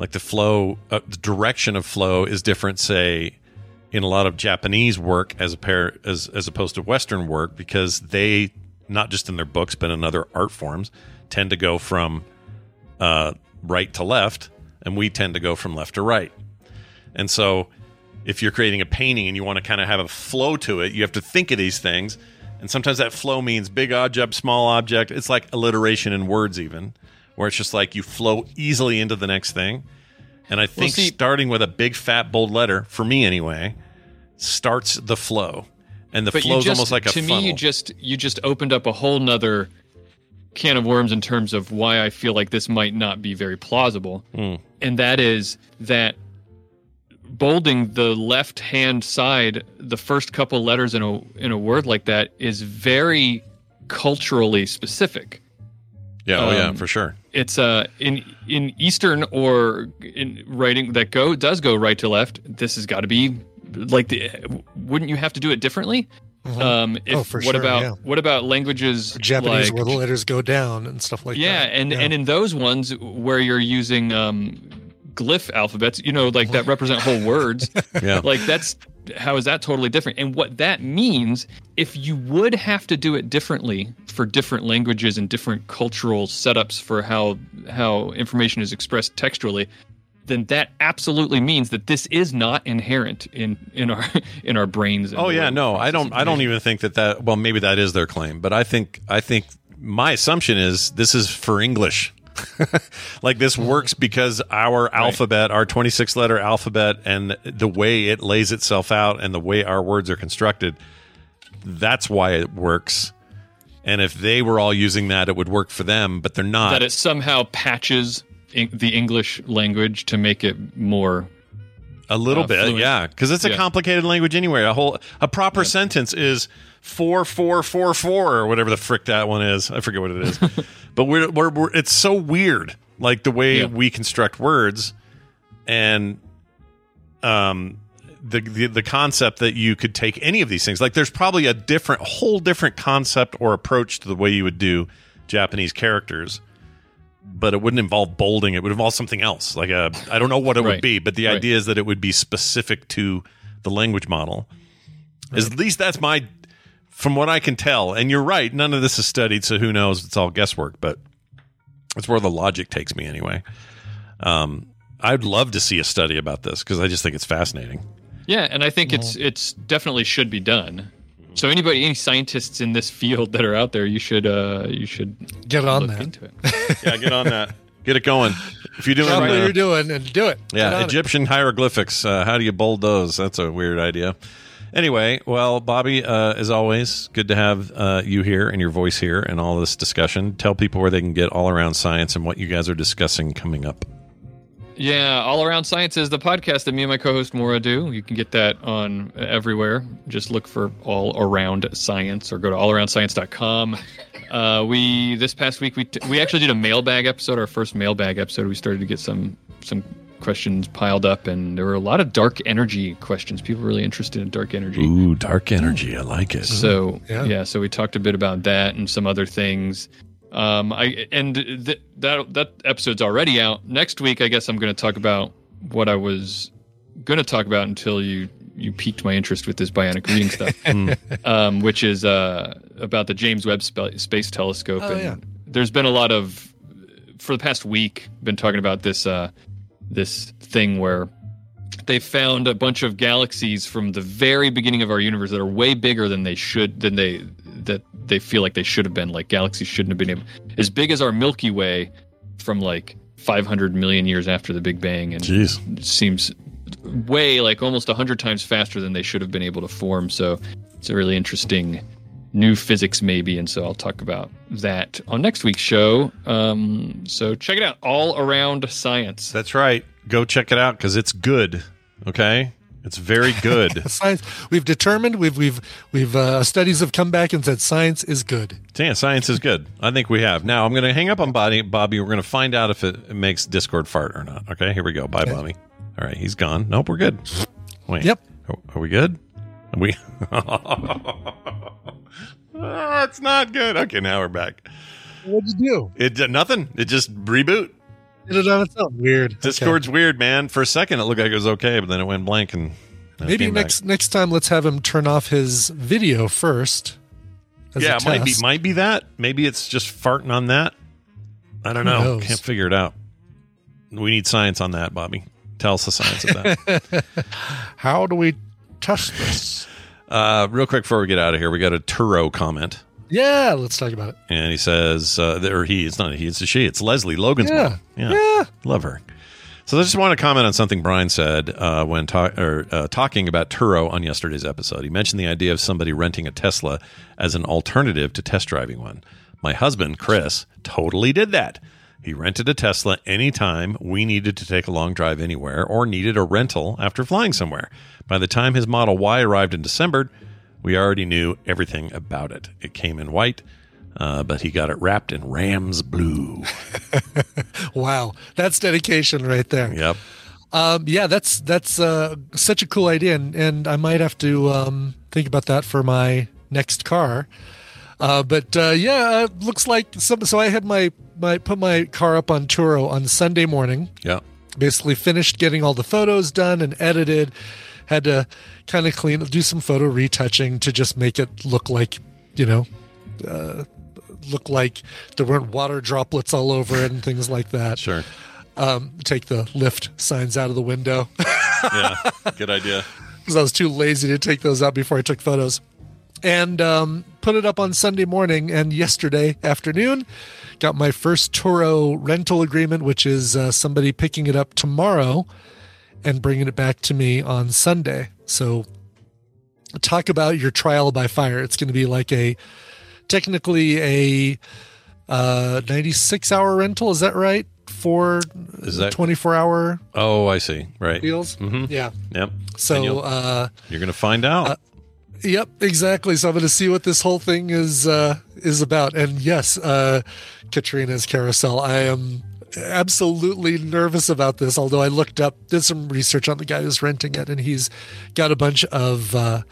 Like the flow, uh, the direction of flow is different. Say in a lot of Japanese work as a pair as as opposed to Western work because they not just in their books but in other art forms tend to go from uh, right to left, and we tend to go from left to right. And so, if you're creating a painting and you want to kind of have a flow to it, you have to think of these things. And sometimes that flow means big object, small object. It's like alliteration in words, even, where it's just like you flow easily into the next thing. And I think see- starting with a big, fat, bold letter, for me anyway, starts the flow. And the flow is almost like a to funnel. me, you just you just opened up a whole nother can of worms in terms of why I feel like this might not be very plausible, Hmm. and that is that bolding the left hand side, the first couple letters in a in a word like that is very culturally specific. yeah, oh yeah, um, for sure. It's uh in in Eastern or in writing that go does go right to left. This has got to be like the. Wouldn't you have to do it differently? Um, if, Oh, for what sure, about yeah. what about languages Japanese like where the letters go down and stuff like that? yeah, and and in those ones where you're using um, glyph alphabets, you know, like that represent whole words. Yeah. like that's how is that totally different? And what that means, if you would have to do it differently for different languages and different cultural setups for how how information is expressed textually, then that absolutely means that this is not inherent in in our in our brains. Oh yeah, no, I don't. I don't even think that that. Well, maybe that is their claim, but I think I think my assumption is this is for English. like this works because our alphabet, our 26 letter alphabet, and the way it lays itself out, and the way our words are constructed. That's why it works. And if they were all using that, it would work for them, but they're not. that it somehow patches in the English language to make it more A little uh, bit, fluent. yeah, because it's a Yeah. complicated language anyway. A whole a proper sentence is four four four four or whatever the frick that one is. I forget what it is, but we're, we're we're it's so weird, like the way Yeah. we construct words, and um the, the the concept that you could take any of these things. Like there's probably a different, whole different concept or approach to the way you would do Japanese characters but it wouldn't involve bolding. It would involve something else. Like a, I don't know what it would be, but the Right. idea is that it would be specific to the language model. Is at least that's my, from what I can tell. And you're right, none of this is studied, so who knows? It's all guesswork. But it's where the logic takes me anyway. Um, I'd love to see a study about this because I just think it's fascinating. Yeah, and I think it's it's definitely should be done. So anybody, any scientists in this field that are out there, you should uh you should Get on look that. into it. Yeah, get on that. Get it going. If you're doing, Stop what uh, you're doing and do it. Yeah, on it. Egyptian hieroglyphics. Uh, how do you bold those? That's a weird idea. Anyway, well, Bobby, uh, as always, good to have uh, you here and your voice here and all this discussion. Tell people where they can get all around science and what you guys are discussing coming up. Yeah, all around science is the podcast that me and my co-host Maura do. You can get that on everywhere. Just look for all around science or go to allaroundscience.com. Uh, we this past week we t- we actually did a mailbag episode, our first mailbag episode. We started to get some some questions piled up, and there were a lot of dark energy questions. People were really interested in dark energy. Ooh, dark energy. I like it. So Yeah. yeah. so we talked a bit about that and some other things. Um, I and th- that that episode's already out. Next week, I guess I'm going to talk about what I was going to talk about until you you piqued my interest with this bionic reading stuff, um, which is uh, about the James Webb Sp- Space Telescope. Oh, and yeah. there's been a lot of for the past week been talking about this uh, this thing where they found a bunch of galaxies from the very beginning of our universe that are way bigger than they should than they that they feel like they should have been like galaxies shouldn't have been able, as big as our milky way from like 500 million years after the big bang and Jeez. seems way like almost 100 times faster than they should have been able to form so it's a really interesting new physics maybe and so i'll talk about that on next week's show um, so check it out all around science That's right. Go check it out because it's good. Okay, it's very good. Science. We've determined. We've we've we've uh, studies have come back and said science is good. yeah, science is good. I think we have. Now I'm going to hang up on Bobby. Bobby, we're going to find out if it, it makes Discord fart or not. Okay, here we go. Bye, Bobby. All right, he's gone. Nope, we're good. Wait. Yep. Are, are we good? We? It's not good. Okay, now we're back. What'd you do? It did nothing. It just reboot. Did it on its own? Weird. Okay. Discord's weird, man. For a second, it looked like it was okay, but then it went blank and Maybe came back. next next time, let's have him turn off his video first. yeah, it might be might be that. Maybe it's just farting on that. I don't Who know. knows? Can't figure it out. We need science on that, Bobby. Tell us the science of that. How do we test uh, real quick before we get out of here, we got a Turo comment, Yeah, let's talk about it. and he says, uh, or he, it's not a he, it's a she. It's Leslie Logan's Yeah. mom. Yeah, love her. So I just want to comment on something Brian said uh, when ta- or, uh, talking about Turo on yesterday's episode. He mentioned the idea of somebody renting a Tesla as an alternative to test driving one. My husband, Chris, totally did that. He rented a Tesla anytime we needed to take a long drive anywhere or needed a rental after flying somewhere. By the time his Model Y arrived in December, we already knew everything about it. It came in white, uh, but he got it wrapped in Rams blue. Wow, that's dedication right there. Yep. Um, yeah, that's that's uh, such a cool idea, and, and I might have to um, think about that for my next car. Uh, but uh, yeah, it looks like some. So I had my my put my car up on Turo on Sunday morning. Yeah. Basically finished getting all the photos done and edited. Had to kind of clean, do some photo retouching to just make it look like, you know, uh, look like there weren't water droplets all over it and things like that. Sure. Um, take the Lyft signs out of the window. Yeah. Good idea. because I was too lazy to take those out before I took photos. And um, put it up on Sunday morning. And yesterday afternoon, got my first Turo rental agreement, which is uh, somebody picking it up tomorrow and bringing it back to me on Sunday. So, talk about your trial by fire. It's going to be like a technically a uh, 96 hour rental. Is that right? For Is that 24 hour Oh, I see. Right. deals? hmm Yeah. Yep. So, uh, you're going to find out. Yep, exactly. So I'm going to see what this whole thing is uh, is about. And yes, uh, Katrina's carousel. I am absolutely nervous about this. Although I looked up, did some research on the guy who's renting it, and he's got a bunch of uh,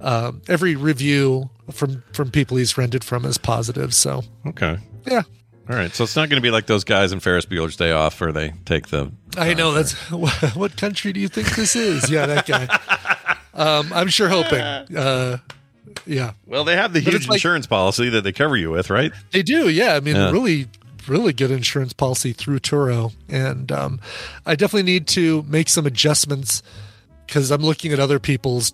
um every review from from people he's rented from is positive. So okay. yeah, All right. So it's not going to be like those guys in Ferris Bueller's Day Off where they take the. I know that's what country do you think this is? Yeah, that guy. Um, I'm sure hoping. Uh, yeah. Well, they have the But huge it's like- insurance policy that they cover you with, right? They do, yeah. I mean, Yeah. really, really good insurance policy through Turo, and um, I definitely need to make some adjustments because I'm looking at other people's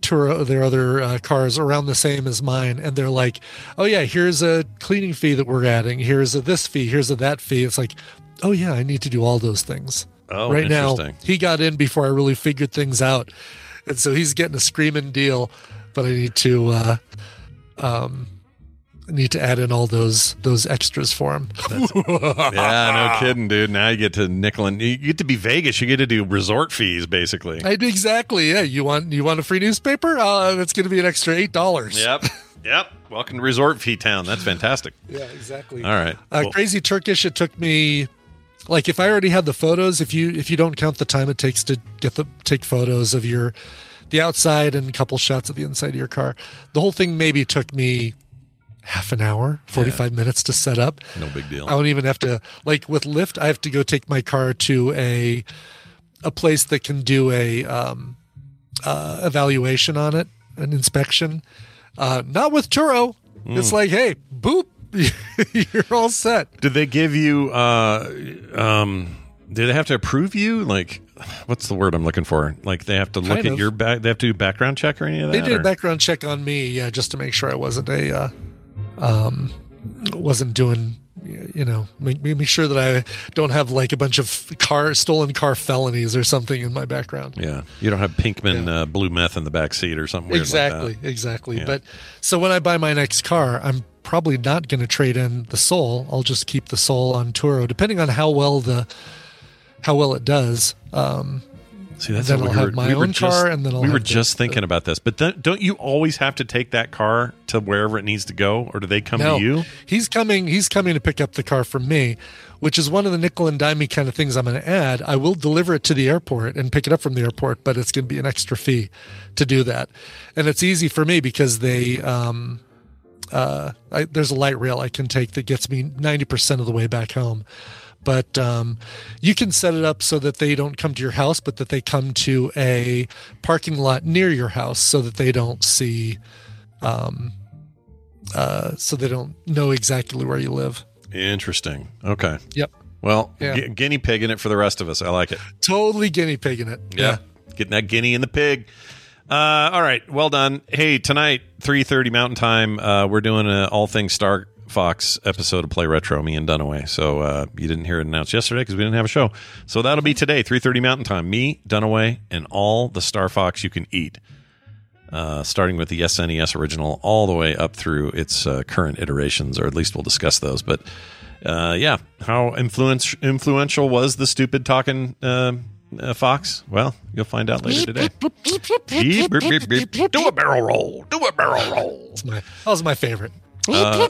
Turo, their other uh, cars around the same as mine, and they're like, "Oh yeah, here's a cleaning fee that we're adding. Here's a this fee. Here's a that fee." It's like, "Oh yeah, I need to do all those things." Oh, right now, he got in before I really figured things out, and so he's getting a screaming deal. But I need to. Uh, um, need to add in all those those extras for him. yeah, no kidding, dude. Now you get to nickel and you get to be Vegas. You get to do resort fees, basically. I, exactly. Yeah. You want you want a free newspaper? Uh, that's going to be an extra eight dollars. Yep. Yep. Welcome to Resort Fee Town. That's fantastic. Yeah. Exactly. All right. Uh, Well, Crazy Turkish. It took me like if I already had the photos, if you if you don't count the time it takes to get the take photos of your the outside and a couple shots of the inside of your car, the whole thing maybe took me half an hour, 45 minutes to set up. No big deal. I don't even have to like with Lyft, I have to go take my car to a a place that can do a um uh evaluation on it, an inspection. Uh not with Turo. It's Mm. like, hey, boop, you're all set. Did they give you? uh um Do they have to approve you? Like, what's the word I'm looking for? Like, they have to look Kind at of. your back. They have to do background check or any of that. They did or- a background check on me, yeah, just to make sure I wasn't a, uh, um, wasn't doing, you know, make, make sure that I don't have like a bunch of car stolen car felonies or something in my background. Yeah, you don't have Pinkman uh, blue meth in the back seat or something weird exactly, like that. exactly. Yeah. But so when I buy my next car, I'm probably not going to trade in the Soul. I'll just keep the Soul on Turo, depending on how well the how well it does. Um, See, that's then what I'll we have were, my we own just, car, and then I'll we were have the- just thinking about this. But then, don't you always have to take that car to wherever it needs to go, or do they come no, to you? He's coming. He's coming to pick up the car from me, which is one of the nickel and dime kind of things I'm going to add. I will deliver it to the airport and pick it up from the airport, but it's going to be an extra fee to do that. And it's easy for me because they, um, uh, I, there's a light rail I can take that gets me 90% of the way back home. But um, you can set it up so that they don't come to your house, but that they come to a parking lot near your house so that they don't see, um, uh, so they don't know exactly where you live. Interesting. Okay. Yep. Well, Yeah. gu- guinea pigging it for the rest of us. I like it. Totally guinea pigging it. Yeah. Getting that guinea in the pig. Uh, all right. Well done. Hey, tonight, 3.30 Mountain Time, uh, we're doing an All Things Star Fox episode of Play Retro, me and Dunaway. So uh, you didn't hear it announced yesterday because we didn't have a show. So that'll be today, 3.30 Mountain Time. Me, Dunaway, and all the Star Fox you can eat. Uh, starting with the SNES original all the way up through its uh, current iterations, or at least we'll discuss those. But uh, yeah, how influence, influential was the stupid talking uh, uh, fox? Well, you'll find out later today. Do a barrel roll. Do a barrel roll. That's my, that was my favorite. Uh,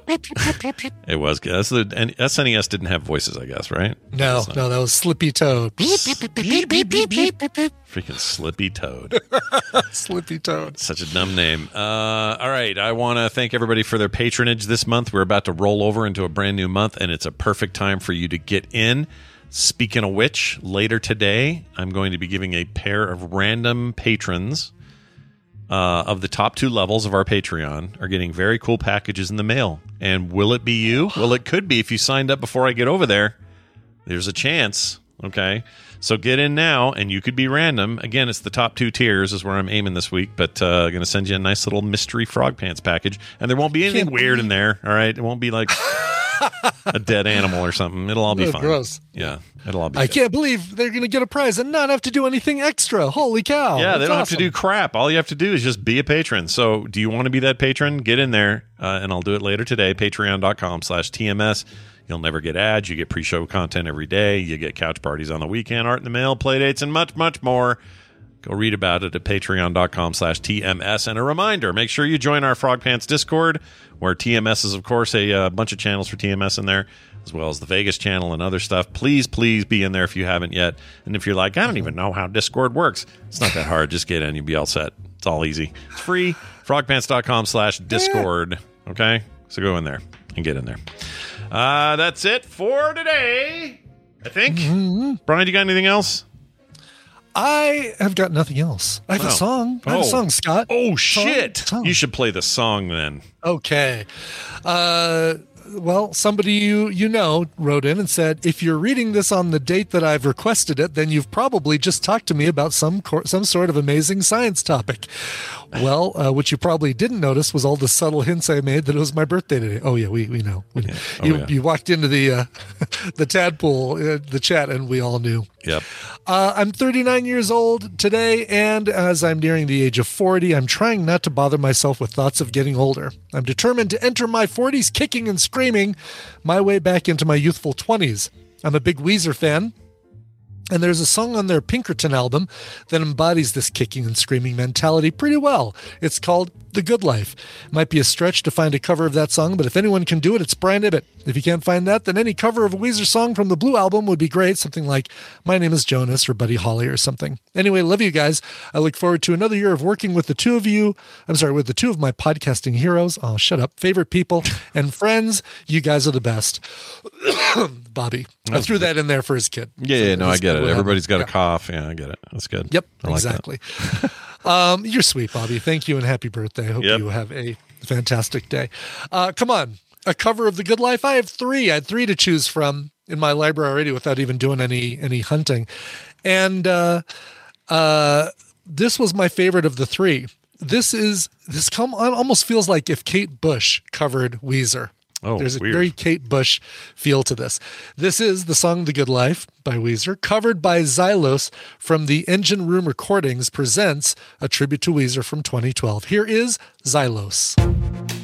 it was good. That's the, and SNES didn't have voices, I guess, right? No, no, that was Slippy Toad. Freaking Slippy Toad. Slippy Toad. Such a dumb name. Uh, all right. I want to thank everybody for their patronage this month. We're about to roll over into a brand new month, and it's a perfect time for you to get in. Speaking of which, later today, I'm going to be giving a pair of random patrons uh, of the top two levels of our Patreon are getting very cool packages in the mail. And will it be you? Well, it could be if you signed up before I get over there. There's a chance. Okay. So get in now, and you could be random. Again, it's the top two tiers is where I'm aiming this week, but uh, going to send you a nice little mystery frog pants package, and there won't be anything weird in there. All right, it won't be like a dead animal or something. It'll all be Oh, fine. gross. Yeah, it'll all be. I good. can't believe they're going to get a prize and not have to do anything extra. Holy cow. Yeah, they don't have to do crap. All you have to do is just be a patron. So, do you want to be that patron? Get in there, uh, and I'll do it later today. Patreon.com slash TMS. You'll never get ads. You get pre show content every day. You get couch parties on the weekend, art in the mail, play dates, and much, much more. Go read about it at patreon.com slash TMS. And a reminder make sure you join our Frog Pants Discord, where TMS is, of course, a uh, bunch of channels for TMS in there, as well as the Vegas channel and other stuff. Please, please be in there if you haven't yet. And if you're like, I don't even know how Discord works, it's not that hard. Just get in, you'll be all set. It's all easy. It's free. Frogpants.com slash Discord. Okay? So go in there and get in there. Uh, that's it for today, I think. Brian, you got anything else? I have got nothing else. I have Oh. a song. I have Oh. a song, Scott. Oh, shit. song. You should play the song then. Okay. Uh, well, somebody you you know wrote in and said, if you're reading this on the date that I've requested it, then you've probably just talked to me about some cor- some sort of amazing science topic. Well, uh, what you probably didn't notice was all the subtle hints I made that it was my birthday today. Oh yeah, we we know. We know. Oh, you yeah. you walked into the uh, the tadpole uh, the chat and we all knew. Yep. Uh, I'm 39 years old today, and as I'm nearing the age of 40, I'm trying not to bother myself with thoughts of getting older. I'm determined to enter my 40s kicking and screaming my way back into my youthful 20s. I'm a big Weezer fan. And there's a song on their Pinkerton album that embodies this kicking and screaming mentality pretty well. It's called The Good Life. Might be a stretch to find a cover of that song, but if anyone can do it, it's Brian Ibbott. If you can't find that, then any cover of a Weezer song from the Blue album would be great. Something like My Name is Jonas or Buddy Holly or something. Anyway, love you guys. I look forward to another year of working with the two of you. I'm sorry, with the two of my podcasting heroes. Oh, shut up. Favorite people and friends. You guys are the best. Bobby. I threw that in there for his kid. Yeah, yeah, no, I get it. Everybody's got happened. a cough. Yeah, I get it. That's good. Yep, like exactly. um, you're sweet, Bobby. Thank you and happy birthday. I hope Yep. you have a fantastic day. Uh, come on, a cover of The Good Life. I have three. I had three to choose from in my library already without even doing any any hunting, and uh, uh, this was my favorite of the three. This is this come almost feels like if Kate Bush covered Weezer. Oh, There's a weird. very Kate Bush feel to this. This is the song The Good Life by Weezer, covered by Xylos from the Engine Room Recordings, presents a tribute to Weezer from 2012. Here is Xylos.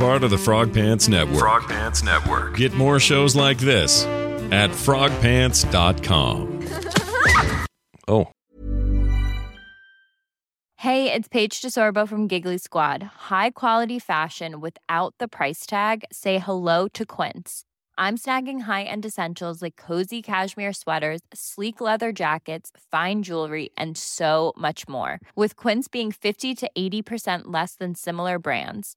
Part of the Frog Pants Network. Frog Pants Network. Get more shows like this at frogpants.com. Oh. Hey, it's Paige DeSorbo from Giggly Squad. High quality fashion without the price tag. Say hello to Quince. I'm snagging high-end essentials like cozy cashmere sweaters, sleek leather jackets, fine jewelry, and so much more. With Quince being 50 to 80% less than similar brands.